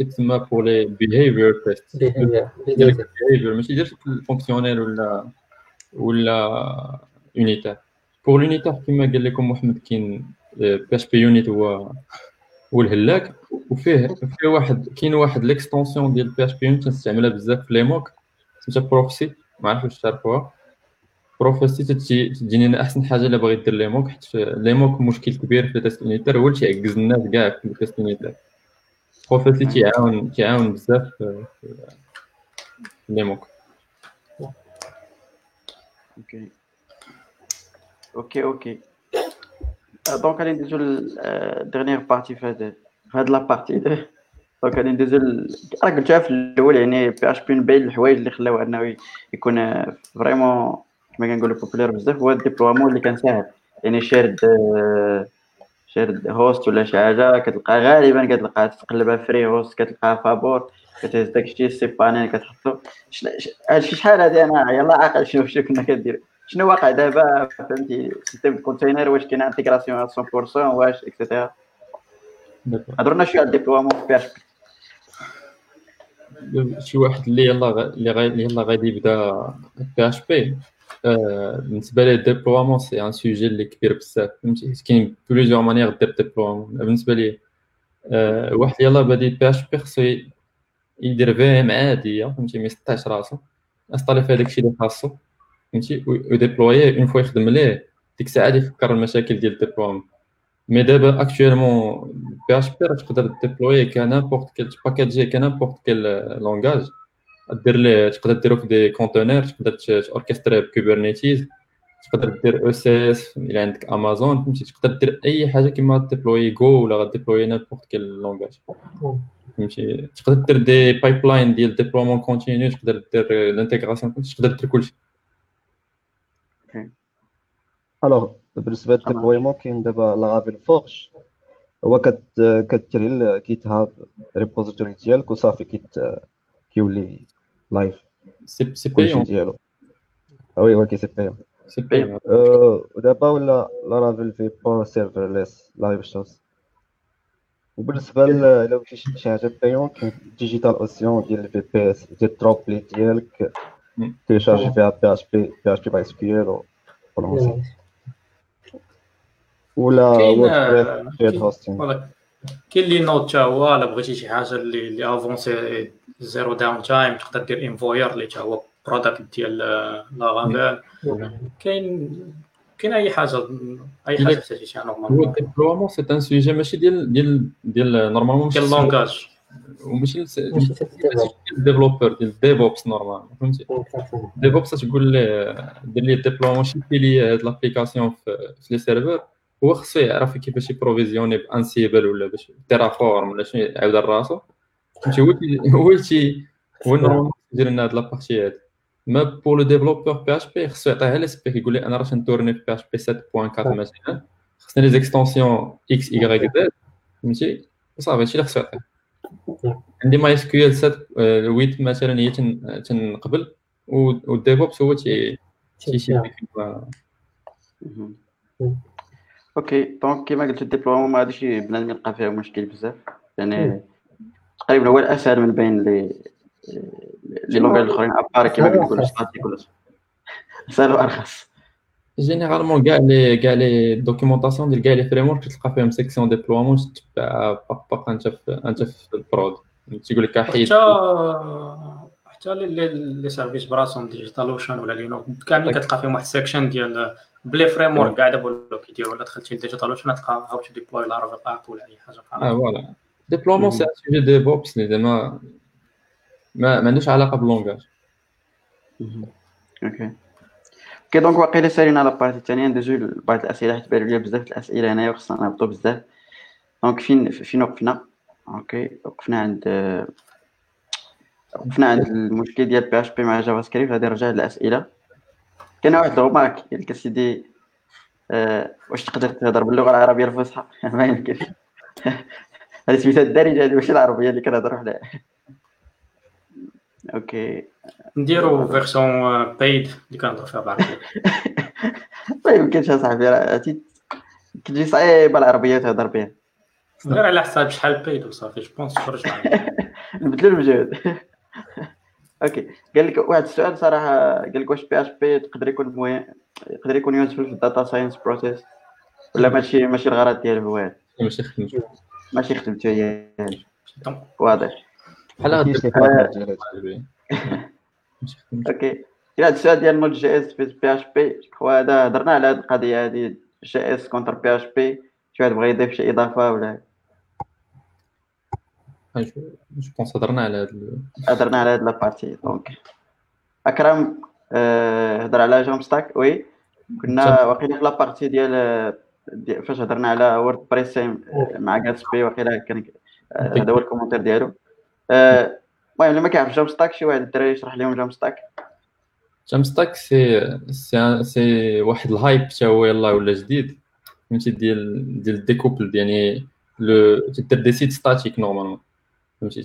test وفيه فيه واحد كاين واحد l'extension ديال PHPUnit تنستعملها بزاف في les mocks سميتها Prophecy ما عرفتش واش تعرفوها Prophecy تجيني أنا أحسن حاجة إلا باغي دير les mocks حيت les mocks مشكل كبير في ال test unitaire هو اللي تيعكز الناس كاع في ال test unitaire Prophecy تيعاون تيعاون بزاف في les mocks okay okay okay donc غادي ندوزو ل la dernière partie في هاد هاد la partie donc غادي ندوزو راه قلتها في الأول يعني PHP من بين الحوايج اللي خلاو أنه يكون vraiment كما كنقولوا populaire بزاف هو ال déploiement اللي كان ساهل يعني shared shared host ولا شي حاجة كتلقى غالبا كتلقى تقلبها free host كتلقاها فابور كتهز داكشي cPanel كتحطو. هادشي شحال هادي أنا؟ يلاه عاقل شنو شنو كنا كندير شنو واقع دابا؟ فهمتي système container واش كاين intégration 100% واش et cetera هضرنا شوية على ال déploiement في بي اش بي شي واحد اللي يلا اللي يلا غادي يبدا PHP بالنسبة لي ال déploiement c'est un sujet اللي كبير بزاف فهمتي كاين plusieurs manières دير déploiement بالنسبة لي واحد يلا بادي PHP خصو يدير VM عاديه فهمتي ما يسطعش راسو installer فيها داكشي اللي خاصو فهمتي و déployer une fois يخدم ليه ديك الساعة يفكر المشاكل ديال ال déploiement mais دابا actuellement PHP تقدر déployer comme n'importe quel package comme n'importe quel langage دير ليه تقدر ديرو في des containers تقدر ت orchestrer ب Kubernetes تقدر دير ECS الا عندك امازون فهمتي تقدر دير اي حاجة كيما déployer Go ولا غ déployer n'importe quel langage فهمتي تقدر دير des pipelines ديال déploiement continu تقدر دير ال intégration تقدر دير كلشي الوغ بالنسبة للديبلويمون كاين دابا لافيل فورش هو كت كتري الكيت هاب ريبوزيتوري ديالك وصافي كيت كيولي لايف سي سي كلشي بيون ديالو. وي ولكن سي بيون سي بيون ودابا ولا لارافيل في بور سيرفرليس لايف شوز وبالنسبة ل- الا بغيتي شي شي حاجة بايون كاين ديجيتال اوسيون ديال الفي بي اس ديال الدروبلي ديالك مم. تي charger فيها بي اش بي بي اش بي باي اس كيو ال ولونسي ولا كاين hosting voilà. كاين. اللي نوت تا هو الا بغيتي شي حاجة اللي اللي avancé zero downtime تقدر دير Envoyer اللي تا هو product ديال Laravel كاين كاين أي حاجة أي حاجة احتاجيتيها هو normalement الديبلومون سي ان سوجي ماشي ديال ديال ديال نورمالمون ماشي ديال ال langage وماشي développeur ديال DevOps normal فهمتي؟ DevOps تقول ليه دير لي déploiement شي لي هاد l'application في في les serveurs هو خصو يعرف كيفاش يprovisionner ب Ansible ولا باش Terraform ولا شنو يعاود راسو. فهمتي؟ هو تي- هو normalement يدير لنا هاد la partie هادي mais pour le développeur PHP خصو يعطيها les specs يقول لي أنا راه نtourner في PHP 7.4 مثلا خصني les extensions X Y Z فهمتي؟ وصافي هادشي اللي خصو يعطيه عندي MySQL 7 8 مثلا هي تن- تنقبل وال DevOps هو تي تيشي. OK donc كيما قلت ال déploiement ما غاديش بنادم يلقى فيها مشكل بزاف. يعني تقريبا هو الأسهل من بين les les langages الأخرين à part كيما وأرخص. statique ولا سهل وارخص généralement كاع les كاع les documentations ديال كاع les frameworks تلقى فيهم section déploiement تتبع pas à pas أنت في أنت في ال prod. تيقول لك حيد. حتى حتى les- services براسهم DigitalOcean ولا Linode كاملين كتلقى فيهم واحد ال section ديال ب les frameworks كاع دابا ولاو كيديروا الا دخلتي ل DigitalOcean تلقى how to deploy Laravel app ولا اي حاجة آه بحال voilà déploiement c'est sujet DevOps اللي زعما ما ما عندوش علاقة بال langage OK. OK donc واقيلا سالينا على ال partie الثانية. ندوزو لبعض الأسئلة حيت بانوا لي بزاف الأسئلة هنايا وخصنا نهبطوا بزاف. دونك فين فين وقفنا؟ أوكي وقفنا عند وقفنا عند المشكل ديال بي اش بي مع جافا سكريبت غادي نرجع للأسئلة. كاين واحد الغومارك قال لك سيدي آه، واش تقدر تهضر باللغة العربية الفصحى؟ [laughs] ما يمكنش. [laughs] هذه سميتها الدارجة هذه ماشي العربية اللي كنهضروا عليها [laughs] أوكي. نديرو فيرسيون بايد اللي كنهضر فيها بالعربيه ما يمكنش أصاحبي راه كتجي صعيبة العربية تهضر بها. غير على حساب شحال بايد وصافي جو بونس خرج نبدلو المجهود أوكي. قال لك واحد السؤال صراحة قال لك واش بي اش بي يقدر يكون موي... يقدر يكون يوزفل في الداتا ساينس بروسيس ولا ماشي ماشي الغرض ديالو هو؟ هذا ماشي خدمت ماشي خدمته هي. واضح. بحال هاد [laughs] OK. هذا السؤال ديال Node JS في PHP هو هذا هضرنا على هذه القضية هذه JS contre PHP شي واحد بغى يضيف شي إضافة ولا je pense هضرنا على هاد هضرنا على هاد la partie donc اكرم هضر على Jamstack oui كنا واقيلا في la partie ديال دي- فاش هضرنا على WordPress مع Gatsby واقيلا كان هذا هو ال commentaire ديالو. آه، المهم اللي ما كيعرفش Jamstack شي واحد الدراري يشرح لهم Jamstack stack c'est c'est c'est واحد ال hype حتى هو يلاه ولا جديد. فهمتي؟ ديال ديال ال découple يعني لو تدير des sites statiques normalement فهمتي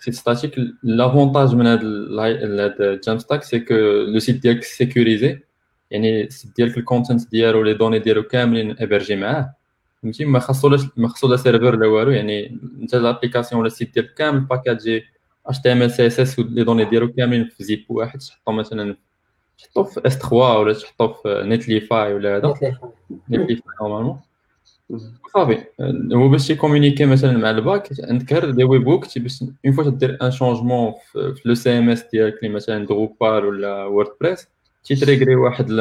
site statique l'avantage من هاد Jamstack c'est que le site ديالك sécurisé يعني ال site ديالك ال content ديالو les données ديالو كاملين hébergé معاه فهمتي ما خاصو ما خاصو لا serveur لا والو يعني انت l'application ولا ال site ديالك كامل باكاجي اتش تي ام ال سي اس اس لي دوني ديالو كاملين في zip واحد تحطو مثلا تحطو في S3 ولا تحطو في Netlify ولا هذا Netlify normalement صافي. هو باش يcommuniquer مثلا مع ال back عندك غير des webhooks باش une fois تدير un changement في le CMS ديالك اللي مثلا Drupal ولا WordPress تيtrigger واحد ل...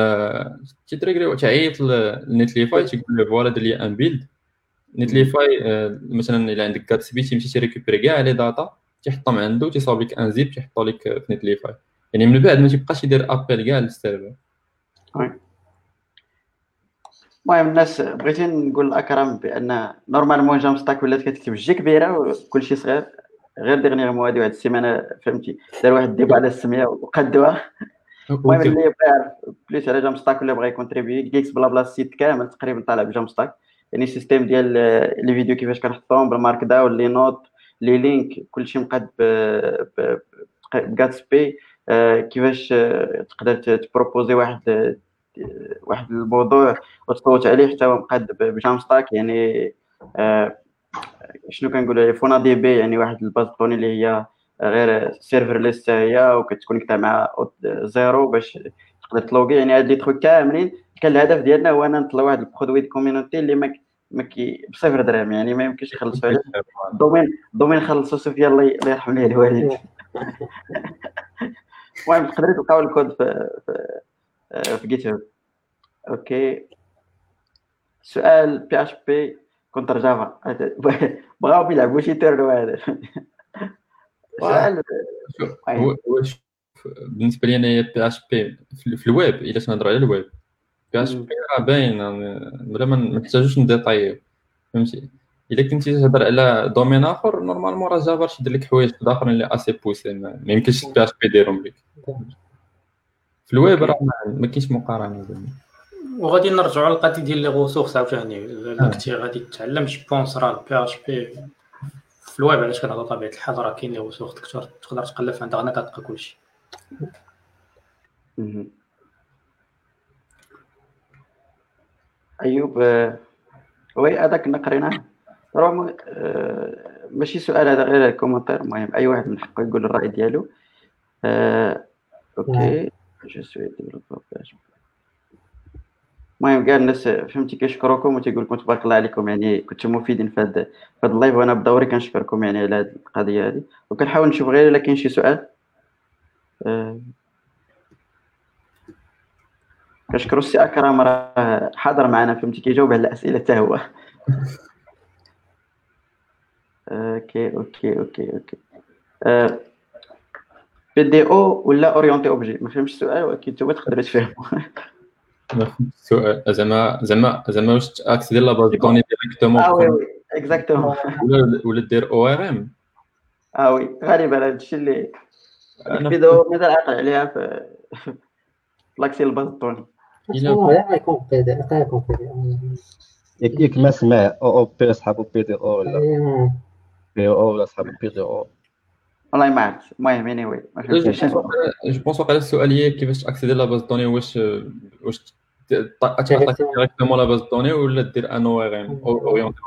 تيtrigger تعيط ل Netlify تيقول له voilà دير لي un build Netlify مثلا إلا عندك Gatsby تيمشي تيrécupérer كاع les data تيحطهم عنده تيصاوب لك un zip تيحطو لك في Netlify يعني من بعد ما تيبقاش يدير appel كاع لل serveur. المهم الناس بغيتي نقول لاكرم بأن normalement Jamstack ولات كتكتب J كبيرة وكلشي صغير غير dernièrement هادي واحد السيمانة فهمتي؟ دار واحد ال dip على السمية وقدوها. [laughs] المهم اللي بغى يعرف بليس على جام ستاك ولا بغى يكونتريبي جيكس بلا بلا السيت كامل تقريبا طالع بجام ستاك يعني السيستيم ديال لي فيديو كيفاش كنحطهم بالمارك داون لي نوت لي لينك كلشي مقاد بغاتسبي كيفاش تقدر تبروبوزي واحد واحد الموضوع وتصوت عليه حتى هو مقاد بجام ستاك يعني آه، شنو كنقول فونا دي بي يعني واحد الباز طوني اللي هي غير سيرفر ليست هي وكتكونيكتا مع زيرو باش تقدر تلوغي يعني هاد لي تخوك كاملين كان الهدف ديالنا هو أنا نطلع واحد البرودوي دي كوميونيتي اللي ما ما كي بصفر درهم يعني ما يمكنش يخلصوا عليه. الدومين الدومين خلصوا سفيان الله يرحم ليه الوالد. [laughs] المهم تقدروا تلقاو الكود في في, في جيت هاب أوكي. سؤال بي اش بي contre Java. [laughs] بغاو يلعبوا شي تيرنو هذا سؤال. بالنسبة لي انايا PHP في الويب إلا تنهضر على الويب. PHP راه باين بلا ما نحتاجوش نdétailler فهمتي؟ إلا كنتي تهضر على domaine آخر normalement راه Java يدير لك حوايج آخرين اللي aussi possible ما يمكنش PHP يديرهم لك. في الويب راه ما كاينش مقارنة وغادي نرجعوا للقضيه ديال les ressources عاوتاني. الا كنتي غادي تتعلم je pense راه ال PHP في الويب علاش كنهضر طبيعة الحال؟ راه كاين les ressources تقدر تقدر تقلب في انترنت كتلقى كلشي. أيوب oui هذاك كنا قريناه. راه آه، ماشي سؤال هذا غير commentaire. المهم أي واحد من حقه يقول الرأي ديالو. آه، OK. المهم كاع الناس فهمتي؟ كيشكروكم وتيقول لكم تبارك الله عليكم يعني كنتو مفيدين في هذا في هذا ال live وأنا بدوري كنشكركم يعني على هذه القضية هذه وكنحاول نشوف غير إلا كاين شي سؤال. أه... كنشكرو السي أكرم راه حاضر معنا فهمتي؟ كيجاوب على الأسئلة حتى هو. OK OK OK OK. أه... PDO ولا orienté objet؟ ما فهمتش السؤال ولكن انت تقدر تفهمه سؤال زعما زعما زعما واش ت accéder la base données directement آه oui exactement ولا دير ORM. آه oui غالبا هذا الشيء اللي الفيديو مازال عاقل عليها في l'accès ال base données ياك ما سمع أو أو بي صحاب بي دي أو ولا؟ بي أو ولا صحاب بي دي أو. والله ما عرفت المهم اني واي جو بونس واقع السؤال هي كيفاش تاكسيدي لا باز دوني واش واش تعطيك ديريكتومون لا باز دوني ولا دير ان أو ار ام اورينتي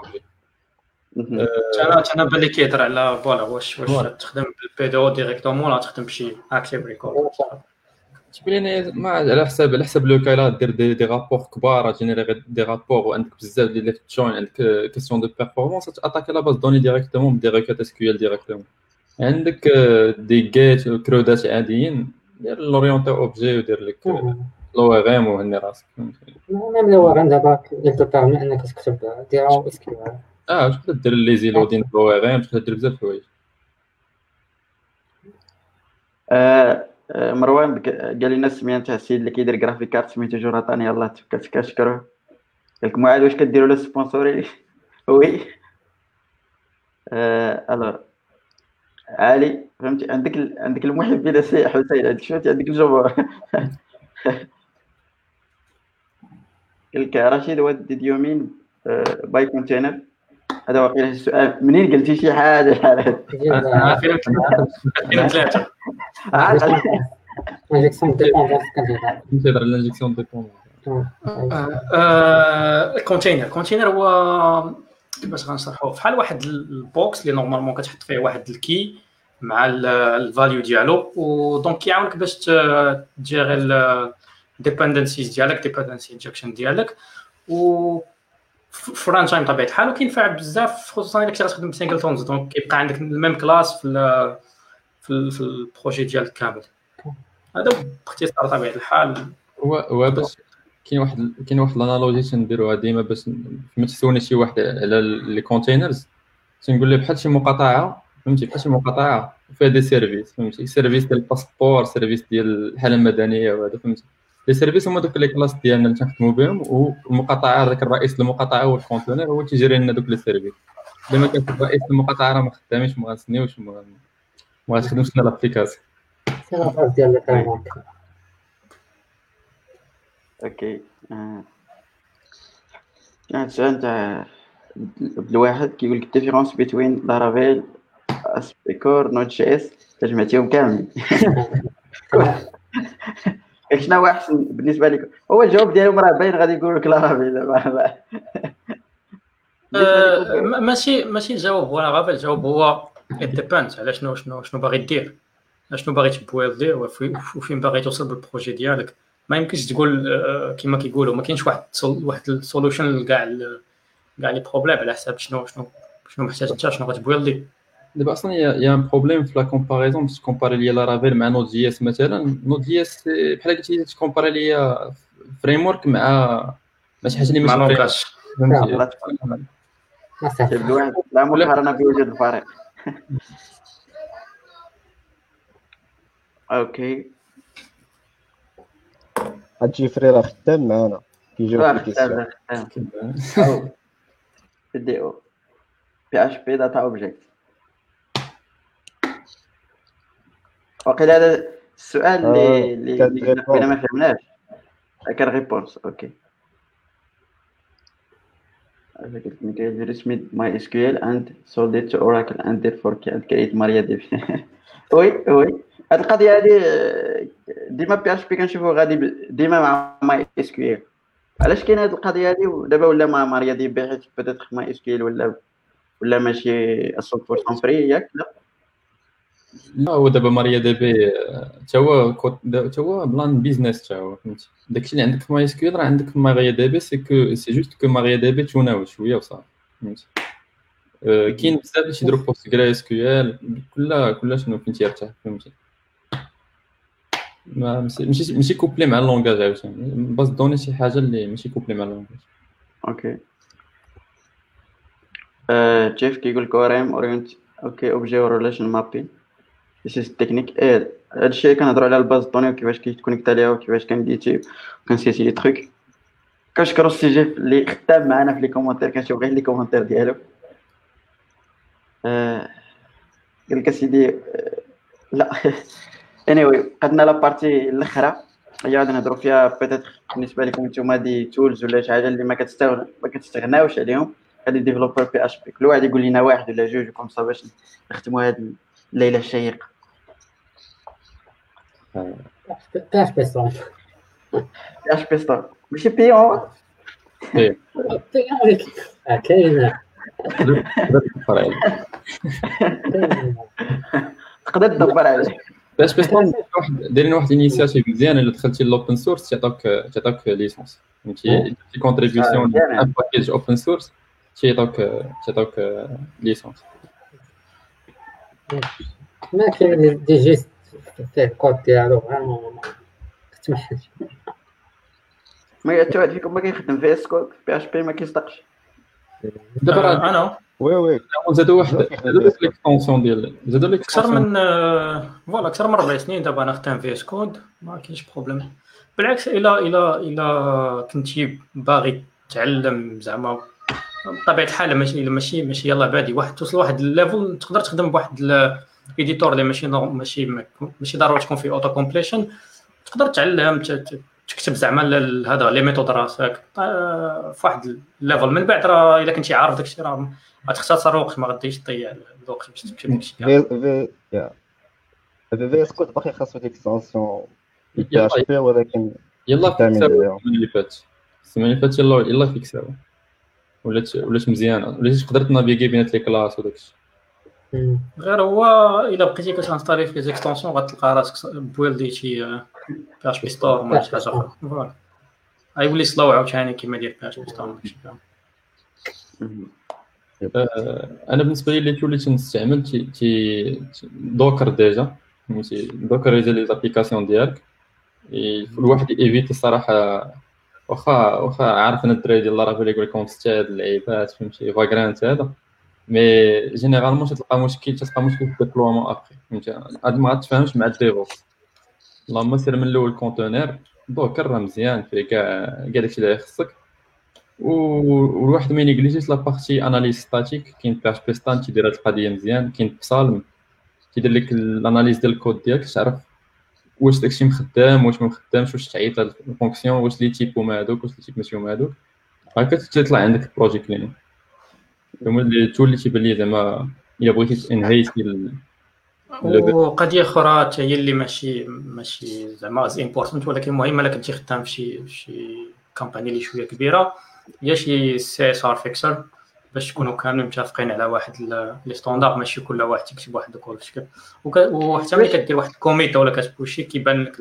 أنا أنا بالي كيهضر على فوالا واش واش تخدم بالبي دي أو ديريكتومون ولا تخدم بشي اكتيف ريكورد تبين لي ما على حساب على حساب لو كايلا دير دي, دي رابور كبار جينيري دي رابور وعندك بزاف ديال لي جوين عندك كيسيون دو بيرفورمانس تاتاكي لا باز دوني ديريكتومون بدي ريكوت اس كيو ال ديريكتومون عندك دي جيت كرودات عاديين دير لورينتي اوبجي ودير لك لو ار ام وهني راسك ميم لو ار ام دابا يقدر تعمل انك تكتب دي أو اس كيو آه تقدر دير لي زيلودين لو ار ام تقدر دير بزاف الحوايج مروان قال لنا السميه تاع السيد اللي كيدير جرافيك كارت سميتو جوراتان يلاه كنشكروه قال لك معاد واش كديروا له سبونسوري oui alors علي فهمتي؟ عندك ال... عندك المحبين سي حسين عندك شو عندك الجمهور [laughs] قال رشيد what do you mean by container. هذا واقيلا السؤال. منين قلتي شي حاجة؟ حالات فين ثلاثة injection dépendances كنهضر على ال injection dépendances container container هو كيفاش غنشرحوه؟ فحال واحد ال box اللي normalement كتحط فيه واحد ال key مع ال value ديالو و donc كيعاونك باش ت gérer ال dependencies ديالك dependency injection ديالك. و في runtime طبيعه الحال وكينفع بزاف خصوصا إلا كنتي غتخدم ب singletons donc كيبقى عندك ال même classe في ال في, ال في ال projet ديالك كامل. هذا باختصار طبيعة الحال. هو هو باش كاين واحد كاين واحد ال analogie تنديروها ديما باش فما تسولني شي واحد على les containers تنقول له بحال شي مقاطعة فهمتي؟ بحال شي مقاطعة. فيها des services فهمتي service ديال ال passeport service ديال الحاله المدنيه وهذا فهمتي les services هما دوك les classes ديالنا اللي تنخدموا بهم والمقاطعه هذاك الرئيس المقاطعه هو ال container هو تي gérer لنا دوك les services لما كان الرئيس المقاطعه راه ما خدامينش ما غنسنيوش ما غتخدمش لنا l'application c'est la ديال ال framework OK آه. كان سؤال تاع الواحد كيقول لك ال différence بين Laravel اسبيكور Node JS تجمعتيهم كاملين. شنو هو احسن بالنسبة لك. هو الجواب ديالهم راه باين غادي يقول لك Laravel آه، ماشي ماشي الجواب هو Laravel الجواب هو dépend على شنو شنو شنو باغي دير. شنو باغي ت builder وفين باغي توصل ب ال projet ديالك. ما يمكنش تقول آه، كما كيقولوا ما كاينش واحد واحد ال solution لكاع كاع les problèmes على حساب شنو شنو شنو محتاج انت شنو غت builder دابا أصلا y a un problème في la comparaison باش ت comparer ليا Laravel مع Node JS مثلا. Node JS بحال قلتي ت comparer ليا framework مع مع شي حاجة اللي مع langage لا مقارنة بوجود الفارق. [laughs] OK. هاد جيفري راه خدام معانا. كيجاوب في خدام خدام. DO. PHP data object وقيل هذا السؤال اللي اللي ما فهمناش. كان ريبونس أوكي. قلت Miguel resmid MySQL and sold it to Oracle and therefore can create MariaDB [laughs] وي وي. هاد القضية هادي ديما بي اش بي كنشوفو غادي ديما مع ماي اس كيو علاش كاين هاد القضية هادي ودابا ولا مع ماريا دي بي حيت بدات ماي اس كيو ولا ولا ماشي 100% free ياك؟ لا. لا هو دابا MariaDB تا هو تا هو plan business تا هو فهمتي داكشي اللي عندك في MyS راه عندك في ماريا دي بي سي كو سي جوست كو ماريا دي بي توناو شوية وصافي فهمتي كاين بزاف اللي تيديروا PostgreSQL كل كل شنو فين تيرتاح فهمتي. ماشي ماشي couplé مع ال langage عاوتاني. base données شي حاجة اللي ماشي couplé مع ال langage أوكي جيف كيقول لك ORM OK object relation mapping is technique إيه هادشي كنهضروا على ال base de données وكيفاش كيتكونيكت عليها وكيفاش كنديتي وكنسيتي les trucs كنشكرو السي جيف اللي خدام معنا في les commentaires كنشوف غير les commentaires ديالو قال لك اسيدي لا اني anyway, قدنا la partie الاخرى هي غادي نهضروا فيها peut-être بالنسبة لكم نتوما des tools ولا شي حاجة اللي ما كتستغل ما كتستغناوش عليهم هادي developer PHP كل واحد يقول لنا واحد ولا جوج صا باش نختموا هاد الليلة الشيقه PHPStorm PHPStorm ستور ماشي بيون إيه كاين تقدر تدبر عليه باش باش واحد دايرين واحد الانيسياتيف مزيانه الا دخلتي لوبن سورس تعطوك تعطوك ليسونس فهمتي في كونتريبيسيون ان باكيج اوبن سورس تيعطوك تيعطوك ليسونس ما كاين دي جيست فيه الكود ديالو فريمون تمحل ما يتوعد فيكم ما كيخدم في اس كود بي إش بي ما كيصدقش. دابا أنا. oui oui. زادوا واحد. زادوا l'extension ديال زادوا أكثر من voilà أكثر من ربع سنين دابا أنا خدام VS Code ما كاينش problème. بالعكس الا الا إلا كنتي باغي تعلم زعما بطبيعة الحال ماشي ماشي ماشي يلاه بادي واحد توصل لواحد ال level تقدر تخدم بواحد ال editor اللي ماشي ماشي ماشي ضروري تكون فيه auto completion تقدر تعلم تكتب زعما هذا les méthodes راسك في واحد ال level من بعد راه الا كنتي عارف داكشي راه غتختصر وقت ما غاديش تضيع الوقت باش تكتب داكشي VS Code باقي خاصو PHP ولكن يلا فيكساو السيمانه اللي فاتت السيمانه اللي فاتت يلا يلا فيكساو ولات ولات مزيانه ولات تقدر تنافيغي بين les classes وداكشي غير هو إلا بقيتي كتانستالي في les extensions غتلقى راسك بويلدي شي P اش بي ستور ولا شي حاجة أخرى. فوالا. غيولي سلو عاوتاني كيما دير بي اش بي ستور أنا بالنسبة لي اللي توليت نستعمل تي دوكر ديجا. فهمتي؟ دوكريزي لي زابليكاسيون ديالك. الواحد ايفيتي الصراحة. واخا واخا عارف أنا الدراري ديال لارافيل يقول لكم تستعد اللعيبات فهمتي؟ فاغرانت هذا. مي جينيرالمون تلقى مشكل تلقى مشكل في الديبلومون ابخي فهمتي هاد ما غاتفهمش مع ال DevOps اللهم سير من الأول container Docker راه مزيان فيه كاع كاع داكشي اللي خصك والواحد ما ينيجليجيش la partie analyse statique كاين PHPStan تيدير هاد القضية مزيان كاين Psalm تيدير لك ال analyse ديال الكود ديالك تعرف واش داكشي مخدام واش ما مخدامش واش تعيط هاد ال fonction واش les types هما هادوك واش les types ماشي هما هادوك هكا تطلع عندك ال projet clean هما اللي تولي تيبان لي زعما إلا بغيتي تنهيتي وقضية أخرى حتى هي اللي ماشي ماشي زعما as important ولكن مهمه الا كنتي خدام في شي شي company اللي شوية كبيرة. هي شي CS Fixer باش تكونوا كاملين متفقين على واحد les standards ماشي كل واحد يكتب واحد الكود في شكل وحتى ملي كدير واحد ال commit ولا كتبوشي كيبان لك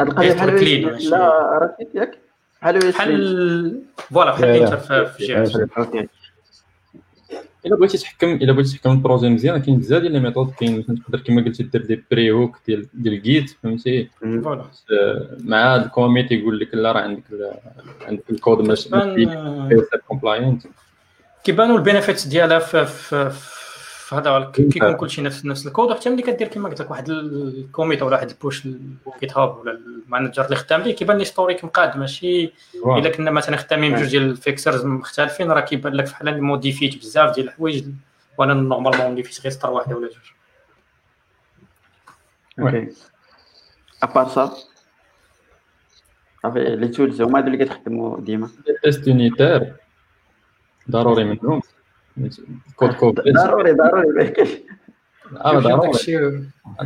القضية بحال لا ياك؟ بحال بحال voilà بحال انت في جهه إلا بغيتي تحكم إلا بغيتي تحكم ال projet مزيان كاين بزاف ديال les méthodes كاين مثلا تقدر كما قلتي دير des pre-hooks ديال ديال Git فهمتي؟ Voilà. مع هذا ال commit يقول لك لا راه عندك عندك الكود ماشي compliant كيبانوا ال benefits ديالها في, في, في هذا كيكون كلشي نفس نفس الكود. وحتى ملي كدير كما قلت لك واحد ال commit ولا واحد ال push لل GitHub ولا ال manager اللي خدام ليه كيبان l'historique مقاد ماشي إلا كنا مثلا خدامين بجوج ديال ال fixers مختلفين راه كيبان لك بحال موديفيت بزاف ديال الحوايج وأنا normalement موديفيت غير سطر واحدة ولا جوج. OK. à part ça صافي les tools هما هادو اللي كتخدموا ديما؟ test unitaire ضروري منهم. code code ضروري ضروري ما كاينش آه ضروري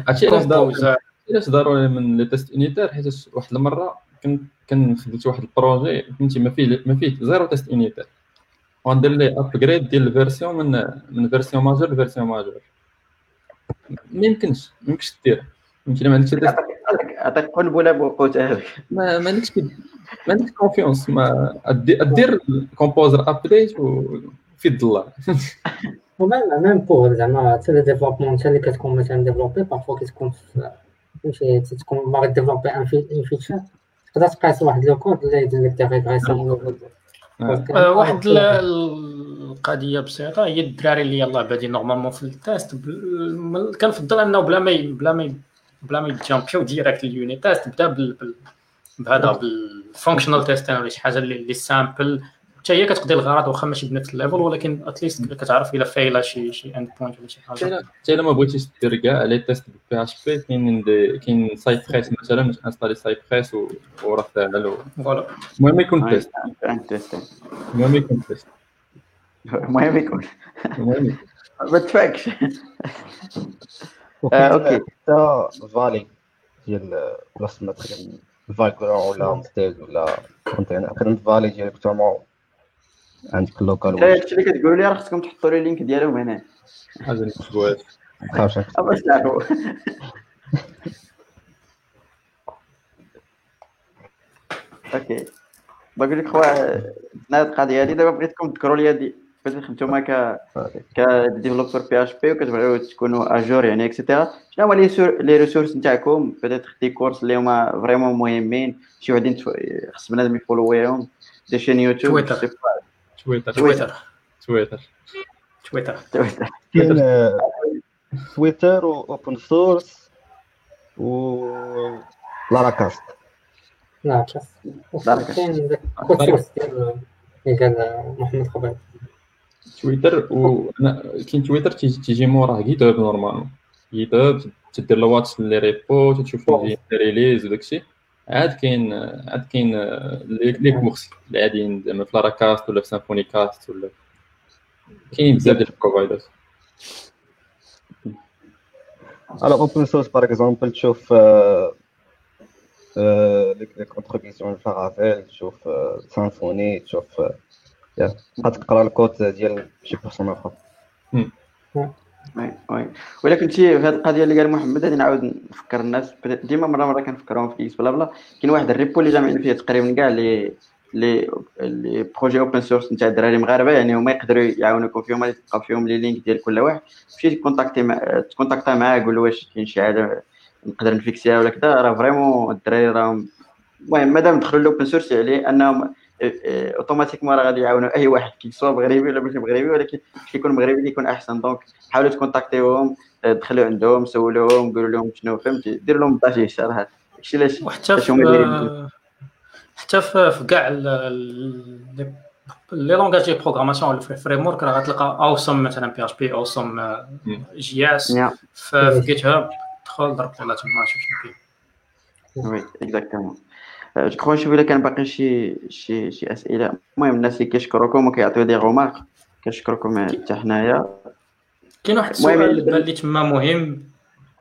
هادشي علاش ضروري علاش ضروري من les tests unitaires حيت واحد المره كنت كان خدمت واحد ال projet فهمتي ما فيه ما فيه zéro test unitaire وندير les upgrades ديال ال version من من version majeure ل version majeure ما يمكنش ما يمكنش دير فهمتي ما عندكش عطيك قلب ولا بوقوت ما ما عندكش ما عندكش confiance ما دير composer update وفي الضلال و même même pour زعما حتى les développements حتى اللي كتكون مثلا développer parfois كتكون فهمتي تكون باغي développer un feature تقدر تقيس واحد le code اللي يدير لك des régressions واحد القضية بسيطه هي الدراري اللي يلاه بادين normalement في ال test كنفضل انه بلا ما بلا ما بلا ما يجامبيو direct ال unit test بدا بهذا بال functional test ولا شي حاجة اللي simple حتى هي كتقضي الغرض واخا ماشي بنفس ال level ولكن at least كتعرف إلا فايله شي شي endpoint ولا شي حاجة. حتى الا ما بغيتيش دير كاع les tests PHP كاين كاين Cypress مثلا installer Cypress وراه فاعل voilà. المهم يكون test المهم يكون test المهم يكون. المهم [laughs] ما تفاكش OK. حتى فالي ديال بلاصة ما تخدم ف Vagrant ولا Homestead ولا container خدمت Valet directement عندك ال local هادشي اللي كتقولوا les؟ راه خصكم تحطوا les liens ديالهم هنا. حاجة اللي كتبغيها باش تعرفوا OK. بقول لك خويا هاد القضية هادي دابا بغيتكم تذكروا لي هادي فاش خدمتوا ك ك développeur PHP وكتبغيو تكونوا à jour يعني et cetera شنو هما les ressources نتاعكم؟ peut-être des cours اللي هما vraiment مهمين شي وحدين خص بنادم ي follow يهم. des chaînes YouTube Twitter Twitter Twitter Twitter Twitter Twitter كاين تويتر واوبن سورس و open source و Laracasts Laracasts كاين code source ديال اللي قال محمد خبيب تويتر و كاين تويتر تيجي موراه GitHub normalement GitHub تدير ال watch les repos تشوف release وداكشي عاد كاين عاد كاين les cours العاديين زعما في Laracasts ولا في SymfonyCasts ولا كاين بزاف ديال ال providers على open source par exemple تشوف les contributions Laravel تشوف Symfony تشوف تبقى تقرا الكود ديال شي personne اخر oui oui. ولكن شي في هذه القضية اللي قال محمد غادي نعاود نفكر الناس ديما مرة مرة كنفكرهم في X بلا بلا. كاين واحد ال repo اللي جامعين فيه تقريبا كاع les les les projets open source نتاع الدراري مغاربه يعني هما يقدروا يعاونوكم فيهم تلقى فيهم les liens ديال كل واحد. تمشي ت contacter مع ت contacter معاه قول له واش كاين شي حاجة نقدر نفيكسيها ولا كذا راه vraiment الدراري راهم المهم مادام دخلوا l'open source يعني أنهم automatiquement راه غادي يعاونوا أي واحد كي سوا مغربي ولا ماشي مغربي ولكن كي يكون مغربي يكون أحسن. donc حاولوا ت contacter وهم دخلوا عندهم سولوهم قولوا لهم شنو فهمتي؟ دير لهم الطاش راه هادشي علاش وحتى في حتى في كاع les langages ديال programmation ولا في ال framework راه غتلقى awesome مثلا PHP awesome JS في GitHub دخل ضرب لها تما شوف شنو كاين. oui exactement je نشوف الا كان باقي شي شي شي أسئلة. المهم الناس اللي كيشكروكم وكيعطيو دي رومارك كنشكركم حتى حنايا كاين واحد السؤال بان لي تما مهم.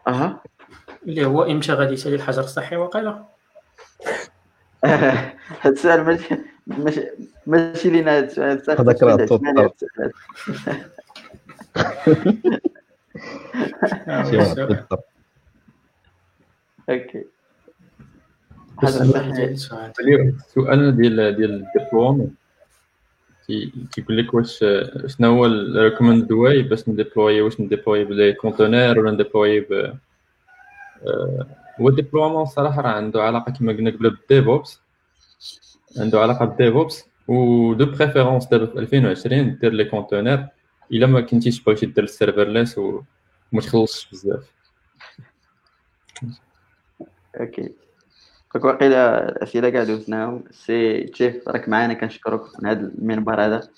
أها. اللي هو إمتى غادي يسالي الحجر الصحي واقيلا [laughs] هاد السؤال ماشي ماشي ماشي لينا هاد السؤال. هذاك راه [laughs] [laughs] top OK السؤال ديال ديال ال déploiement كيقول لك واش شنو هو ال recommended way باش ن déployer؟ واش ن déployer ب les containers ولا ن déployer ب هو ال déploiement صراحة راه عنده علاقة كما قلنا قبل بال DevOps. عنده علاقة بال DevOps. و de préférence دابا في 2020 دير les containers إلا ما كنتيش بغيتي دير ال serverless وما تخلصش بزاف. OK. donc واقيلا الاسئله كاع دوزناهم c'est شيف راك معانا كنشكرك من هذا المنبر هذا.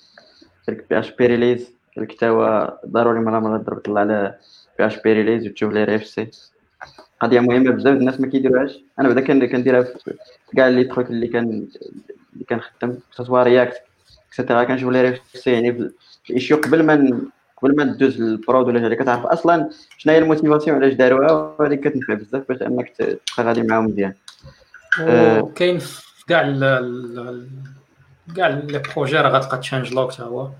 ديك PHP release. قالك حتى هو ضروري مرة مرة تضرب طلع على PHP release وتشوف les RFC. قضية مهمة بزاف الناس ما كيديروهاش. أنا بعدا كنديرها في كاع les trucs اللي كان اللي كنخدم سوا React et cetera كنشوف les RFC يعني في ال issue قبل ما قبل ما دوز ال prod ولا حاجة كتعرف أصلا شنو هي ال motivation علاش داروها وهذه كتنفع بزاف باش أنك تبقى غادي معاهم مزيان. وكاين في كاع كاع les projets راه غتلقى changelog حتى هو.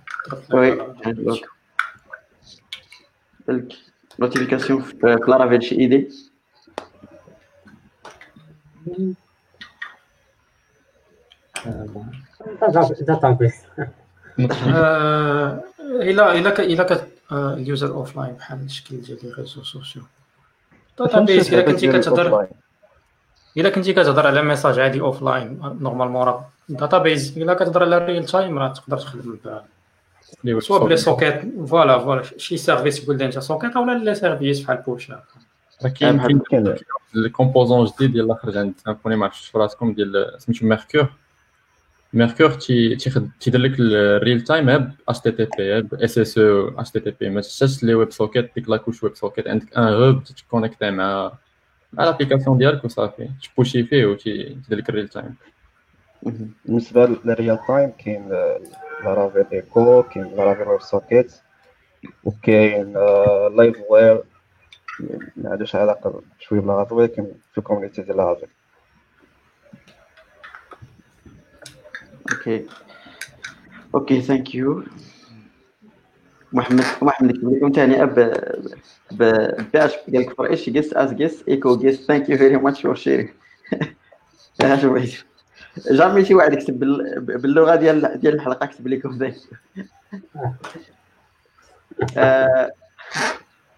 oui changelog. notification في Laravel شي idée database الا إلا إلا كت ال user offline بحال الشكل ديال les réseaux sociaux database إلا كنتي كتهضر الا كنتي كتهضر على message عادي offline normalement راه database الا كتهضر على real time راه تقدر تخدم سوا ب les sockets. voilà voilà. شي service يقول لي أنت socket ولا les services بحال Pusher راه كاين ال composant جديد يلاه خرج عند Symfony ما عرفتش فراسكم ديال سميتو Mercure Mercure تيدير لك ال real time اب HTTP ب اس اس أو اتش تي تي بي ما تشتاش les WebSockets ديك la couche WebSocket عندك un hub تت connecter مع مع l'application ديالك وصافي ت pusher فيه وتيدير لك ال real time بالنسبة لل real time كاين Laravel Echo كاين Laravel WebSockets وكاين Livewire ما عندوش علاقه شوية ب Laravel ولكن في الكوميونيتي ديال لارافيل أوكي أوكي ثانك يو محمد محمد يكتب لكم تهنئه باش قال لك فور إيش جيست از جيست ايكو ثانك يو فيري ماتش فور شيرينغ اش بغيت جامي شي واحد يكتب باللغة ديال ديال الحلقة كتب [laughs] لكم ذاك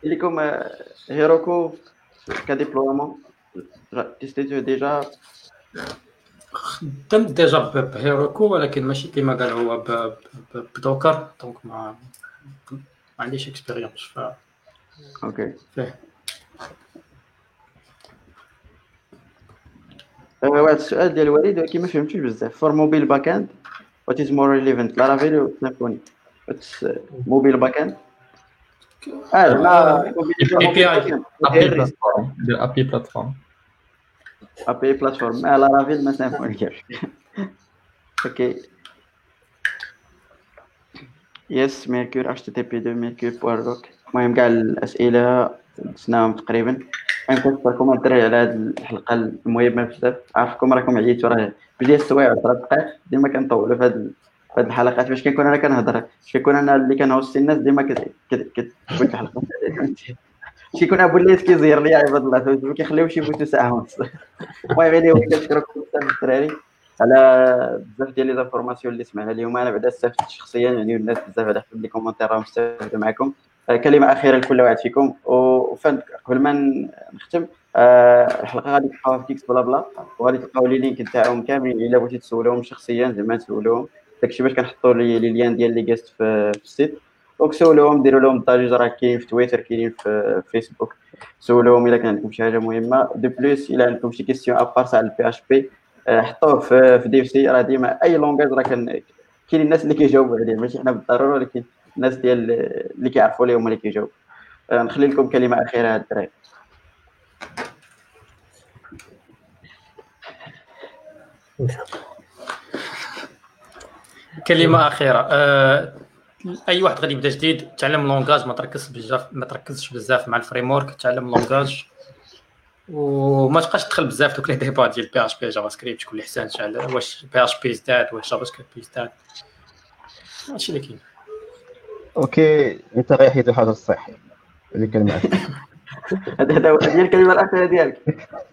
لكم Heroku ك déploiement تيستيتو déjà؟ خدمت déjà ب Heroku ولكن ماشي كيما قال هو ب Docker. donc ما ما عنديش expérience ف OK فيه واحد السؤال ديال الوليد ولكن ما فهمتوش بزاف for mobile backend what is more relevant Laravel و Symfony موبيل باك اند آه لا اي بي اي ابي بلاتفورم ابي بلاتفورم ما لارافيل ما سيمفوني كيف أوكي يس ميركور اتش تي تي بي دو ميركور بوار دوك المهم كاع الأسئلة دزناهم تقريبا. المهم كنشكركم الدراري على هذه الحلقة المهمة بزاف. عارفكم راكم عييتوا راه بجي السوايع 10 دقائق ديما كنطولوا في هذه هذه الحلقات. باش كنكون أنا كنهضر باش كنكون أنا اللي كن host الناس ديما كتكون الحلقة شي يكون أبو الليث كيزير لي عباد الله. ما كيخليوش يفوتوا ساعة ونص. المهم يعني كنشكركم بزاف الدراري على بزاف ديال les informations اللي سمعنا اليوم. أنا بعدا استفدت شخصيا يعني الناس بزاف على حسب les commentaires راهم استفدوا معكم. كلمة أخيرة لكل واحد فيكم. enfin قبل ما نختم آه، الحلقة غادي تلقاوها في Geeksblabla. وغادي تلقاو les links نتاعهم كاملين إلا بغيتي تسولوهم شخصيا زعما تسولوهم داكشي باش كنحطوا لي لي ليان ديال les guests في, ال site. donc سولوهم ديروا لهم DM راه كاين في تويتر كاينين في فيسبوك سولوهم إلا كان عندكم شي حاجة مهمة. de plus إلا عندكم شي question à part على ال PHP حطوه في في دي سي راه ديما أي langage راه كاين الناس اللي كيجاوبوا عليه. ماشي حنا بالضرورة ولكن الناس ديال اللي كيعرفوا ليه هما اللي كيجاوبوا. آه، نخلي لكم كلمة أخيرة هاد الدراري. كلمة أخيرة. أه أي واحد غادي يبدا جديد تعلم langage ما تركزش بزاف ما تركزش بزاف مع ال framework تعلم langage. وما تبقاش تدخل بزاف donc les débats ديال PHP JavaScript شكون اللي شحال واش PHP زداد واش JavaScript زداد هادشي اللي كاين. OK أنت غير حيد الحجر الصحي. اللي كلمه [laughs] هذا هو هي الكلمة الاخيره ديالك.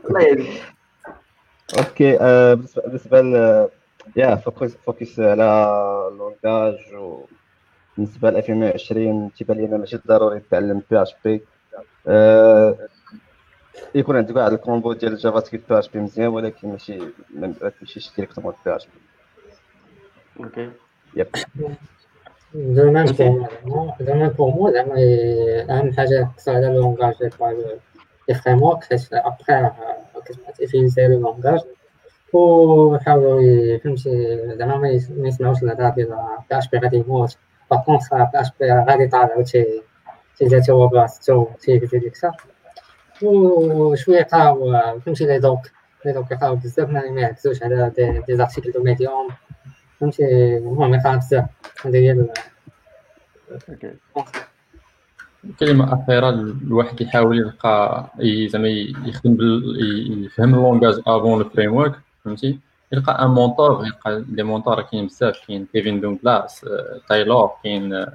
الله يهديك. OK آه، بالنسبة ل يا focus focus على langage بالنسبة ل 2020 تيبان لي ماشي ضروري تتعلم PHP يكون عندك واحد ال combo ديال JavaScript PHP مزيان ولكن ماشي ما تمشيش directement PHP OK. yep. même pour de même pour moi زعما أهم حاجة تقصر على langage لي فريم ورك حيت ابخي كتبقى تيفيزي لو لونغاج وحاولوا فهمتي زعما ما يسمعوش الهضره ديال بي اش بي غادي يموت. باغ كونتخ بي اش بي غادي طالع و تيزاد هو بلاصتو تيزيد يكثر وشوية يقراو فهمتي لي دوك. لي دوك يقراو بزاف ما يعكسوش على دي زارتيكل دو ميديوم فهمتي المهم بزاف هي كلمة أخيرة الواحد يحاول يلقى زعما يخدم يفهم ال langage avant ال framework فهمتي؟ يلقى un mentor يلقى les mentors كاين بزاف كاين كيفين دونغلاس Taylor كاين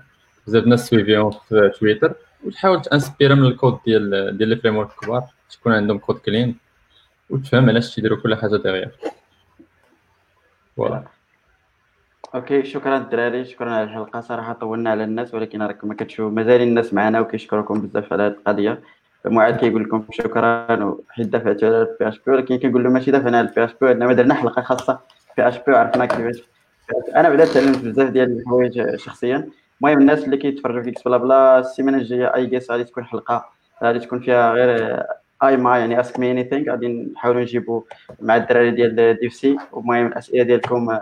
بزاف ناس سويفيهم في تويتر وتحاول تانسبيرا من الكود ديال ديال les frameworks الكبار. تكون عندهم code clean وتفهم علاش تيديروا كل حاجة derrière voilà OK شكرا الدراري شكرا على الحلقة. صراحة طولنا على الناس ولكن راكم ما كتشوفوا مازال الناس معنا وكيشكركم بزاف على هذه القضية. معاذ كيقول لكم شكرا وحيت دافعتوا على ال PHP ولكن كنقول له ماشي دافعنا على ال PHP إنما درنا حلقة خاصة PHP وعرفنا كيفاش أنا بدأت تعلمت بزاف ديال الحوايج شخصيا. المهم الناس اللي كيتفرجوا في Blabla السيمانة الجاية I guess غادي تكون حلقة غادي تكون فيها غير اي ما يعني ask me anything غادي نحاولوا نجيبوا مع الدراري ديال DevC المهم الأسئلة ديالكم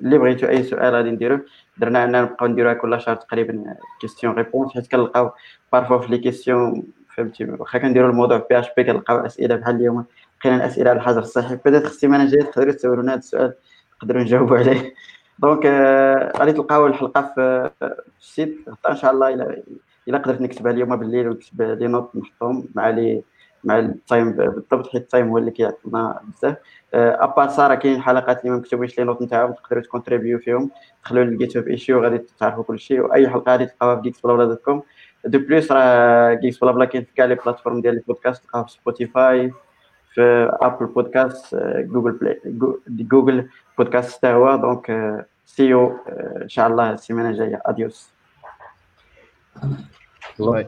اللي بغيتوا أي سؤال غادي نديروه. درنا اننا نبقاو نديروها كل شهر تقريبا questions réponses حيت كنلقاو parfois في les questions فهمتي؟ واخا كنديروا الموضوع PHP كنلقاو أسئلة بحال اليوم. لقينا الأسئلة على الحجر الصحي بدات السيمانه الجايه تقدروا تسولونا هذا السؤال نقدروا نجاوبوا عليه. donc غادي تلقاو الحلقة في ال site. إن شاء الله إلى إلا قدرت نكتبها اليوم بالليل ونكتب les notes نحطهم مع les مع ال time بالضبط حيت ال time هو اللي كيعطينا بزاف. à part ça راه كاين حلقات اللي ما مكتوبينش les notes نتاعهم تقدروا تكونتريبيو فيهم. دخلوا لل GitHub issue غادي تعرفوا كل شيء وأي حلقة غادي تلقاوها في Geeksblabla dot com de plus راه Geeksblabla كاين في كاع les plateformes ديال البودكاست تلقاوه في Spotify في Apple Podcast Google Play Google Podcast حتى هو. donc see you ان شاء الله السيمانة الجاية. adios الله